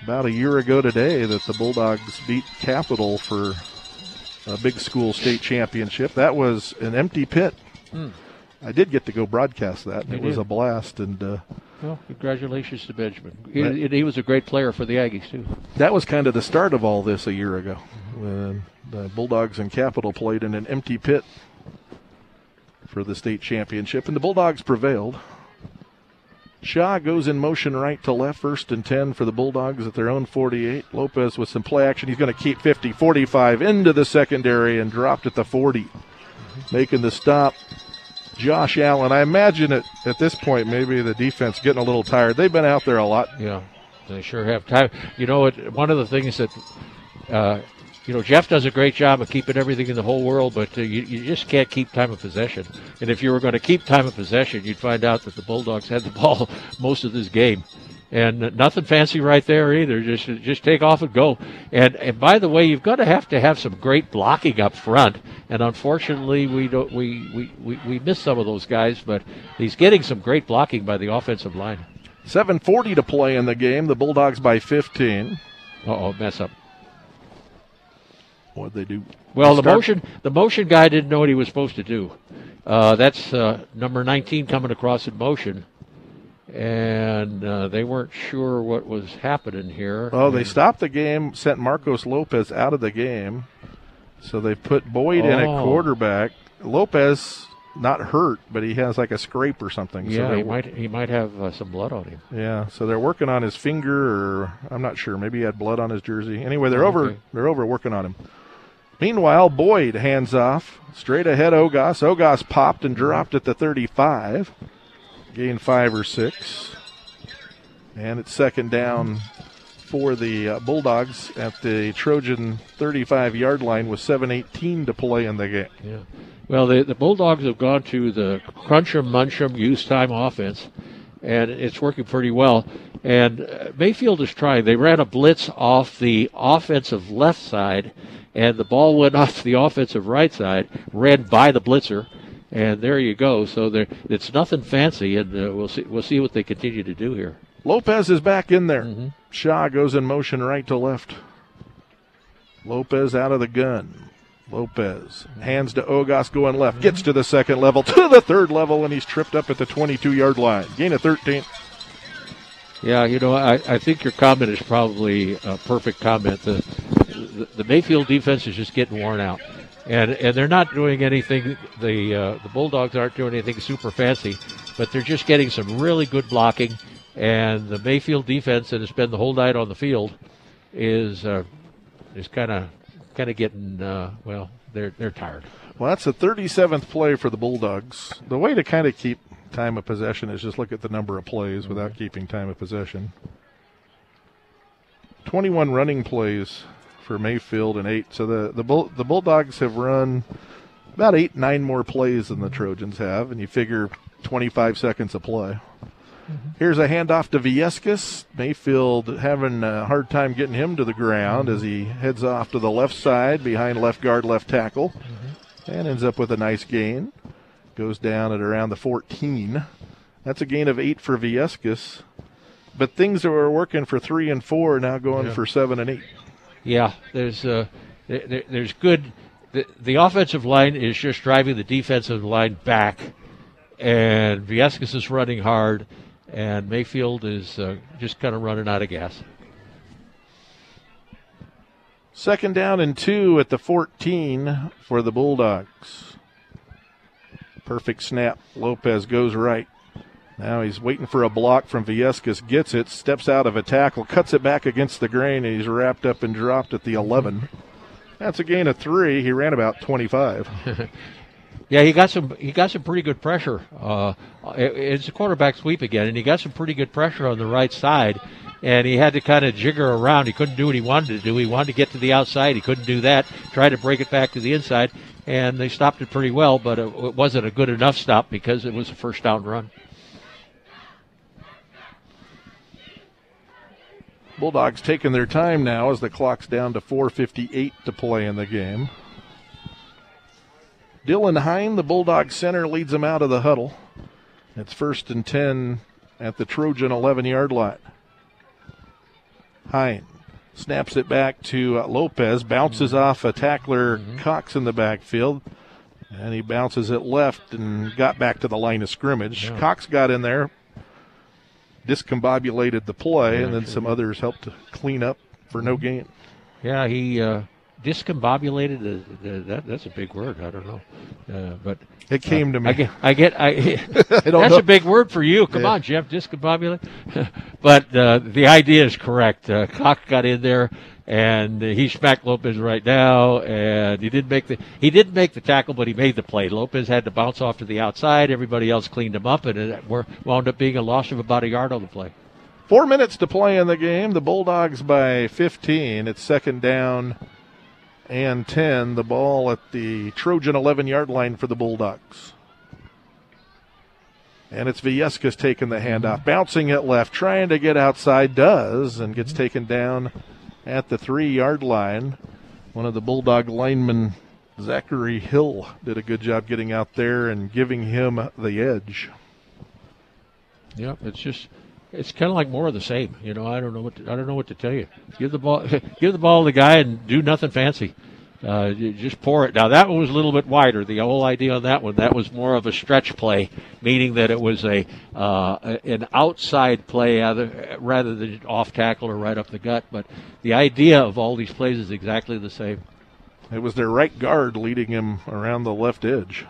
A: about a year ago today that the Bulldogs beat Capital for a big school state championship. That was an empty pit. Hmm. I did get to go broadcast that. And it was a blast, and uh,
B: well, congratulations to Benjamin. He, he, was a great player for the Aggies too.
A: That was kind of the start of all this a year ago, when the Bulldogs and Capital played in an empty pit for the state championship, and the Bulldogs prevailed. Shaw goes in motion right to left, first and 10 for the Bulldogs at their own 48. Lopez with some play action. He's going to keep 50, 45 into the secondary and dropped at the 40. Making the stop Josh Allen. I imagine it at this point, maybe the defense getting a little tired. They've been out there a lot.
B: Yeah. They sure have time. You know, it, one of the things that, uh, you know, Jeff does a great job of keeping everything in the whole world, but uh, you, you just can't keep time of possession. And if you were going to keep time of possession, you'd find out that the Bulldogs had the ball most of this game and nothing fancy right there either. Just just take off and go. And and by the way, you've got to have to have some great blocking up front. And unfortunately, we don't we we, we, we miss some of those guys. But he's getting some great blocking by the offensive line.
A: 7:40 to play in the game. The Bulldogs by 15.
B: Uh oh, mess up.
A: What'd they do?
B: Well, the motion the motion guy didn't know what he was supposed to do. Uh, that's uh, number 19 coming across in motion and uh, they weren't sure what was happening here.
A: Oh, they stopped the game, sent Marcos Lopez out of the game, so they put Boyd oh. in at oh. quarterback. Lopez not hurt, but he has like a scrape or something.
B: Yeah, so he might he might have uh, some blood on him.
A: Yeah, so they're working on his finger, or I'm not sure. Maybe he had blood on his jersey. Anyway, they're oh, over. They're over working on him. Meanwhile, Boyd hands off straight ahead. Ogas. Ogas popped and dropped at the 35 gain five or six. And it's second down for the uh, Bulldogs at the Trojan 35 yard line with 7.18 to play in the game.
B: Yeah. Well, the, the Bulldogs have gone to the crunch'em munch'em use time offense, and it's working pretty well. And uh, Mayfield is trying. They ran a blitz off the offensive left side, and the ball went off the offensive right side, ran by the blitzer and there you go. So there, it's nothing fancy, and uh, we'll see. We'll see what they continue to do here.
A: Lopez is back in there. Mm-hmm. Shaw goes in motion right to left. Lopez out of the gun. Lopez hands to Ogas going left, gets to the second level, to the third level, and he's tripped up at the 22 yard line. Gain of 13.
B: Yeah, you know, I, I think your comment is probably a perfect comment. The, the, the Mayfield defense is just getting worn out and and they're not doing anything. The uh, the Bulldogs aren't doing anything super fancy, but they're just getting some really good blocking. And the Mayfield defense that has been the whole night on the field is uh, is kind of kind of getting uh, well. They're they're tired.
A: Well, that's the 37th play for the Bulldogs. The way to kind of keep time of possession is just look at the number of plays without keeping time of possession. 21 running plays for Mayfield and eight. So the the Bull, the Bulldogs have run about eight nine more plays than the Trojans have, and you figure 25 seconds of play. Mm-hmm. Here's a handoff to Viescas. Mayfield having a hard time getting him to the ground as he heads off to the left side behind left guard, left tackle, mm-hmm. and ends up with a nice gain. Goes down at around the 14. That's a gain of eight for Viescas. But things that were working for three and four are now going yeah. for seven and eight.
B: Yeah, there's uh, there, there's good. The, the offensive line is just driving the defensive line back, and Viescas is running hard, and Mayfield is uh, just kind of running out of gas.
A: Second down and two at the 14 for the Bulldogs. Perfect snap. Lopez goes right. Now he's waiting for a block from Viescas, gets it, steps out of a tackle, cuts it back against the grain, and he's wrapped up and dropped at the 11. That's a gain of three. He ran about 25.
B: yeah, he got some. He got some pretty good pressure. Uh, it, it's a quarterback sweep again, and he got some pretty good pressure on the right side. And he had to kind of jigger around. He couldn't do what he wanted to do. He wanted to get to the outside. He couldn't do that. Tried to break it back to the inside, and they stopped it pretty well. But it, it wasn't a good enough stop because it was a first down run.
A: Bulldogs taking their time now as the clock's down to 4.58 to play in the game. Dylan Hine, the Bulldog center, leads them out of the huddle. It's first and 10 at the Trojan 11 yard line. Hine snaps it back to uh, Lopez, bounces mm-hmm. off a tackler, mm-hmm. Cox in the backfield, and he bounces it left and got back to the line of scrimmage. Yeah. Cox got in there, discombobulated the play, yeah, and then sure some others helped to clean up for no gain.
B: Yeah, he uh, discombobulated. The, the, that, that's a big word. I don't know, uh, but
A: it came
B: uh,
A: to me.
B: I get. I get. I, I that's know. a big word for you. Come yeah. on, Jeff. Discombobulate. but uh, the idea is correct. Uh, Cox got in there and he smacked Lopez right now, and he didn't make the he didn't make the tackle, but he made the play. Lopez had to bounce off to the outside. Everybody else cleaned him up, and it wound up being a loss of about a yard on the play.
A: Four minutes to play in the game. The Bulldogs by 15. It's second down and 10. The ball at the Trojan 11 yard line for the Bulldogs. And it's Viescas taking the handoff, bouncing it left, trying to get outside, does, and gets taken down at the three yard line. One of the Bulldog linemen, Zachary Hill, did a good job getting out there and giving him the edge.
B: Yep, it's just it's kind of like more of the same. You know, I don't know what to, I don't know what to tell you. Give the ball, give the ball to the guy, and do nothing fancy. Uh, just pour it. Now that one was a little bit wider. The whole idea on that one, that was more of a stretch play, meaning that it was a uh, an outside play rather, rather than off tackle or right up the gut. But the idea of all these plays is exactly the same.
A: It was their right guard leading him around the left edge.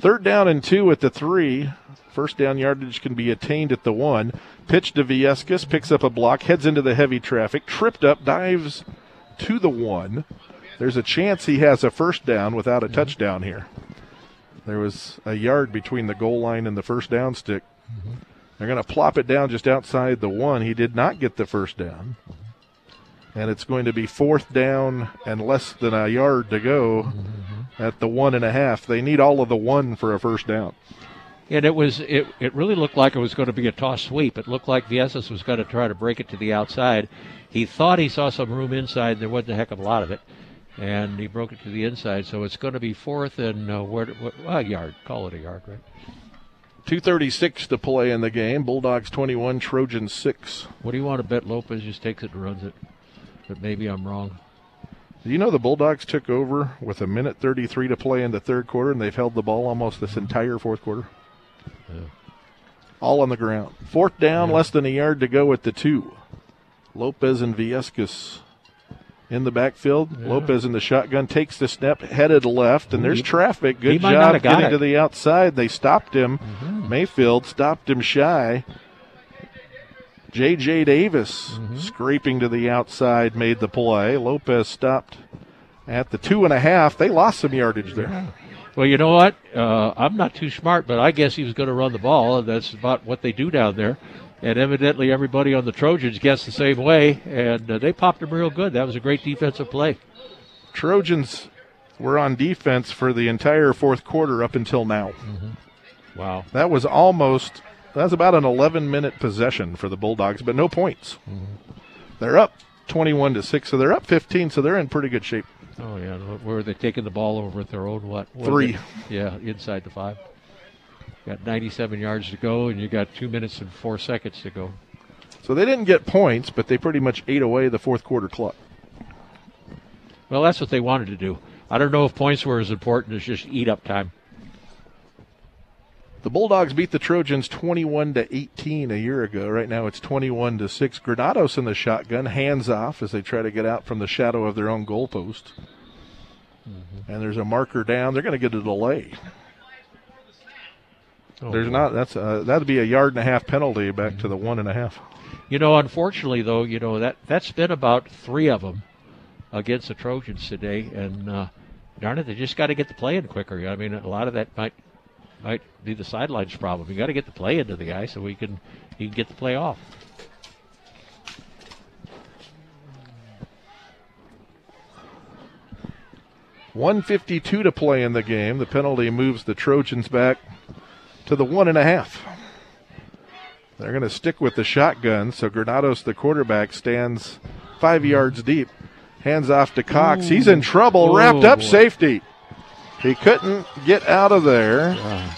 A: Third down and two at the three. First down yardage can be attained at the one. Pitch to Viescas, picks up a block, heads into the heavy traffic, tripped up, dives to the one. There's a chance he has a first down without a mm-hmm. touchdown here. There was a yard between the goal line and the first down stick. Mm-hmm. They're going to plop it down just outside the one. He did not get the first down. And it's going to be fourth down and less than a yard to go mm-hmm. at the one and a half. They need all of the one for a first down.
B: And it was it, it really looked like it was going to be a toss sweep. It looked like Viescas was going to try to break it to the outside. He thought he saw some room inside. There wasn't a heck of a lot of it and he broke it to the inside. So it's going to be fourth and uh, where, what, a yard. Call it a yard, right?
A: 236 to play in the game. Bulldogs 21, Trojans 6.
B: What do you want to bet Lopez just takes it and runs it? But maybe I'm wrong.
A: You know the Bulldogs took over with a minute 33 to play in the third quarter, and they've held the ball almost this entire fourth quarter? Yeah. All on the ground. Fourth down, yeah. less than a yard to go at the two. Lopez and Viescas in the backfield. Yeah. Lopez in the shotgun takes the snap, headed left, and there's traffic. Good job getting it. to the outside. They stopped him. Mm-hmm. Mayfield stopped him shy. J.J. Davis mm-hmm. scraping to the outside made the play. Lopez stopped at the two and a half. They lost some yardage there. Yeah.
B: Well, you know what? Uh, I'm not too smart, but I guess he was going to run the ball, that's about what they do down there and evidently everybody on the Trojans guessed the same way, and uh, they popped them real good. That was a great defensive play.
A: Trojans were on defense for the entire fourth quarter up until now.
B: Mm-hmm. Wow.
A: That was almost, that was about an 11 minute possession for the Bulldogs, but no points. Mm-hmm. They're up 21 to 6, so they're up 15, so they're in pretty good shape.
B: Oh, yeah. Where are they taking the ball over at their own, what? what
A: Three.
B: Yeah, inside the five. Got 97 yards to go, and you got two minutes and four seconds to go.
A: So they didn't get points, but they pretty much ate away the fourth quarter clock.
B: Well, that's what they wanted to do. I don't know if points were as important as just eat up time.
A: The Bulldogs beat the Trojans 21 to 18 a year ago. Right now it's 21 to 6. Granados in the shotgun, hands off as they try to get out from the shadow of their own goalpost. Mm-hmm. And there's a marker down. They're going to get a delay. Oh, There's not. That's uh, that'd be a yard and a half penalty back mm-hmm. to the one and a half.
B: You know, unfortunately though, you know that that's been about three of them against the Trojans today, and uh, darn it, they just got to get the play in quicker. I mean, a lot of that might might be the sidelines problem. You got to get the play into the guy so we can he can get the play off.
A: One fifty-two to play in the game. The penalty moves the Trojans back to the one and a half. They're going to stick with the shotgun, so Granados, the quarterback, stands five yards deep. Hands off to Cox. Ooh. He's in trouble. Oh, Wrapped up boy. safety. He couldn't get out of there. Wow.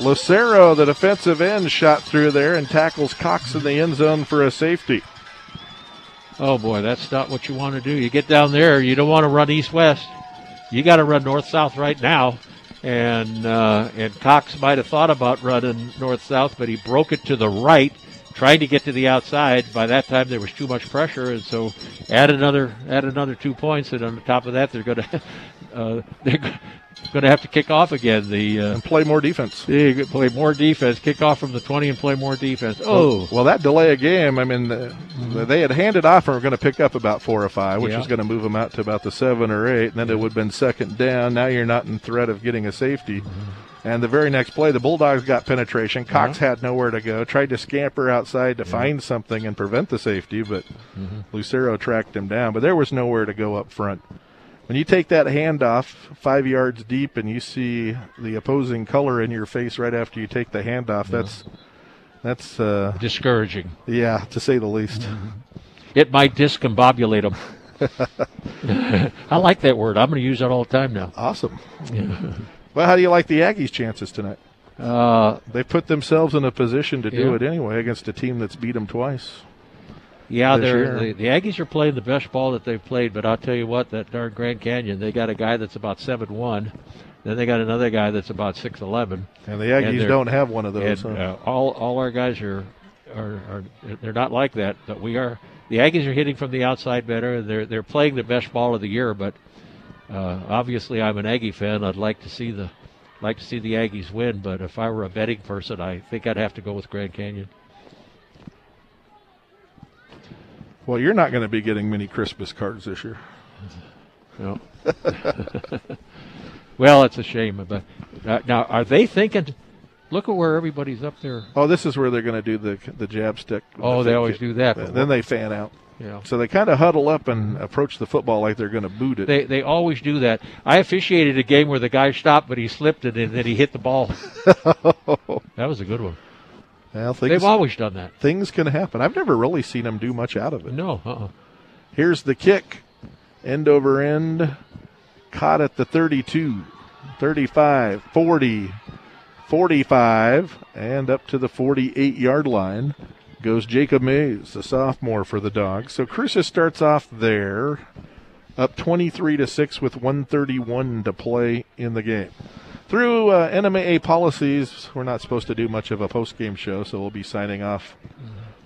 A: Lucero, the defensive end, shot through there and tackles Cox in the end zone for a safety.
B: Oh boy, that's not what you want to do. You get down there, you don't want to run east west. You got to run north south right now and uh, and Cox might have thought about running north south, but he broke it to the right, trying to get to the outside. By that time, there was too much pressure, and so add another add another two points, and on top of that, they're going to uh, they're going to have to kick off again. The
A: uh, and play more defense.
B: They play more defense. Kick off from the twenty and play more defense. Oh,
A: well, well that delay a game. I mean, the, they had handed off and were going to pick up about four or five, which yeah. was going to move them out to about the seven or eight, and then it would have been second down. Now you're not in threat of getting a safety. Mm-hmm. And the very next play, the Bulldogs got penetration. Cox
B: Uh-huh.
A: had nowhere to go. Tried to scamper outside to find something and prevent the safety, but
B: Mm-hmm.
A: Lucero tracked him down. But there was nowhere to go up front. When you take that handoff five yards deep and you see the opposing color in your face right after you take the handoff, that's that's uh,
B: Discouraging.
A: yeah, to say the least.
B: It might discombobulate them. I like that word. I'm going to use that all the time now.
A: Awesome. well, how do you like the Aggies' chances tonight?
B: Uh,
A: They put themselves in a position to do
B: Yeah.
A: it anyway against a team that's beat them twice.
B: Yeah, they're, the, the Aggies are playing the best ball that they've played, but I'll tell you what, that darn Grand Canyon, they got a guy that's about seven one. Then they got another guy that's about six eleven.
A: And the Aggies
B: they're-
A: don't have one of those.
B: And
A: huh?
B: uh, all all our guys are, are are they're not like that. But we are. The Aggies are hitting from the outside better. They're they're playing the best ball of the year. But uh, obviously, I'm an Aggie fan. I'd like to see the like to see the Aggies win. But if I were a betting person, I think I'd have to go with Grand Canyon.
A: Well, you're not going to be getting many Christmas cards this year.
B: No. well, it's a shame. But uh, now, are they thinking? Look at where everybody's up there.
A: Oh, this is where they're going to do the the jab stick.
B: Oh, they always do that.
A: And then they fan out.
B: Yeah.
A: So they kind of huddle up and approach the football like they're going to boot it.
B: They they always do that. I officiated a game where the guy stopped, but he slipped it and then he hit the ball. that was a good one.
A: Well, things,
B: They've always done that.
A: things can happen. I've never really seen them do much out of it.
B: No, uh-uh.
A: Here's the kick. End over end. Caught at the 32, 35, 40, 45, and up to the 48 yard line goes Jacob Mays, the sophomore for the Dogs. So Cruces starts off there, up 23 to 6 with 131 to play in the game. Through uh, NMAA policies, we're not supposed to do much of a post game show, so we'll be signing off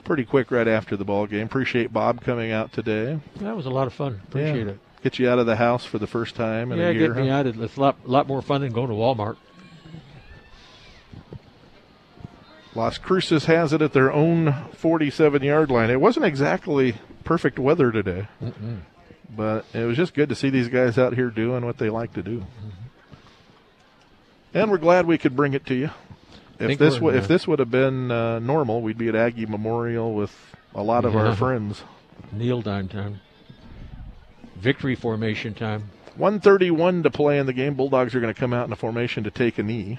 A: pretty quick right after the ball game. Appreciate Bob coming out today.
B: that was a lot of fun. Appreciate
A: Yeah.
B: it.
A: Get you out of the house for the first time in
B: Yeah,
A: a year.
B: Yeah, get me
A: huh?
B: out. It's a lot lot more fun than going to Walmart.
A: Las Cruces has it at their own 47 yard line. It wasn't exactly perfect weather today, but it was just good to see these guys out here doing what they like to do. And we're glad we could bring it to you. If this would if this would have been uh, normal, we'd be at Aggie Memorial with a lot of our friends.
B: Kneel down time. Victory formation time.
A: 131 to play in the game. Bulldogs are going to come out in a formation to take a knee,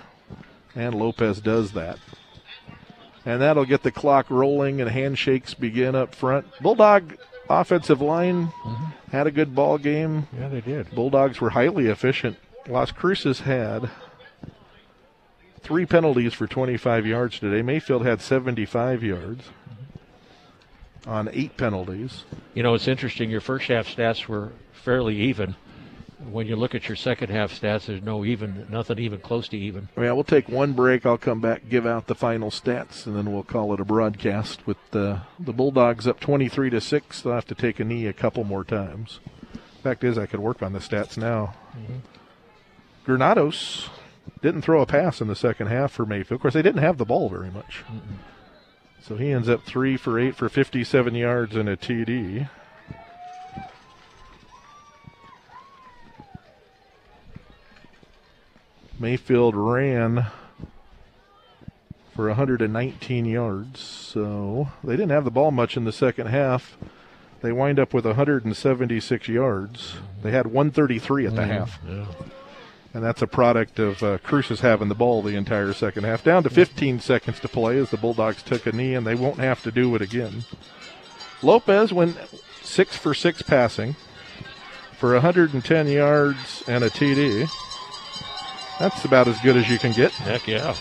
A: and Lopez does that. And that'll get the clock rolling and handshakes begin up front. Bulldog offensive line mm-hmm. had a good ball game.
B: Yeah, they did.
A: Bulldogs were highly efficient. Las Cruces had three penalties for 25 yards today. Mayfield had 75 yards mm-hmm. on eight penalties.
B: You know, it's interesting. Your first half stats were fairly even. When you look at your second half stats, there's no even, nothing even close to even.
A: Yeah, we'll take one break. I'll come back, give out the final stats, and then we'll call it a broadcast. With the the Bulldogs up twenty-three to six, they'll have to take a knee a couple more times. Fact is, I could work on the stats now. Mm-hmm. Granados didn't throw a pass in the second half for Mayfield. Of course, they didn't have the ball very much, so he ends up three for eight for fifty-seven yards and a TD. Mayfield ran for 119 yards, so they didn't have the ball much in the second half. They wind up with 176 yards. They had 133 at the half,
B: Yeah.
A: and that's a product of uh, Cruces having the ball the entire second half. Down to 15 seconds to play as the Bulldogs took a knee, and they won't have to do it again. Lopez went six for six passing for 110 yards and a TD. That's about as good as you can get.
B: Heck yeah.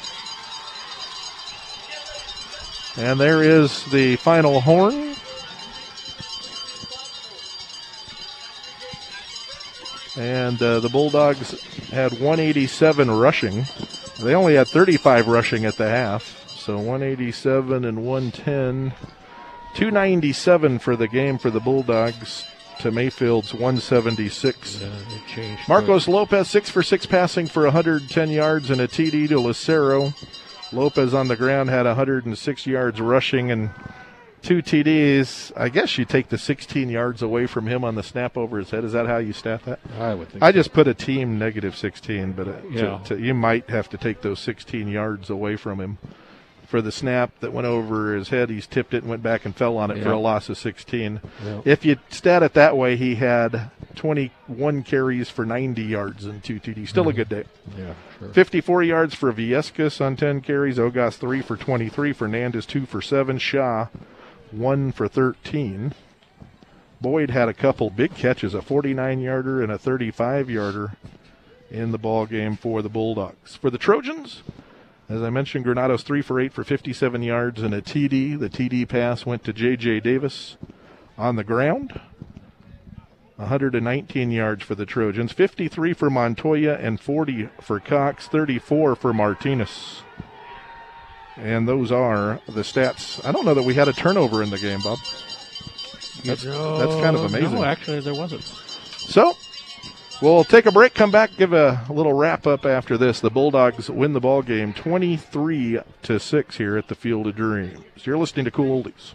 A: And there is the final horn. And uh, the Bulldogs had 187 rushing. They only had 35 rushing at the half. So 187 and 110. 297 for the game for the Bulldogs to Mayfield's 176.
B: Yeah.
A: Marcos Lopez, six for six passing for 110 yards and a TD to Lucero. Lopez on the ground had 106 yards rushing and two TDs. I guess you take the 16 yards away from him on the snap over his head. Is that how you stat that?
B: I would think.
A: I just put a team negative 16, but uh, to- to- you might have to take those 16 yards away from him for the snap that went over his head. He's tipped it and went back and fell on it for a loss of 16.
B: Yeah.
A: If you stat it that way, he had 21 carries for 90 yards and two TDs. Still a mm. good day.
B: yeah, sure.
A: 54 yards for Viescas on 10 carries. Ogas 3 for 23. Fernandez 2 for 7. Shaw 1 for 13. Boyd had a couple big catches, a 49 yarder and a 35 yarder in the ball game for the Bulldogs. For the Trojans, as I mentioned, Granados 3 for 8 for 57 yards and a TD. The TD pass went to J.J. Davis on the ground. 119 yards for the Trojans, 53 for Montoya, and 40 for Cox, 34 for Martinez. And those are the stats. I don't know that we had a turnover in the game, Bob. That's, that's kind of amazing.
B: No, actually, there wasn't.
A: So, we'll take a break, come back, give a little wrap up after this. The Bulldogs win the ball game 23 to 6 here at the Field of Dreams. You're listening to Cool Oldies.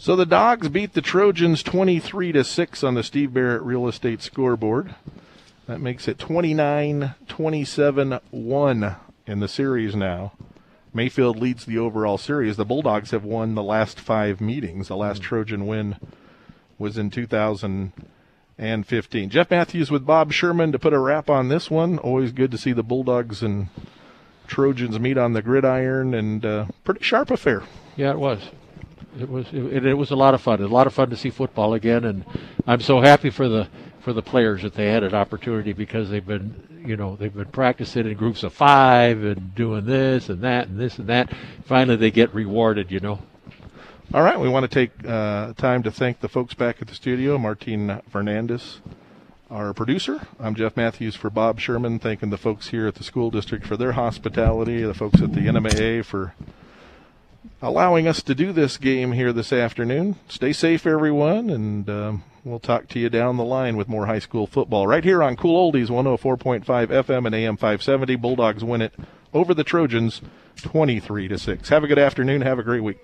A: So the Dogs beat the Trojans 23 to 6 on the Steve Barrett Real Estate scoreboard. That makes it 29 27 1 in the series now. Mayfield leads the overall series. The Bulldogs have won the last five meetings. The last Trojan win was in 2015. Jeff Matthews with Bob Sherman to put a wrap on this one. Always good to see the Bulldogs and Trojans meet on the gridiron, and uh, pretty sharp affair.
B: Yeah, it was. It was. It, it was a lot of fun. A lot of fun to see football again, and I'm so happy for the for the players that they had an opportunity because they've been, you know, they've been practicing in groups of five and doing this and that and this and that. Finally, they get rewarded. You know.
A: All right, we want to take uh, time to thank the folks back at the studio, Martin Fernandez, our producer. I'm Jeff Matthews for Bob Sherman, thanking the folks here at the school district for their hospitality, the folks at the NMAA for allowing us to do this game here this afternoon. Stay safe, everyone, and um, we'll talk to you down the line with more high school football right here on Cool Oldies 104.5 FM and AM 570. Bulldogs win it over the Trojans 23 to 6. Have a good afternoon. Have a great week.